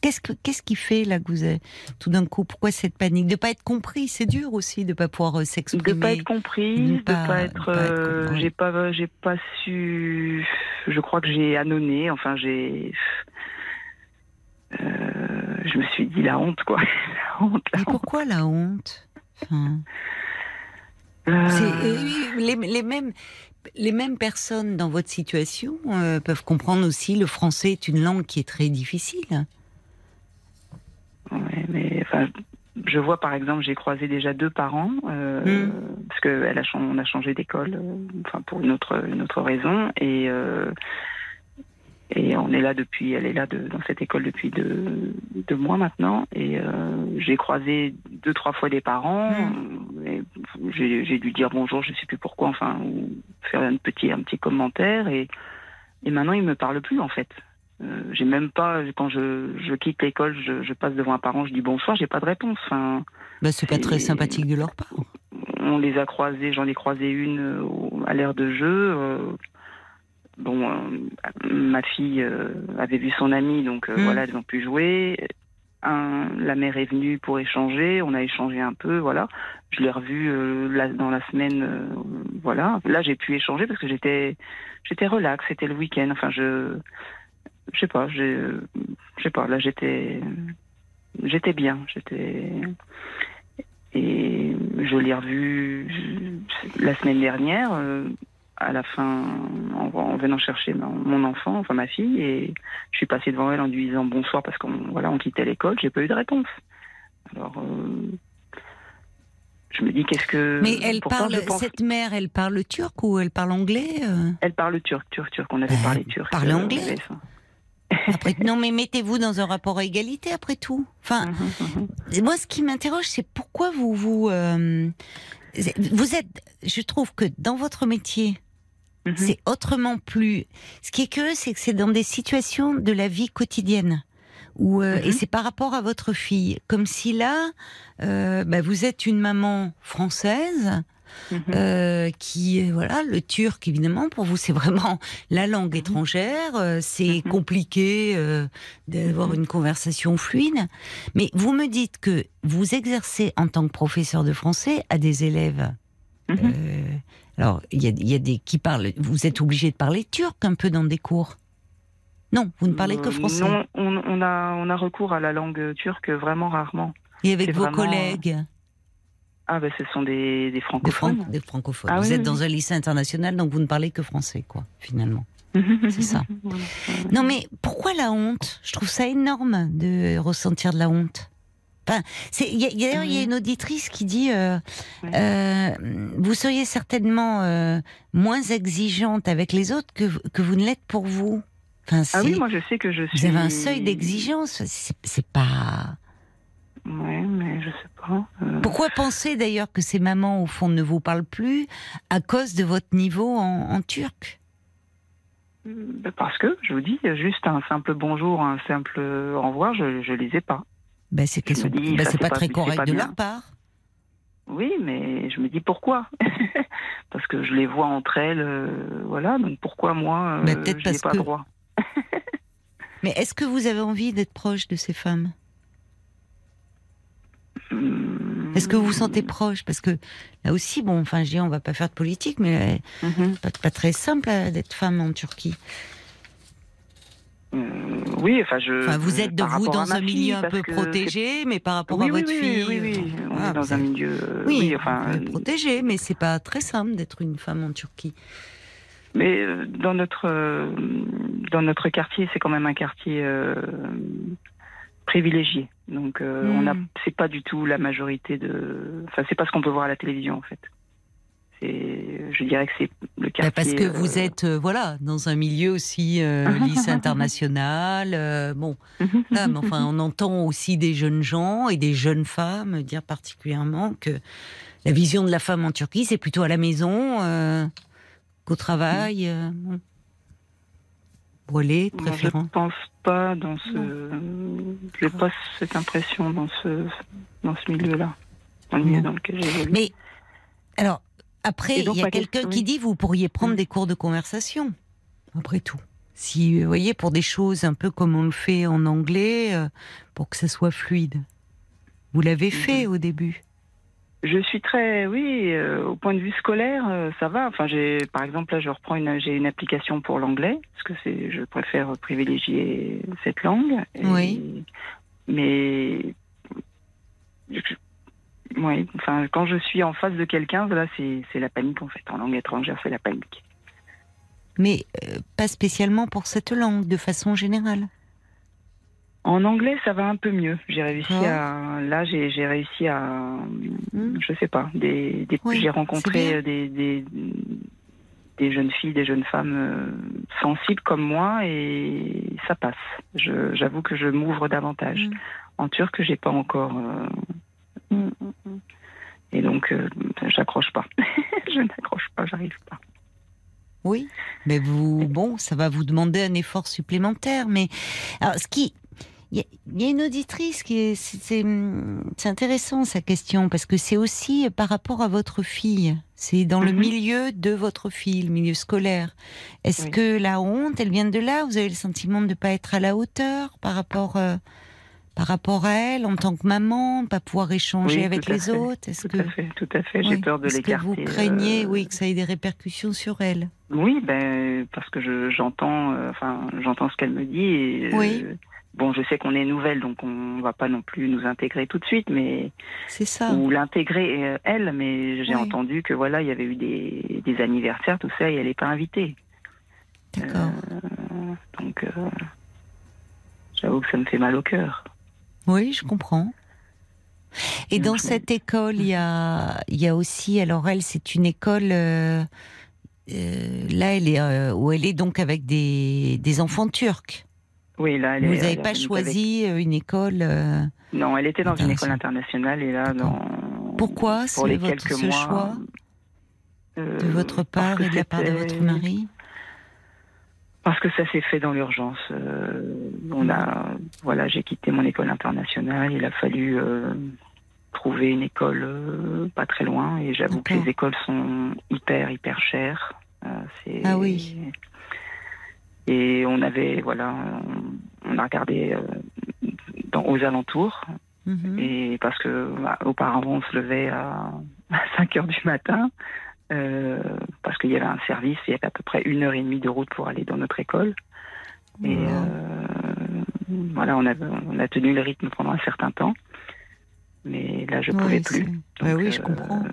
Qu'est-ce que qu'est-ce qui fait là que vous êtes tout d'un coup Pourquoi cette panique? De pas être compris, c'est dur aussi de pas pouvoir euh, de s'exprimer. pas être comprise, ne de pas- pas, de être, pas être euh, compris. j'ai pas, j'ai pas su. Je crois que j'ai annonné. Enfin, j'ai. Euh, je me suis dit la honte, quoi. la honte, la Mais honte. pourquoi la honte? Enfin, Euh, euh, les, les mêmes les mêmes personnes dans votre situation euh, peuvent comprendre aussi le français est une langue qui est très difficile. ouais, mais enfin, je vois par exemple, j'ai croisé déjà deux parents euh, Mm. parce que elle a, chan- on a changé d'école, euh, enfin pour une autre une autre raison et. Et on est là depuis, elle est là de, dans cette école depuis deux, deux mois maintenant. Et euh, j'ai croisé deux, trois fois des parents. Et J'ai dû dire bonjour, je sais plus pourquoi, enfin, ou faire un petit, un petit commentaire. Et, et maintenant, ils me parlent plus, en fait. Euh, j'ai même pas, quand je, je quitte l'école, je, je passe devant un parent, je dis bonsoir, j'ai pas de réponse. Enfin, Ben, c'est pas très sympathique de leur part. on les a croisés, j'en ai croisé une euh, à l'ère de jeu. euh, bon, euh, ma fille euh, avait vu son amie, donc euh, Mm. voilà, elles ont pu jouer. Un, la mère est venue pour échanger, on a échangé un peu, voilà. Je l'ai revue euh, dans la semaine, euh, voilà. Là, j'ai pu échanger parce que j'étais, j'étais relax, c'était le week-end. Enfin, je, je sais pas, je sais pas. Là, j'étais, j'étais bien, j'étais. Et je l'ai revu la semaine dernière, euh, à la fin, en, en venant chercher mon, mon enfant, enfin ma fille, et je suis passée devant elle en lui disant bonsoir parce qu'on voilà, on quittait l'école, j'ai pas eu de réponse. Alors, euh, je me dis qu'est-ce que. Mais elle pourtant, parle, pense- cette mère, elle parle turc ou elle parle anglais euh? Elle parle turc, turc, turc. On avait Euh, parlé turc. parlez euh, anglais. Après, non, mais mettez-vous dans un rapport à égalité après tout. Enfin, Mhm, mhm. moi, ce qui m'interroge, c'est pourquoi vous vous vous êtes. Je trouve que dans votre métier, Mhm. c'est autrement plus. Ce qui est curieux, c'est que c'est dans des situations de la vie quotidienne. Où, euh, Mhm. Et c'est par rapport à votre fille. Comme si là, euh, bah, vous êtes une maman française Mhm. euh, qui voilà le turc évidemment pour vous c'est vraiment la langue Mhm. étrangère euh, c'est Mhm. compliqué euh, d'avoir Mhm. une conversation fluide mais vous me dites que vous exercez en tant que professeur de français à des élèves Mhm. euh, alors il y a, il y a des qui parlent vous êtes obligé de parler turc un peu dans des cours? Non vous ne parlez que Euh, français Non, on, on a, on a recours à la langue turque vraiment rarement. et avec vos vraiment- collègues? Ah, ben ce sont des, des des, francophones. Fran- des francophones Ah vous oui, êtes oui, dans un lycée international donc vous ne parlez que français quoi finalement C'est ça. Non, mais pourquoi la honte? Je trouve ça énorme de ressentir de la honte. Enfin, D'ailleurs, il y a une auditrice qui dit euh, euh, Vous seriez certainement euh, moins exigeante avec les autres que, que vous ne l'êtes pour vous. Enfin, Ah oui, moi je sais que je suis. vous avez un seuil d'exigence. C'est pas. Ouais, mais je sais pas. Pourquoi penser d'ailleurs que ces mamans, au fond, ne vous parlent plus à cause de votre niveau en, en turc? Ben Parce que, je vous dis, juste un simple bonjour, un simple au revoir, je, je les ai pas. Ben, C'est qu'elles sont- ben, pas pas- très correct pas de bien. leur part. Oui, mais je me dis pourquoi? Parce que je les vois entre elles, euh, voilà. Donc pourquoi moi, euh, peut-être je n'ai pas que- droit? Mais est-ce que vous avez envie d'être proche de ces femmes? Hum, Est-ce que vous vous sentez proche? Parce que là aussi, bon, enfin, je dis, on va pas faire de politique, mais mhm. pas, pas très simple euh, d'être femme en Turquie. Euh, oui, enfin je. Enfin, vous êtes de vous dans un milieu un peu protégé, mais par rapport Oui, à oui, votre oui, fille. oui, oui, euh, On est dans vous un milieu. euh, Oui, oui, enfin. protégé, mais c'est pas très simple d'être une femme en Turquie. Mais dans notre dans notre quartier, c'est quand même un quartier euh, privilégié. Donc euh, Mm. on a c'est pas du tout la majorité de enfin c'est pas ce qu'on peut voir à la télévision en fait. Je dirais que c'est le quartier Bah, parce que euh, vous êtes, euh, voilà, dans un milieu aussi euh, lycée international. euh, bon, là, mais enfin, on entend aussi des jeunes gens et des jeunes femmes dire particulièrement que la vision de la femme en Turquie, c'est plutôt à la maison euh, qu'au travail. euh, bon. Brûlé, Moi, je préférant. pense pas dans ce je n'ai pas cette impression dans ce dans ce milieu-là. Dans le milieu dans lequel j'évolue. Mais alors, après, il y a quelqu'un qui dit vous pourriez prendre des cours de conversation. Après tout. Si, vous voyez, pour des choses un peu comme on le fait en anglais, euh, pour que ça soit fluide. Vous l'avez fait au début. Je suis très, oui, euh, au point de vue scolaire, euh, ça va. Enfin, j'ai, par exemple, là, je reprends une, j'ai une application pour l'anglais parce que c'est, je préfère privilégier cette langue. Et- Oui. Mais, je- oui, enfin, quand je suis en face de quelqu'un, là, c'est, la panique en fait. En langue étrangère, c'est la panique. Mais euh, pas spécialement pour cette langue, de façon générale. En anglais, ça va un peu mieux. J'ai réussi D'accord. à, là, j'ai, réussi à, Hmm. je sais pas, des, des- Oui, j'ai rencontré bien. des, des, des jeunes filles, des jeunes femmes euh, sensibles comme moi et ça passe. J'avoue que je m'ouvre davantage. Mm. En turc, j'ai pas encore. euh, Et donc, euh, j'accroche pas. je n'accroche pas, j'arrive pas. Oui, mais vous, bon, ça va vous demander un effort supplémentaire. Mais alors, ce qui, il y, a- une auditrice qui est, c'est, intéressant sa question parce que c'est aussi par rapport à votre fille. C'est dans le Mhm. milieu de votre fille, le milieu scolaire. Est-ce Oui. que la honte, elle vient de là? Vous avez le sentiment de ne pas être à la hauteur par rapport, euh, par rapport à elle en tant que maman, pas pouvoir échanger Oui, avec les fait, autres Est-ce Tout que à fait, tout à fait. J'ai oui, peur de est-ce que l'écarter. vous craignez, euh, oui, que ça ait des répercussions sur elle? Oui, ben parce que je, j'entends, euh, enfin, j'entends ce qu'elle me dit. Et, euh, Oui. Bon, je sais qu'on est nouvelle, donc on va pas non plus nous intégrer tout de suite, mais C'est ça. ou l'intégrer elle. Mais j'ai Oui. entendu que voilà, il y avait eu des, des anniversaires, tout ça, et elle n'est pas invitée. D'accord. Donc, j'avoue que ça me fait mal au cœur. Oui, je comprends. Et Donc, dans cette école, il y a, il y a aussi, alors elle, c'est une école, euh, euh, là, elle est, euh, où elle est donc avec des, des enfants turcs. Oui, là, elle Vous n'avez pas choisi une école. euh, Non, elle était dans une école internationale. et là, dans. Pourquoi pour les votre- quelques ce mois, choix de votre part et de la part de votre mari? Parce que ça s'est fait dans l'urgence. Euh, on a, voilà, j'ai quitté mon école internationale. Il a fallu euh, trouver une école euh, pas très loin, et j'avoue que les écoles sont hyper hyper chères. Ah oui. Et on avait, voilà, on, on a regardé dans, aux alentours, Mhm. et parce que bah, auparavant on se levait à, à 5 heures du matin. Euh, parce qu'il y avait un service, il y avait à peu près une heure et demie de route pour aller dans notre école. Et euh, voilà, on a, on a tenu le rythme pendant un certain temps. Mais là, je ne Oui, pouvais plus. Donc, oui, je euh, comprends.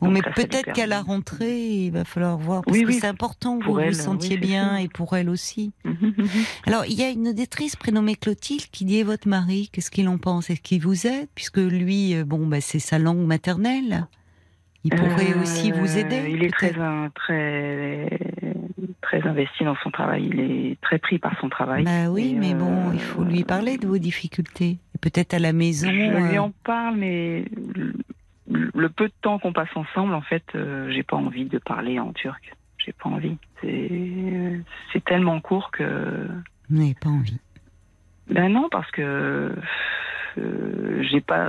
Bon, mais peut-être qu'à la rentrée, il va falloir voir. Parce Oui, que oui, c'est important que vous elle, vous sentiez oui, bien et pour elle aussi. Alors, il y a une auditrice prénommée Clotilde qui dit votre mari, qu'est-ce qu'il en pense? Est-ce qu'il vous aide Puisque lui, bon, bah, c'est sa langue maternelle. Il pourrait Euh, aussi vous aider Il est très, un- très, très investi dans son travail. Il est très pris par son travail. Bah oui, mais bon, euh, il faut lui parler de vos difficultés. Peut-être à la maison. Je lui euh, en parle, mais le- le peu de temps qu'on passe ensemble, en fait, euh, j'ai pas envie de parler en turc. J'ai pas envie. C'est c'est tellement court que. Vous n'avez pas envie. Ben non, parce que euh, j'ai pas.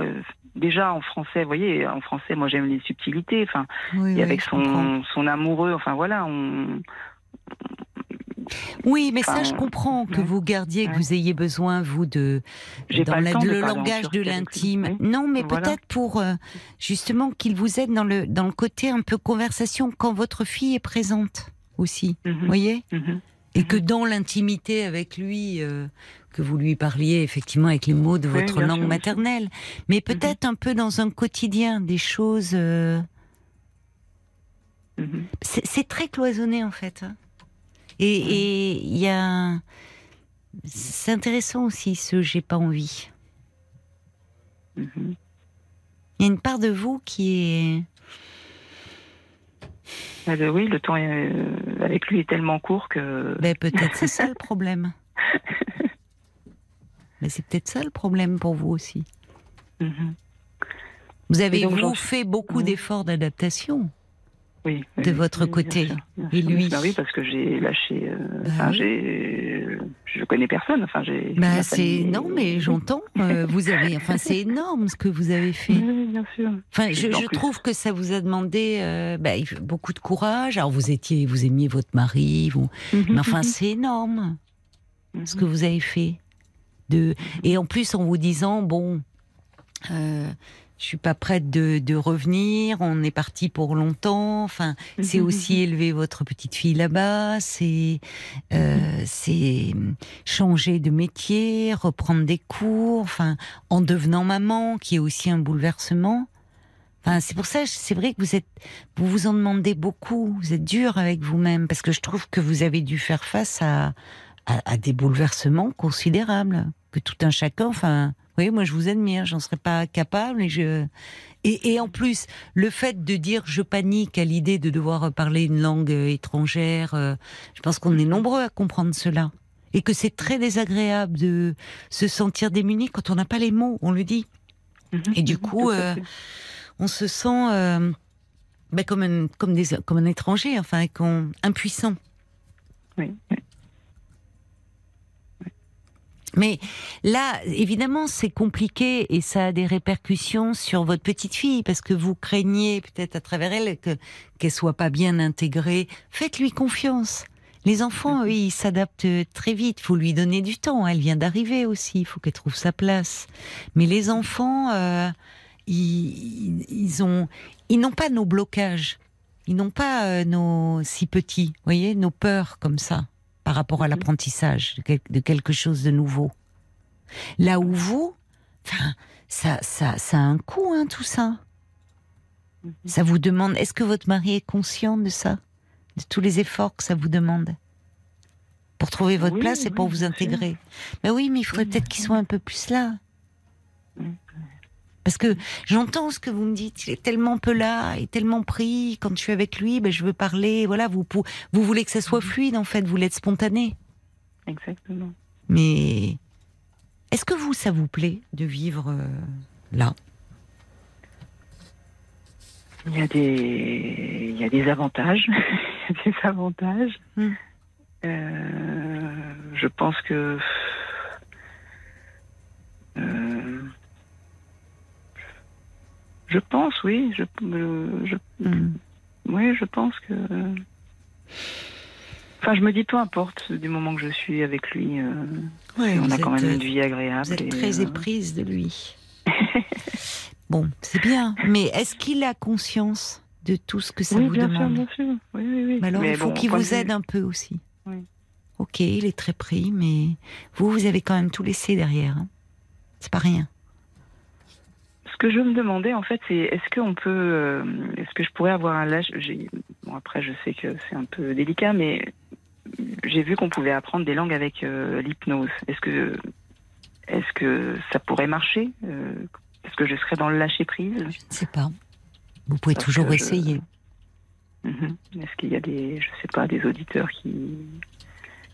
Déjà en français, vous voyez, en français, moi j'aime les subtilités. Enfin, Oui, et oui, avec son, son amoureux, enfin voilà, on. Oui, mais ça, je comprends que ouais. vous gardiez, que vous ayez besoin, vous, de dans pas le la- de le en langage de l'intime. Non, mais Voilà. peut-être pour euh, justement qu'il vous aide dans le dans le côté un peu conversation quand votre fille est présente aussi. Mhm, Vous voyez mhm. Et que dans l'intimité avec lui, euh, que vous lui parliez effectivement avec les mots de votre langue sûr, maternelle, mais peut-être un peu dans un quotidien, des choses. euh, Mhm. c'est c'est très cloisonné en fait. hein. Et il y a. C'est intéressant aussi ce j'ai pas envie. Mhm. Il y a une part de vous qui est. Ah, ben oui, le temps est, euh, avec lui est tellement court que. Ben, peut-être c'est ça le problème. Mais c'est peut-être ça le problème pour vous aussi. Mhm. Vous avez donc, vous fait beaucoup Ouais. d'efforts d'adaptation. Oui, de votre oui, bien côté. sûr, bien Et sûr. lui Bah oui, parce que j'ai lâché. euh, Bah enfin, j'ai. Je connais personne. Enfin, j'ai. Bah, c'est non, mais j'entends. euh, vous avez, enfin, c'est énorme ce que vous avez fait. Oui, oui, bien sûr. Enfin, je, trouve que ça vous a demandé euh, bah, beaucoup de courage. Alors, vous étiez, vous aimiez votre mari, vous, mais enfin, c'est énorme Mhm. ce que vous avez fait. De et en plus en vous disant bon, euh, je suis pas prête de, de revenir. On est parti pour longtemps. Enfin, c'est aussi élever votre petite fille là-bas. C'est euh, c'est changer de métier, reprendre des cours. Enfin, en devenant maman, qui est aussi un bouleversement. Enfin, c'est pour ça, c'est vrai que vous êtes, vous vous en demandez beaucoup. Vous êtes dur avec vous-même parce que je trouve que vous avez dû faire face à, à, à des bouleversements considérables que tout un chacun. Enfin, oui, moi je vous admire, j'en serais pas capable et je. Et, et en plus, le fait de dire je panique à l'idée de devoir parler une langue euh, étrangère, euh, je pense qu'on est nombreux à comprendre cela. Et que c'est très désagréable de se sentir démuni quand on n'a pas les mots, on le dit. Mhm, Et du coup, euh, on se sent euh, ben, comme, un, comme, des, comme un étranger, enfin, qu'on, impuissant. Oui, oui. Mais là, évidemment, c'est compliqué et ça a des répercussions sur votre petite fille parce que vous craignez peut-être à travers elle que qu'elle soit pas bien intégrée. Faites-lui confiance. Les enfants, eux, ils s'adaptent très vite. Faut lui donner du temps. Elle vient d'arriver aussi. Il faut qu'elle trouve sa place. Mais les enfants, euh, ils, ils ont, ils n'ont pas nos blocages. Ils n'ont pas euh, nos si petits, vous voyez, nos peurs comme ça par rapport à l'apprentissage de, quel- de quelque chose de nouveau. Là où vous, enfin, ça, ça, ça a un coût, hein, tout ça. Ça vous demande. Est-ce que votre mari est conscient de ça, de tous les efforts que ça vous demande? Pour trouver votre Oui, place et pour vous intégrer Mais oui, mais il faudrait Oui, peut-être qu'il soit un peu plus là. Parce que j'entends ce que vous me dites, il est tellement peu là, il est tellement pris. Quand je suis avec lui, ben, je veux parler. Voilà, vous, vous voulez que ça soit fluide en fait, vous voulez être spontané. Exactement. Mais est-ce que vous, ça vous plaît de vivre euh, là? Il y a des, il y a des avantages. Il y a des avantages. Hmm. Euh, je pense que. euh, je pense, oui. Je, je, Hmm. oui, je pense que. Enfin, je me dis peu importe du moment que je suis avec lui. euh, Ouais, on a quand êtes, même une vie agréable. Vous êtes et, très euh, éprise de lui. bon, c'est bien. Mais est-ce qu'il a conscience de tout ce que ça oui, vous bien demande sûr, bien sûr. Oui, oui, oui. Mais alors, Mais il faut bon, qu'il vous aide un peu aussi. Oui. Ok, il est très pris, mais vous, vous avez quand même tout laissé derrière. hein. C'est pas rien. Ce que je me demandais, en fait, c'est est-ce qu'on peut, euh, est-ce que je pourrais avoir un lâche Bon, après, je sais que c'est un peu délicat, mais j'ai vu qu'on pouvait apprendre des langues avec euh, l'hypnose. Est-ce que, est-ce que ça pourrait marcher Euh, Est-ce que je serais dans le lâcher prise? Je ne sais pas. Vous pouvez Parce toujours je- essayer. Mhm. Est-ce qu'il y a des, je sais pas, des auditeurs qui,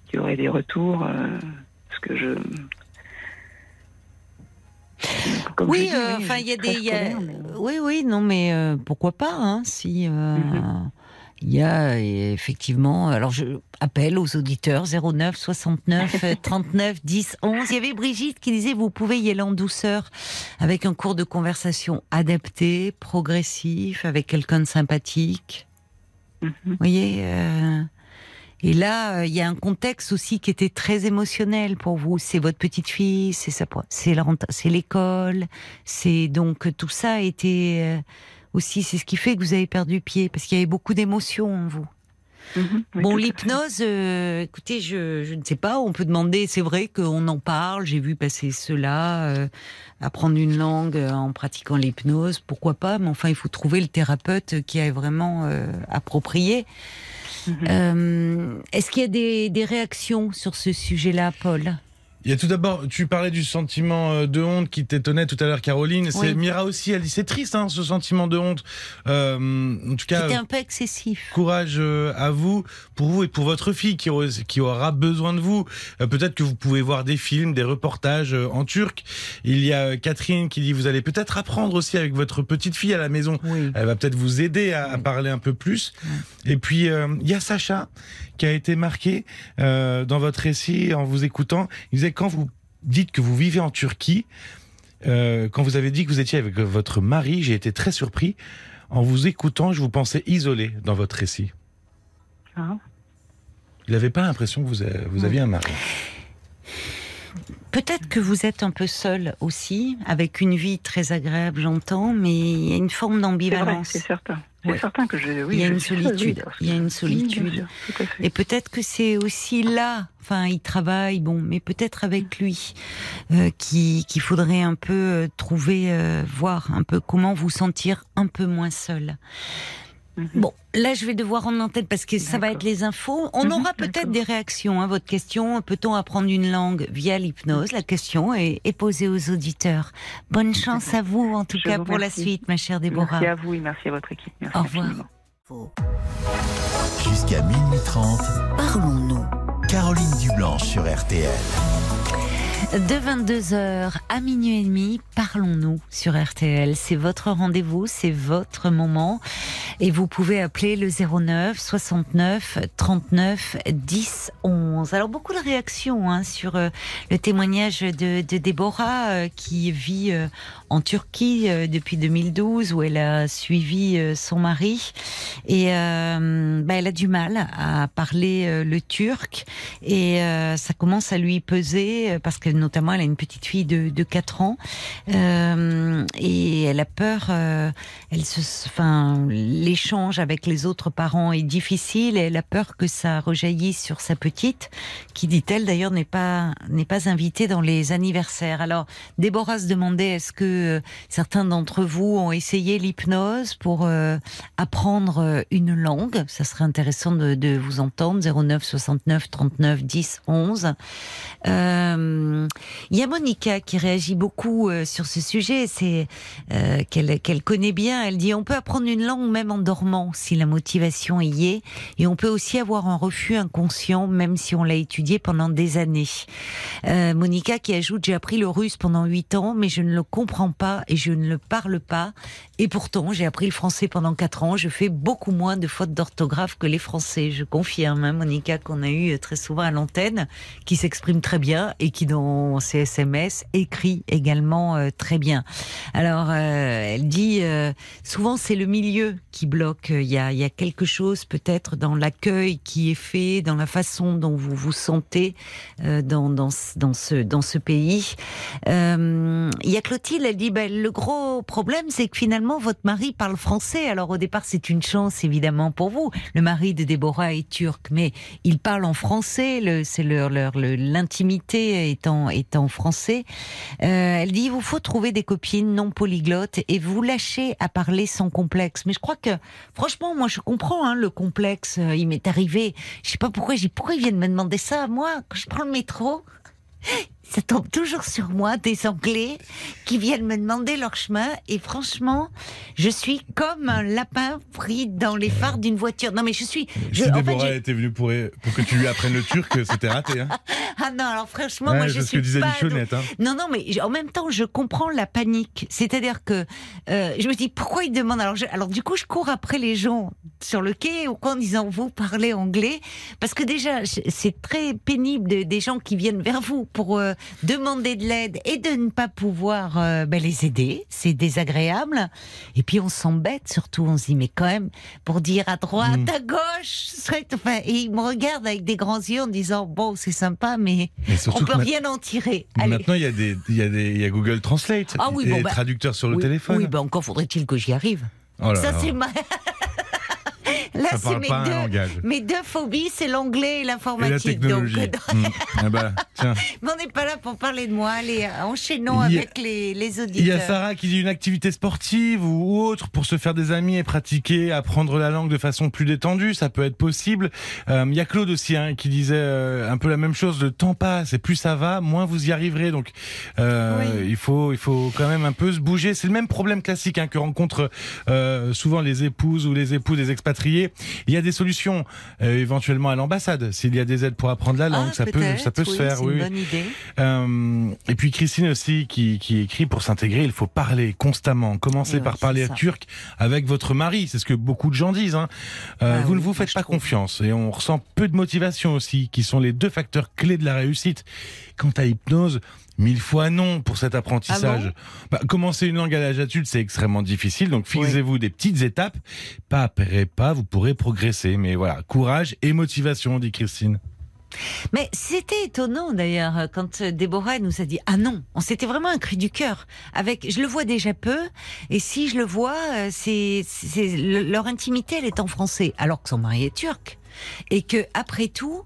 qui auraient des retours Parce que je. Comme Oui, euh, enfin, il y a des. y a- mais- Oui, oui, non, mais euh, pourquoi pas, hein, si. euh, Mhm. il y a effectivement, alors je appelle aux auditeurs 09 69 39 10 11. Il y avait Brigitte qui disait vous pouvez y aller en douceur avec un cours de conversation adapté, progressif, avec quelqu'un de sympathique. Mhm. Vous voyez euh, Et là, euh, il y a un contexte aussi qui était très émotionnel pour vous. C'est votre petite fille, c'est sa, c'est l'école, c'est donc tout ça a été euh, aussi, c'est ce qui fait que vous avez perdu pied parce qu'il y avait beaucoup d'émotions en vous. Mhm. Oui, Bon, l'hypnose, euh, écoutez, je, je ne sais pas, on peut demander, c'est vrai qu'on en parle, j'ai vu passer cela, euh, apprendre une langue euh, en pratiquant l'hypnose, pourquoi pas, mais enfin, il faut trouver le thérapeute qui est vraiment euh, approprié. Euh, Est-ce qu'il y a des réactions sur ce sujet-là, Paul? Il y a tout d'abord, tu parlais du sentiment euh, de honte qui t'étonnait tout à l'heure, Caroline. C'est. Mira aussi, elle dit c'est triste, hein, ce sentiment de honte. Euh, en tout cas, C'était un peu excessif. courage euh, à vous, pour vous et pour votre fille qui, aura- qui aura besoin de vous. Euh, Peut-être que vous pouvez voir des films, des reportages en turc. Il y a Catherine qui dit vous allez peut-être apprendre aussi avec votre petite fille à la maison. Oui. Elle va peut-être vous aider à, à parler un peu plus. Et puis euh, il y a Sacha qui a été marqué dans votre récit en vous écoutant. Il disait quand vous dites que vous vivez en Turquie, euh, quand vous avez dit que vous étiez avec votre mari, j'ai été très surpris. En vous écoutant, je vous pensais isolé dans votre récit. Ah. Il n'avait pas l'impression que vous, avez- vous aviez un mari. Peut-être que vous êtes un peu seul aussi, avec une vie très agréable, j'entends, mais il y a une forme d'ambivalence. c'est certain. C'est Ouais. certain que je. Oui, Il y a une solitude. Il y a une solitude. sûr. Et peut-être que c'est aussi là, enfin, il travaille, bon, mais peut-être avec lui, euh, qui- qu'il faudrait un peu euh, trouver, euh, voir un peu comment vous sentir un peu moins seul. Mhm. Bon, là, je vais devoir en antenne parce que ça va être les infos. On Mhm, aura peut-être des réactions. Hein, votre question, peut-on apprendre une langue via l'hypnose? La question est, est posée aux auditeurs. Bonne chance à vous, en tout Je cas, pour la suite, ma chère Déborah. Merci à vous et merci à votre équipe. Merci Au revoir. Jusqu'à minuit 30, Parlons-nous. Caroline Dublanche sur RTL. De 22h à minuit et demi, parlons-nous sur RTL. C'est votre rendez-vous, c'est votre moment. Et vous pouvez appeler le 09 69 39 10 11. Alors beaucoup de réactions hein, sur euh, le témoignage de, de Déborah euh, qui vit euh, en Turquie euh, depuis 2012 où elle a suivi euh, son mari. Et euh, bah, elle a du mal à parler le turc et ça commence à lui peser parce que notamment elle a une petite fille de, de 4 ans et elle a peur. enfin, l'échange avec les autres parents est difficile et elle a peur que ça rejaillisse sur sa petite, qui dit-elle d'ailleurs n'est pas n'est pas invitée dans les anniversaires. Alors Déborah se demandait est-ce que euh, certains d'entre vous ont essayé l'hypnose pour euh, apprendre euh, une langue Ça serait intéressant de, vous entendre. 09 69 39 10 11. Euh, Il y a Monica qui réagit beaucoup sur ce sujet. C'est qu'elle connaît bien. Elle dit on peut apprendre une langue même en dormant si la motivation y est, et on peut aussi avoir un refus inconscient même si on l'a étudié pendant des années. Monica qui ajoute j'ai appris le russe pendant huit ans, mais je ne le comprends pas et je ne le parle pas. Et pourtant j'ai appris le français pendant quatre ans. Je fais beaucoup moins de fautes d'orthographe que les Français. Je confirme, hein, Monica qu'on a eu très souvent à l'antenne, qui s'exprime très bien et qui dans ses SMS écrit également euh, très bien. Alors euh, elle dit euh, souvent c'est le milieu qui bloque. Il y a, quelque chose peut-être dans l'accueil qui est fait, dans la façon dont vous vous sentez euh, dans, ce- dans, ce, pays. Euh, il y a Clotilde, elle dit ben, le gros problème c'est que finalement votre mari parle français. Alors au départ c'est une chance évidemment pour vous. Le mari de Déborah est turc, mais il parle en français. C'est l'intimité est français. Euh, elle dit il vous faut trouver des copines non polyglottes et vous lâcher à parler sans complexe. Mais je crois que franchement moi je comprends hein, le complexe. Euh, Il m'est arrivé. Je sais pas pourquoi. Pourquoi ils viennent me demander ça moi quand je prends le métro? Ça tombe toujours sur moi des Anglais qui viennent me demander leur chemin et franchement, je suis comme un lapin pris dans les phares d'une voiture. Non mais je suis. Je, si en Déborah était venue pour, pour que tu lui apprennes le turc, c'était raté. Hein. ah non alors franchement Ouais, moi c'est je ce suis que disait pas. Michonnette. Hein. Non, non, mais en même temps, je comprends la panique. C'est-à-dire que euh, je me dis pourquoi ils demandent? Alors, je- alors, du coup, je cours après les gens sur le quai ou quoi en disant vous parlez anglais? Parce que déjà je- c'est très pénible de- des gens qui viennent vers vous pour euh, demander de l'aide et de ne pas pouvoir euh, ben, les aider. C'est désagréable. Et puis on s'embête surtout. On se dit mais quand même pour dire à droite, Mm. à gauche, enfin, et ils me regardent avec des grands yeux en disant bon c'est sympa mais Mais on peut rien en tirer. Allez. maintenant, il y, a des, il, y a des, il y a Google Translate Ah oui, bon, des bah, traducteurs sur le oui, téléphone. Oui, ben encore faudrait-il que j'y arrive. Oh là Ça, c'est ma. Là, Ça c'est parle mes mes deux phobies, c'est l'anglais et l'informatique. technologie. Donc, euh, Mm. Ah bah, tiens. mais on n'est pas là pour parler de moi. Allez, enchaînons a- avec les, les auditeurs. Il y a Sarah qui dit une activité sportive ou autre pour se faire des amis et pratiquer, apprendre la langue de façon plus détendue, ça peut être possible. Euh, il y a Claude aussi hein, qui disait euh, un peu la même chose. Le temps passe et plus ça va, moins vous y arriverez. Donc euh, il faut il faut quand même un peu se bouger. C'est le même problème classique hein, que rencontrent souvent les épouses ou les époux des expatriés. Il y a des solutions euh, éventuellement à l'ambassade s'il y a des aides pour apprendre la langue. Ah, ça peut ça peut se faire. C'est oui, une oui. bonne idée. Euh, et puis Christine aussi qui, qui écrit pour s'intégrer, il faut parler constamment. Commencez Et par parler turc avec votre mari, c'est ce que beaucoup de gens disent. Hein. Euh, Ah vous oui, ne vous faites pas confiance et on ressent peu de motivation aussi, qui sont les deux facteurs clés de la réussite. Quant à l'hypnose, mille fois non pour cet apprentissage. Ah bah, commencer une langue à l'âge adulte, c'est extrêmement difficile, donc fixez-vous des petites étapes. Pas après pas, vous pourrez progresser. Mais voilà, courage et motivation, dit Christine. Mais c'était étonnant d'ailleurs quand Déborah nous a dit ah non, on s'était vraiment un cri du cœur. Avec, je le vois déjà peu, et si je le vois, euh, c'est, c'est le- leur intimité, elle est en français, alors que son mari est turc, et que après tout,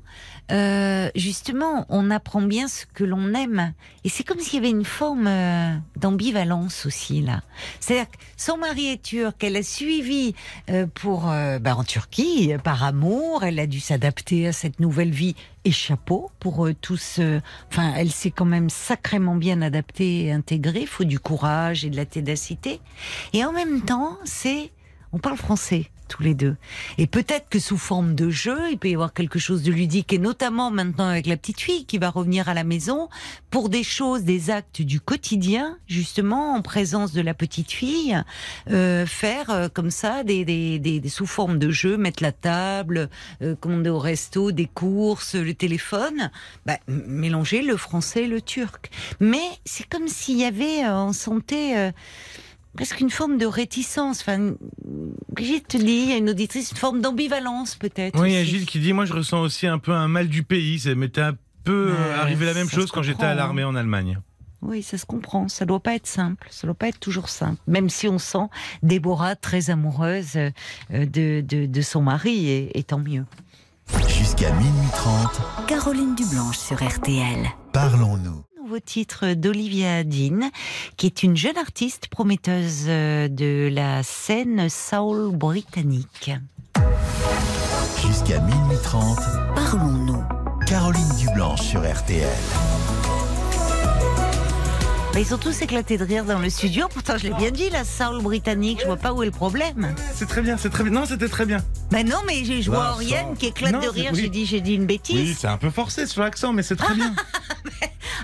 euh, justement, on apprend bien ce que l'on aime, et c'est comme s'il y avait une forme euh, d'ambivalence aussi là. C'est-à-dire que son mari est turc, elle a suivi euh, pour euh, bah, en Turquie euh, par amour, elle a dû s'adapter à cette nouvelle vie et chapeau pour eux tous. euh, Enfin, elle s'est quand même sacrément bien adaptée et intégrée. Faut du courage et de la ténacité. Et en même temps, c'est on parle français tous les deux. Et peut-être que sous forme de jeu, il peut y avoir quelque chose de ludique, et notamment maintenant avec la petite fille qui va revenir à la maison pour des choses, des actes du quotidien, justement en présence de la petite fille, euh, faire euh, comme ça des, des, des, des- sous forme de jeu, mettre la table, euh, commander au resto, des courses, le téléphone, bah, mélanger le français et le turc. Mais c'est comme s'il y avait, euh, on sentait euh, presque une forme de réticence. Enfin, Brigitte te dit, il y a une auditrice, une forme d'ambivalence peut-être. Oui, il y a. Gilles qui dit Moi, je ressens aussi un peu un mal du pays. Ça m'était un peu arrivé la même chose se quand j'étais à comprend, l'armée en Allemagne. Oui, ça se comprend. Ça doit pas être simple. Ça doit pas être toujours simple. Même si on sent Déborah très amoureuse euh, de, de, de son mari, et, et tant mieux. Jusqu'à minuit 30, Caroline Dublanche sur RTL. parlons-nous. Nouveau titre d'Olivia Dean, qui est une jeune artiste prometteuse euh, de la scène soul britannique. Jusqu'à minuit 30, Parlons-nous. Caroline Dublanche sur RTL. Bah, ils sont tous éclatés de rire dans le studio. Pourtant, je l'ai bien dit, la soul britannique. Je vois pas où est le problème. C'est très bien, c'est très bien. Non, c'était très bien. Ben non, mais je je vois La Oriane soul. qui éclate Non, de rire. oui. J'ai dit, j'ai dit une bêtise. Oui, c'est un peu forcé sur l'accent, mais c'est très bien.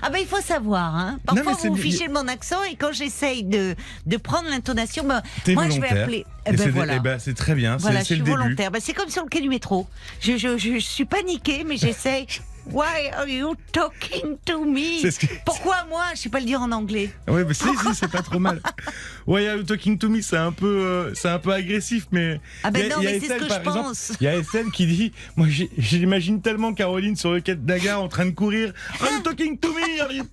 Ah ben il faut savoir, hein. Parfois Non, mais vous fichez mon accent et quand j'essaye de, de prendre l'intonation, ben, moi je vais appeler. Eh ben c'est voilà. eh ben, c'est très bien, voilà, je suis le volontaire. Ben, c'est comme sur le quai du métro. Je, je, je, je suis paniquée, mais j'essaye. Why are you talking to me? C'est ce que- Pourquoi moi? Je sais pas le dire en anglais. Oui, mais si, si, c'est pas trop mal. Why are you talking to me? C'est un peu, euh, c'est un peu agressif, mais. Ah ben a- non, mais c'est ce que je pense. Il y a Estelle qui dit Moi, j'imagine tellement Caroline sur le quai de la gare en train de courir. I'm talking to me are you-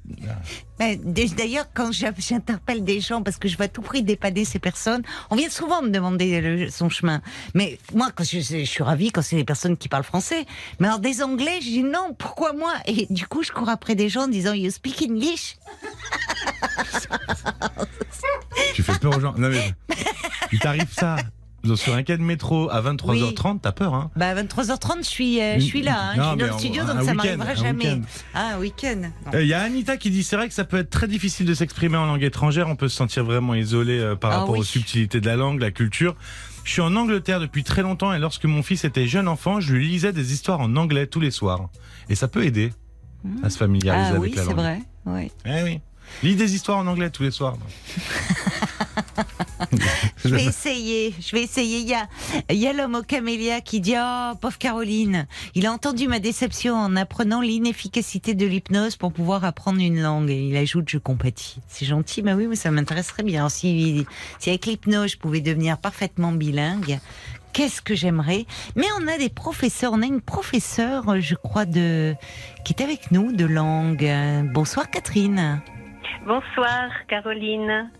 D'ailleurs, quand j'interpelle des gens, parce que je vais à tout prix dépanner ces personnes, on vient souvent me demander le- son chemin. Mais moi, quand je, je suis ravie quand c'est des personnes qui parlent français. Mais alors des Anglais, je dis non, pourquoi moi? Et du coup, je cours après des gens en disant You speak English Tu fais peur aux gens. Non, mais. Il t'arrive ça? Sur un quai de métro à 23h30, t'as peur, hein Bah, à 23h30, je suis, euh, je suis là. hein. Non, je suis dans le studio, donc ça week-end, m'arrivera jamais. Ah, un week-end. Il y a Anita qui dit c'est vrai que ça peut être très difficile de s'exprimer en langue étrangère, on peut se sentir vraiment isolé euh, par Ah rapport oui. aux subtilités de la langue, la culture. Je suis en Angleterre depuis très longtemps et lorsque mon fils était jeune enfant, je lui lisais des histoires en anglais tous les soirs. Et ça peut aider à se familiariser Ah avec oui, la c'est langue. vrai. Oui. Eh oui. Lis des histoires en anglais tous les soirs. Je vais essayer, je vais essayer. Il y a, y a l'homme au camélia qui dit Oh, pauvre Caroline, il a entendu ma déception en apprenant l'inefficacité de l'hypnose pour pouvoir apprendre une langue. Et il ajoute Je compatis. C'est gentil, bah oui, mais ça m'intéresserait bien. Si, si avec l'hypnose je pouvais devenir parfaitement bilingue, qu'est-ce que j'aimerais? Mais on a des professeurs, on a une professeure, je crois, de qui est avec nous de langue. Bonsoir Catherine. Bonsoir Caroline.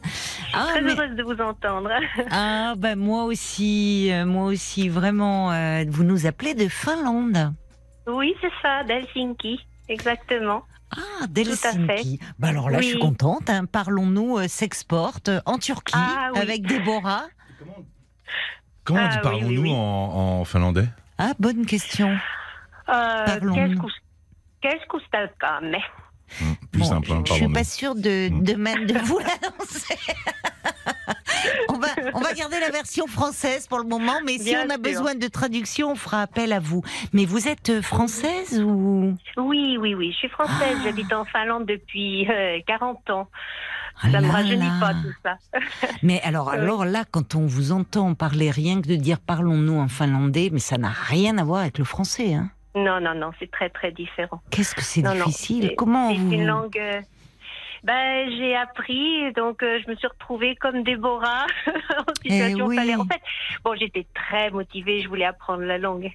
Ah, Très mais- heureuse de vous entendre. Ah ben moi aussi, euh, moi aussi vraiment. euh, vous nous appelez de Finlande. Oui, c'est ça, d'Helsinki. Exactement. Ah, à d'Helsinki. Bah alors là, je suis contente. hein. Parlons-nous euh, s'exporte en Turquie Ah, oui. avec Déborah. Comment on Ah, parlons-nous oui, oui. En, en finlandais? Ah, bonne question. Euh, Parlons. keskus- keskustelkaamme. Plus Bon, simple, hein, je suis pardon. pas sûre de, Mm. de, même de vous l'annoncer. on, va, on va garder la version française pour le moment, mais si Bien on a sûr. besoin de traduction, on fera appel à vous. Mais vous êtes euh, française ou? Oui, oui, oui. Je suis française. Ah. J'habite en Finlande depuis euh, 40 ans. Ah Ça me là rajeunit pas tout ça. Mais alors, Oui. alors là, quand on vous entend parler rien que de dire parlons-nous en finlandais, mais ça n'a rien à voir avec le français. Hein. Non, non, non, c'est très, très différent. Qu'est-ce que c'est Non, non, difficile? c'est- Comment C'est vous une langue. euh, Ben, j'ai appris, donc euh, je me suis retrouvée comme Déborah en situation Eh oui. fallait- En fait, bon, j'étais très motivée, je voulais apprendre la langue.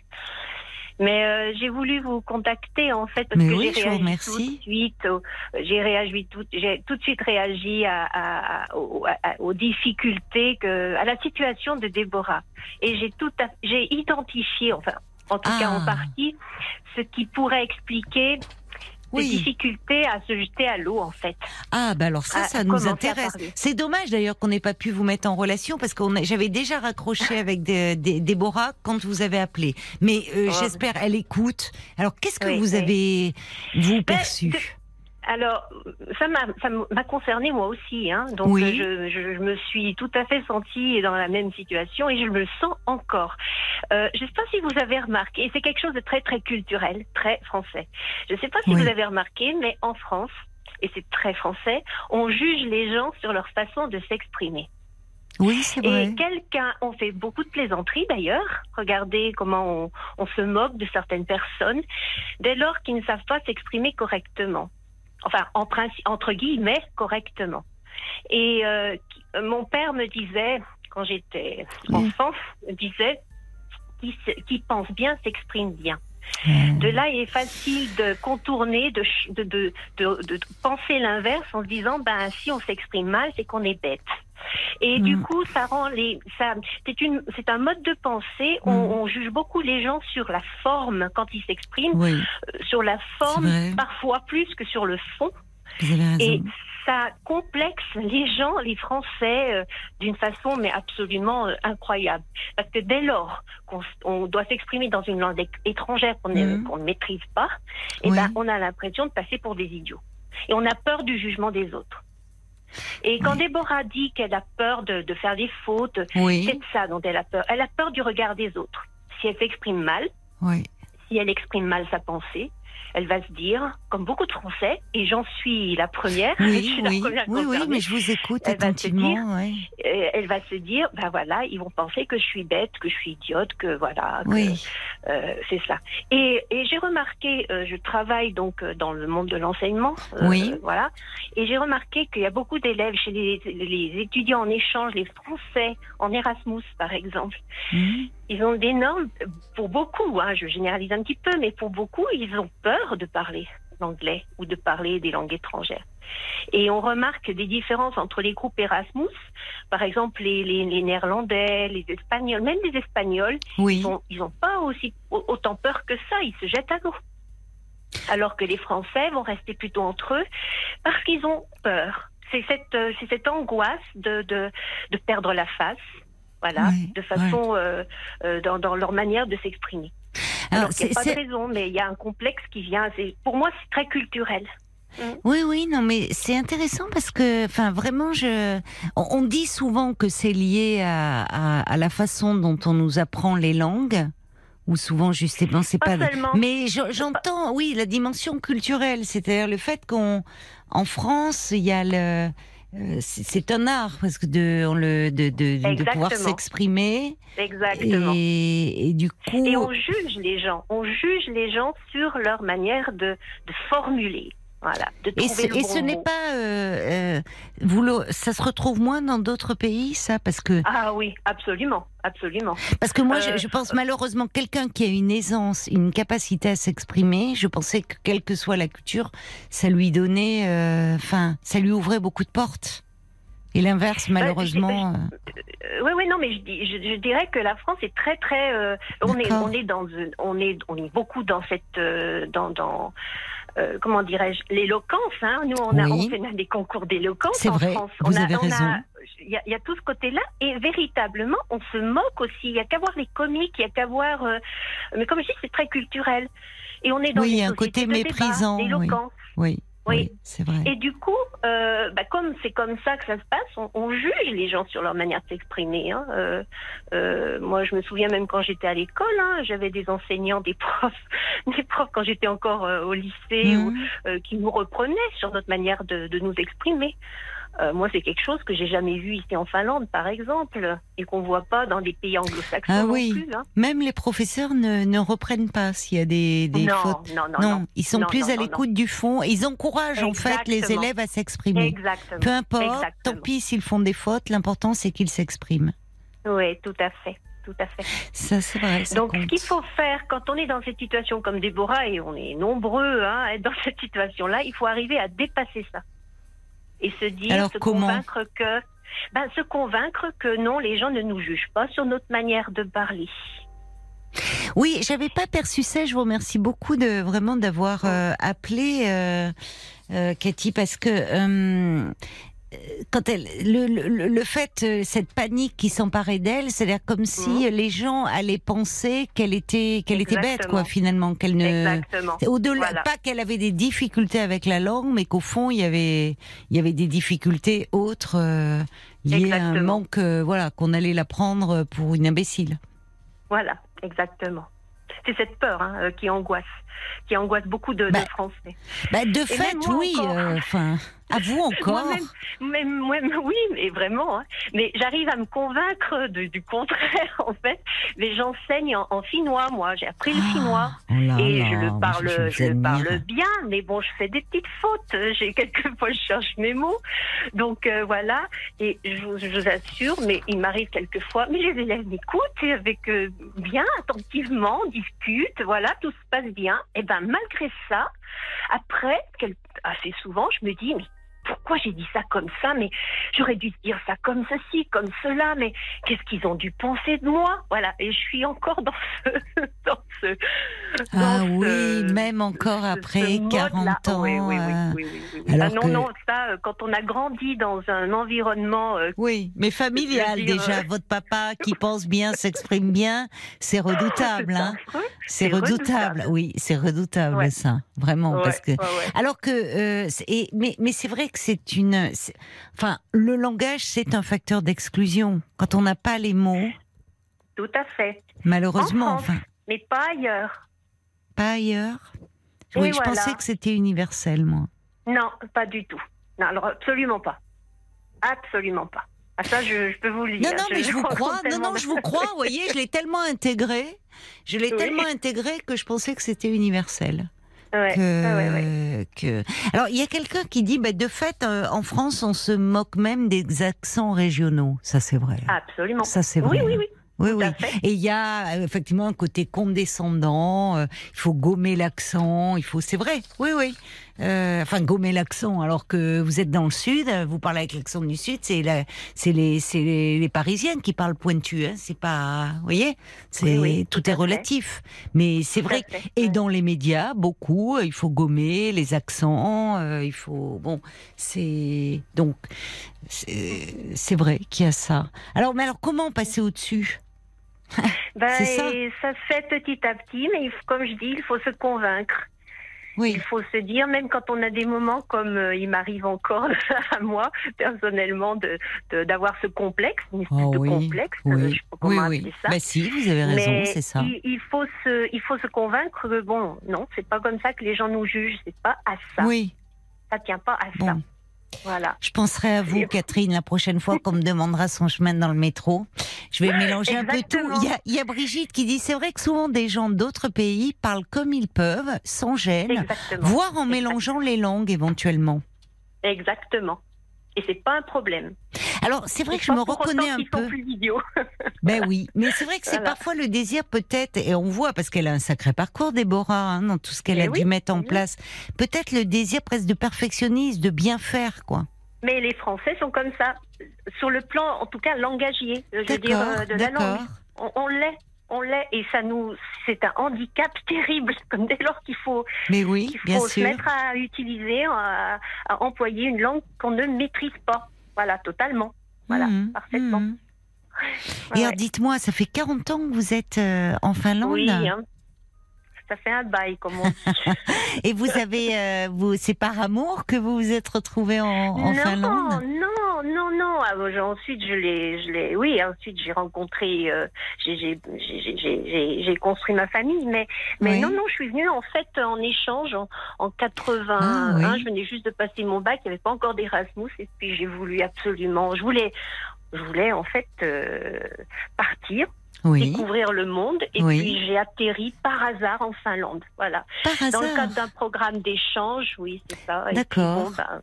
Mais euh, j'ai voulu vous contacter en fait parce Mais que oui, j'ai réagi tout de suite. au- J'ai réagi tout, j'ai tout de suite réagi à, à- à- aux, aux difficultés que, à la situation de Déborah. Et j'ai tout, j'ai identifié, enfin, en tout cas Ah. en partie, ce qui pourrait expliquer des Oui. difficultés à se jeter à l'eau en fait. Ah, bah alors ça, à ça nous intéresse. C'est dommage d'ailleurs qu'on n'ait pas pu vous mettre en relation parce que j'avais déjà raccroché avec des, des- Déborah quand vous avez appelé. Mais euh, Oh. j'espère, elle écoute. Alors, qu'est-ce que Oui, vous oui. avez, vous, Ben, perçu? Alors, ça m'a concerné moi aussi, hein. Donc Oui. je, je, je me suis tout à fait sentie dans la même situation et je me sens encore. Euh, je ne sais pas si vous avez remarqué, et c'est quelque chose de très très culturel, très français. Je ne sais pas si Oui. vous avez remarqué, mais en France, et c'est très français, on juge les gens sur leur façon de s'exprimer. Oui, c'est vrai. Et quelqu'un, on fait beaucoup de plaisanteries d'ailleurs. Regardez comment on, on se moque de certaines personnes dès lors qu'ils ne savent pas s'exprimer correctement. Enfin, en principe, entre guillemets, correctement. Et euh, euh, mon père me disait, quand j'étais enfant, me disait qui pense bien s'exprime bien. Euh, De là, il est facile de contourner, de, de, de, de, penser l'inverse en se disant, ben, si on s'exprime mal, c'est qu'on est bête. Et du Mm. coup, ça rend les, ça, c'est une, c'est un mode de pensée. On, Mm. on juge beaucoup les gens sur la forme quand ils s'expriment, Oui, euh, sur la forme, parfois plus que sur le fond. vous avez raison. Et ça complexe les gens, les Français, euh, d'une façon mais absolument euh, incroyable. Parce que dès lors qu'on doit s'exprimer dans une langue étrangère qu'on ne- Mhm. qu'on ne maîtrise pas, et Oui. ben, on a l'impression de passer pour des idiots. Et on a peur du jugement des autres. Et quand Oui. Déborah dit qu'elle a peur de, de faire des fautes, Oui, c'est de ça dont elle a peur. Elle a peur du regard des autres. Si elle s'exprime mal, oui. si elle exprime mal sa pensée, elle va se dire, comme beaucoup de Français, et j'en suis la première, je Oui, suis la oui, première oui, oui, mais je vous écoute Elle va se attentivement. oui. euh, elle va se dire, ben voilà, ils vont penser que je suis bête, que je suis idiote, que voilà, Oui, euh, c'est ça. Et, et j'ai remarqué, euh, je travaille donc dans le monde de l'enseignement, euh, Oui. voilà, et j'ai remarqué qu'il y a beaucoup d'élèves chez les, les étudiants en échange, les Français en Erasmus par exemple, Mhm. ils ont d'énormes, pour beaucoup, hein, je généralise un petit peu, mais pour beaucoup, ils ont peur de parler l'anglais ou de parler des langues étrangères. Et on remarque des différences entre les groupes Erasmus, par exemple les, les, les Néerlandais, les Espagnols, même les Espagnols, oui. ils ont, ils ont pas aussi au- autant peur que ça, ils se jettent à l'eau. Alors que les Français vont rester plutôt entre eux parce qu'ils ont peur. C'est cette, euh, c'est cette angoisse de, de, de perdre la face. voilà, de façon euh, euh, dans, dans leur manière de s'exprimer. Alors, il n'y c'est- a pas de raison, mais il y a un complexe qui vient. Pour moi, c'est très culturel. Oui, oui, non, mais c'est intéressant parce que, enfin, vraiment, je, on, on dit souvent que c'est lié à, à, à la façon dont on nous apprend les langues, ou souvent justement, c'est Pas pas. seulement. Mais je- j'entends, oui, la dimension culturelle, c'est-à-dire le fait qu'on, en France, il y a le, c'est c'est un art parce que de, on le, de, de, de pouvoir s'exprimer Exactement. et, et du coup, Et on juge les gens. On juge les gens sur leur manière de, de formuler. Voilà, de Et, ce, et n'est pas, euh, euh, vous le- ça se retrouve moins dans d'autres pays, ça, parce que Ah oui, absolument, absolument. parce que moi, je, Euh, je pense malheureusement quelqu'un qui a une aisance, une capacité à s'exprimer, je pensais que quelle que soit la culture, ça lui donnait, enfin, ça lui ouvrait beaucoup de portes. Et l'inverse, malheureusement. euh, oui, oui, non, mais je, dis- je, je dirais que la France est très, très. euh, on est, on est dans, on est, on est beaucoup dans cette, euh, dans, dans. Euh, comment dirais-je l'éloquence hein. nous on a Oui. on fait des concours d'éloquence C'est en vrai, France. vous on a, avez on a- raison. il y, a, il y a tout ce côté-là. Et véritablement on se moque aussi. Il y a qu'à voir les comiques il y a qu'à voir euh, mais comme je dis c'est très culturel. Et on est dans Oui, il y une a un côté débat, méprisant, oui, Oui. oui, c'est vrai. Et du coup, euh, bah, comme c'est comme ça que ça se passe, on, on juge les gens sur leur manière de s'exprimer. Hein. Euh, euh, moi, je me souviens même quand j'étais à l'école, hein, j'avais des enseignants, des profs, des profs quand j'étais encore au lycée, ou, Mhm. euh, qui nous reprenaient sur notre manière de, de nous exprimer. Euh, moi, c'est quelque chose que j'ai jamais vu ici en Finlande, par exemple, et qu'on voit pas dans des pays anglo-saxons Ah non oui. plus. Hein. Même les professeurs ne, ne reprennent pas s'il y a des, des non, fautes. non, non, Non, ils sont plus à l'écoute du fond. Ils encouragent en fait les élèves à s'exprimer. Exactement. Peu importe, Exactement. tant pis s'ils font des fautes, l'important c'est qu'ils s'expriment. Oui, tout à fait, tout à fait. Ça c'est vrai. Ça Donc, ce qu'il faut faire quand on est dans cette situation comme Déborah, et on est nombreux hein, à être dans cette situation-là, il faut arriver à dépasser ça. Et se dire, Alors, se comment convaincre que. Ben, se convaincre que non, les gens ne nous jugent pas sur notre manière de parler. Oui, j'avais pas perçu ça. Je vous remercie beaucoup de vraiment d'avoir euh, appelé euh, euh, Cathy parce que quand elle le, le, le fait euh, cette panique qui s'emparait d'elle, c'est-à-dire comme si les gens allaient penser qu'elle était qu'elle était bête quoi finalement qu'elle ne Au-delà, Voilà. pas qu'elle avait des difficultés avec la langue, mais qu'au fond, il y avait, il y avait des difficultés autres euh, liées à un manque, euh, voilà, qu'on allait la prendre pour une imbécile. Voilà, exactement. C'est cette peur hein, euh, qui angoisse, qui angoisse beaucoup de, de Bah, Français. Bah, de Et fait, oui. euh, Enfin, à vous encore. Même, moi- oui, mais vraiment. hein. Mais j'arrive à me convaincre de- du contraire, en fait. Mais j'enseigne en, en finnois, moi. J'ai appris le finnois. Oh là Et là, je le parle, je le parle bien, mais bon, je fais des petites fautes. J'ai quelquefois je cherche mes mots, donc euh, voilà. Et je, vous- je vous assure, mais il m'arrive quelquefois, mais les élèves m'écoutent avec euh, bien attentivement, discutent, voilà, tout se passe bien. Et ben malgré ça, après, assez souvent, je me dis, mais pourquoi j'ai dit ça comme ça Mais j'aurais dû dire ça comme ceci, comme cela. Mais qu'est-ce qu'ils ont dû penser de moi? Voilà. Et je suis encore dans ce, dans ce. Ah dans oui, ce- même encore ce- après ce mode-là. 40 ans. Oui, oui, oui, euh, alors Ah non, que- non, ça, euh, quand on a grandi dans un environnement euh, Oui, mais familial dire, déjà. euh, Votre papa qui pense bien, s'exprime bien, c'est redoutable. c'est Hein. C'est redoutable. redoutable. Oui, c'est redoutable Ouais. ça, vraiment, Ouais, parce que. ouais. Alors que, euh, et- mais, mais c'est vrai que c'est une, enfin, le langage c'est un facteur d'exclusion. Quand on n'a pas les mots, Tout à fait. malheureusement, En France. enfin, Mais pas ailleurs. pas ailleurs? Et Oui, je voilà. pensais que c'était universel, moi. Non, pas du tout. Non, alors absolument pas. Absolument pas. Ah, ça, je, je peux vous le dire. Non, non, mais je vous crois. Non, non, je vous crois. Vous voyez, je l'ai tellement intégré, je l'ai Oui. tellement intégré que je pensais que c'était universel. Ouais, que, ouais, ouais. que- Alors, il y a quelqu'un qui dit, bah, de fait, euh, en France, on se moque même des accents régionaux. Ça, c'est vrai. Absolument. Ça, c'est Oui, vrai. oui, oui. oui, oui. fait. Et il y a euh, effectivement un côté condescendant. euh, il faut gommer l'accent. Il faut, c'est vrai. Oui, oui. Euh, enfin, gommer l'accent. Alors que vous êtes dans le sud, euh, vous parlez avec l'accent du sud. C'est la, c'est les, c'est les, les Parisiennes qui parlent pointu. Hein, c'est pas, vous voyez, c'est Oui, oui, tout tout est fait. relatif. Mais c'est vrai. fait, Et dans les médias, beaucoup, euh, il faut gommer les accents. euh, il faut, bon, c'est donc c'est vrai qu'il y a ça. Alors, mais alors comment passer au-dessus? Ben, ça. se fait petit à petit, mais il faut- comme je dis, il faut se convaincre. Oui. Il faut se dire, même quand on a des moments comme euh, il m'arrive encore à moi, personnellement, de de- d'avoir ce complexe, une espèce Oh de oui, complexe, euh, oui, je sais pas comment oui. appeler ça. Bah si, vous avez raison, Mais c'est ça. Il, il faut se, il faut se convaincre que bon, non, c'est pas comme ça que les gens nous jugent. C'est pas à ça. Oui, Ça tient pas à ça. Voilà. Je penserai à vous, Catherine, la prochaine fois qu'on me demandera son chemin dans le métro. Je vais mélanger un peu tout. Il y, a, il y a Brigitte qui dit c'est vrai que souvent des gens d'autres pays parlent comme ils peuvent, sans gêne, Exactement. voire en mélangeant les langues éventuellement. Exactement. Et c'est pas un problème. Alors c'est vrai que je me reconnais un peu. plus. Ben oui, mais c'est vrai que c'est Voilà. parfois le désir peut-être, et on voit parce qu'elle a un sacré parcours, Déborah, hein, dans tout ce qu'elle Eh a oui, dû mettre en oui. place. Peut-être le désir presque de perfectionnisme, de bien faire, quoi. Mais les Français sont comme ça. Sur le plan, en tout cas, langagier, je veux dire, euh, de la langue. On, on l'est. On l'est. Et ça nous, c'est un handicap terrible. Comme dès lors qu'il faut, Mais oui, qu'il bien faut se sûr. mettre à utiliser, à, à employer une langue qu'on ne maîtrise pas. Voilà, totalement. Voilà, Mhm, parfaitement. Ouais, Et alors, dites-moi, ça fait 40 ans que vous êtes euh, en Finlande Oui, hein. Ça fait un bail, comme on dit. et vous avez, euh, vous, c'est par amour que vous vous êtes retrouvés en, en non, Finlande non, non, non. Ah, ensuite, je l'ai, je l'ai, oui. Ensuite, j'ai rencontré, euh, j'ai, construit ma famille. Mais, mais Oui. non, non, je suis venue en fait en échange en, en 81. Ah, oui. Je venais juste de passer mon bac. Il n'y avait pas encore d'Erasmus. Et puis, j'ai voulu absolument, je voulais, je voulais en fait euh, partir, Oui, découvrir le monde. Et Oui. puis, j'ai atterri par hasard en Finlande. Voilà. par Dans le cadre d'un programme d'échange, oui, c'est ça. Et D'accord. bon, ben,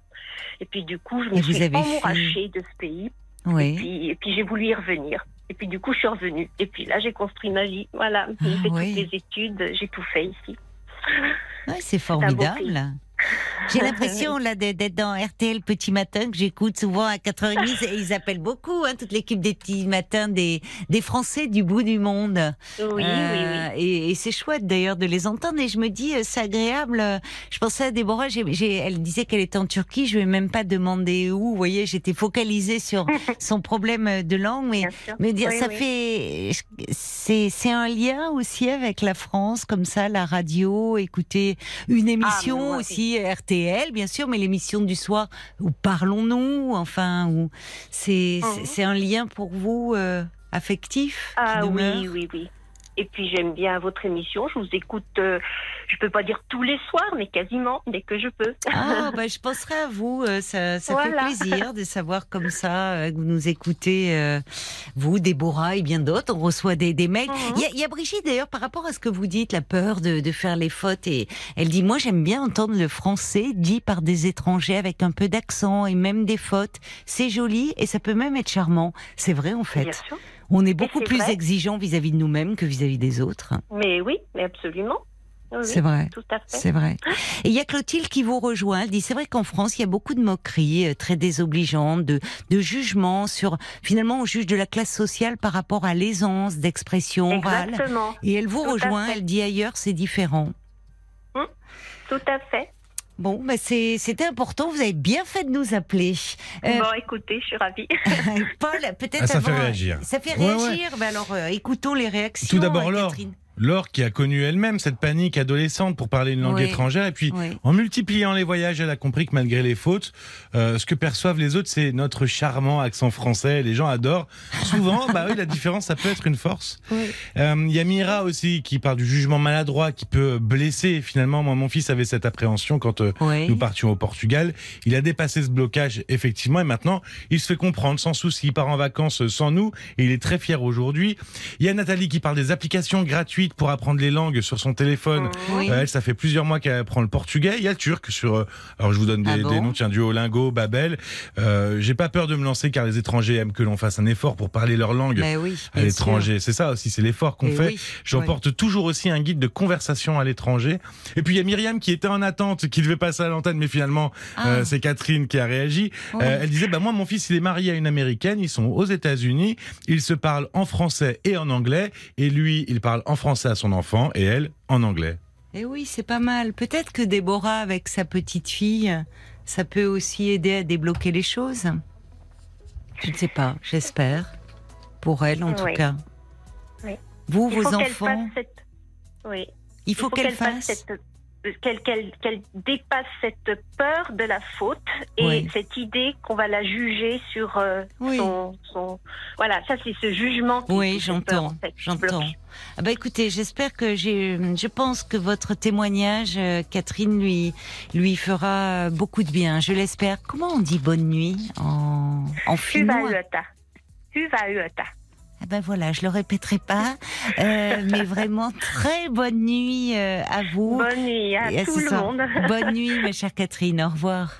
et puis du coup, je me Et suis emmourachée de ce pays. Et Oui. puis, et puis j'ai voulu y revenir. Et puis du coup, je suis revenue. Et puis là, j'ai construit ma vie. Voilà, j'ai Ah, fait oui. toutes les études, j'ai tout fait ici. Ouais, c'est un beau formidable. J'ai l'impression là d'être dans RTL Petit Matin que j'écoute souvent à 4h30 et ils appellent beaucoup hein, toute l'équipe des petits matins des des Français du bout du monde. Oui, oui, Euh, oui. Et, et c'est chouette d'ailleurs de les entendre. Et je me dis, euh, c'est agréable. Je pensais à Déborah, j'ai, j'ai- elle disait qu'elle était en Turquie. Je ne vais même pas demander où. Vous voyez, j'étais focalisée sur son problème de langue. Mais, mais dire, Oui, ça oui. fait. C'est, c'est un lien aussi avec la France, comme ça, la radio, écouter une émission moi, oui. aussi, RTL, bien sûr, mais l'émission du soir, où parlons-nous Enfin, où c'est, c'est, Mhm. c'est un lien pour vous euh, affectif Ah qui oui, oui, oui. Et puis j'aime bien votre émission. Je vous écoute, euh, je peux pas dire tous les soirs, mais quasiment dès que je peux. Ah, bah, je penserai à vous. euh, Ça, ça fait plaisir de savoir comme ça euh, que vous nous écoutez, euh, vous, Déborah et bien d'autres. On reçoit des, des mails. Mhm. Il y, a- il y a Brigitte d'ailleurs par rapport à ce que vous dites, la peur de, de faire les fautes. Et elle dit, moi j'aime bien entendre le français dit par des étrangers avec un peu d'accent et même des fautes. C'est joli et ça peut même être charmant. C'est vrai en fait. Bien sûr. On est beaucoup plus vrai. exigeant vis-à-vis de nous-mêmes que vis-à-vis des autres. Mais oui, mais absolument. Oui, C'est vrai. Tout à fait. C'est vrai. Et il y a Clotilde qui vous rejoint. Elle dit c'est vrai qu'en France, il y a beaucoup de moqueries euh, très désobligeantes, de, de jugements sur. Finalement, on juge de la classe sociale par rapport à l'aisance d'expression orale. Exactement. Et elle vous Tout rejoint. Elle dit ailleurs, c'est différent. Tout à fait. Bon, bah c'est c'était important. Vous avez bien fait de nous appeler. Euh, Bon, écoutez, je suis ravie. Paul, peut-être Ah, ça fait avant- réagir. Ça fait Ouais, ouais. réagir. Bah alors, euh, écoutons les réactions. Tout d'abord, Laure. Catherine. Laure qui a connu elle-même cette panique adolescente pour parler une langue Oui. étrangère et puis Oui. en multipliant les voyages, elle a compris que malgré les fautes, euh, ce que perçoivent les autres, c'est notre charmant accent français. Les gens adorent. Souvent, bah oui, la différence, ça peut être une force. Oui. Euh, Il y a Mira aussi qui parle du jugement maladroit qui peut blesser. Finalement, moi, mon fils avait cette appréhension quand euh, nous partions au Portugal. Il a dépassé ce blocage effectivement et maintenant il se fait comprendre sans souci. Il part en vacances sans nous et il est très fier aujourd'hui. Il y a Nathalie qui parle des applications gratuites pour apprendre les langues sur son téléphone. Oui. Euh, elle, ça fait plusieurs mois qu'elle apprend le portugais. Il y a le turc sur. euh, alors je vous donne des, Ah bon des noms, tiens, Duolingo, Babel. Euh, J'ai pas peur de me lancer car les étrangers aiment que l'on fasse un effort pour parler leur langue Mais oui, à l'étranger. C'est ça aussi, c'est l'effort qu'on fait. oui, J'emporte toujours aussi un guide de conversation à l'étranger. Et puis il y a Myriam qui était en attente, qui devait passer à l'antenne, mais finalement Ah. euh, c'est Catherine qui a réagi. Oui. Euh, elle disait bah moi mon fils il est marié à une américaine, ils sont aux États-Unis, ils se parlent en français et en anglais, et lui il parle en français à son enfant et elle en anglais. Et oui, c'est pas mal. Peut-être que Déborah, avec sa petite fille, ça peut aussi aider à débloquer les choses. Je ne sais pas, j'espère. Pour elle, en tout cas. Oui. Vous, Il vos enfants, cette... Oui. il faut qu'elle fasse fasse. cette- Qu'elle dépasse cette peur de la faute et Oui. cette idée qu'on va la juger sur euh, Oui. son, son- Voilà, ça c'est ce jugement qui Oui, j'entends, en fait, j'entends. Ah bah écoutez, j'espère que j'ai, je pense que votre témoignage, euh, Catherine, lui, lui fera beaucoup de bien. Je l'espère. Comment on dit bonne nuit en, en finnois. Ah ben voilà, je le répéterai pas, euh, mais vraiment très bonne nuit euh, à vous. Bonne nuit à Et à tout le monde. Bonne nuit, ma chère Catherine. Au revoir.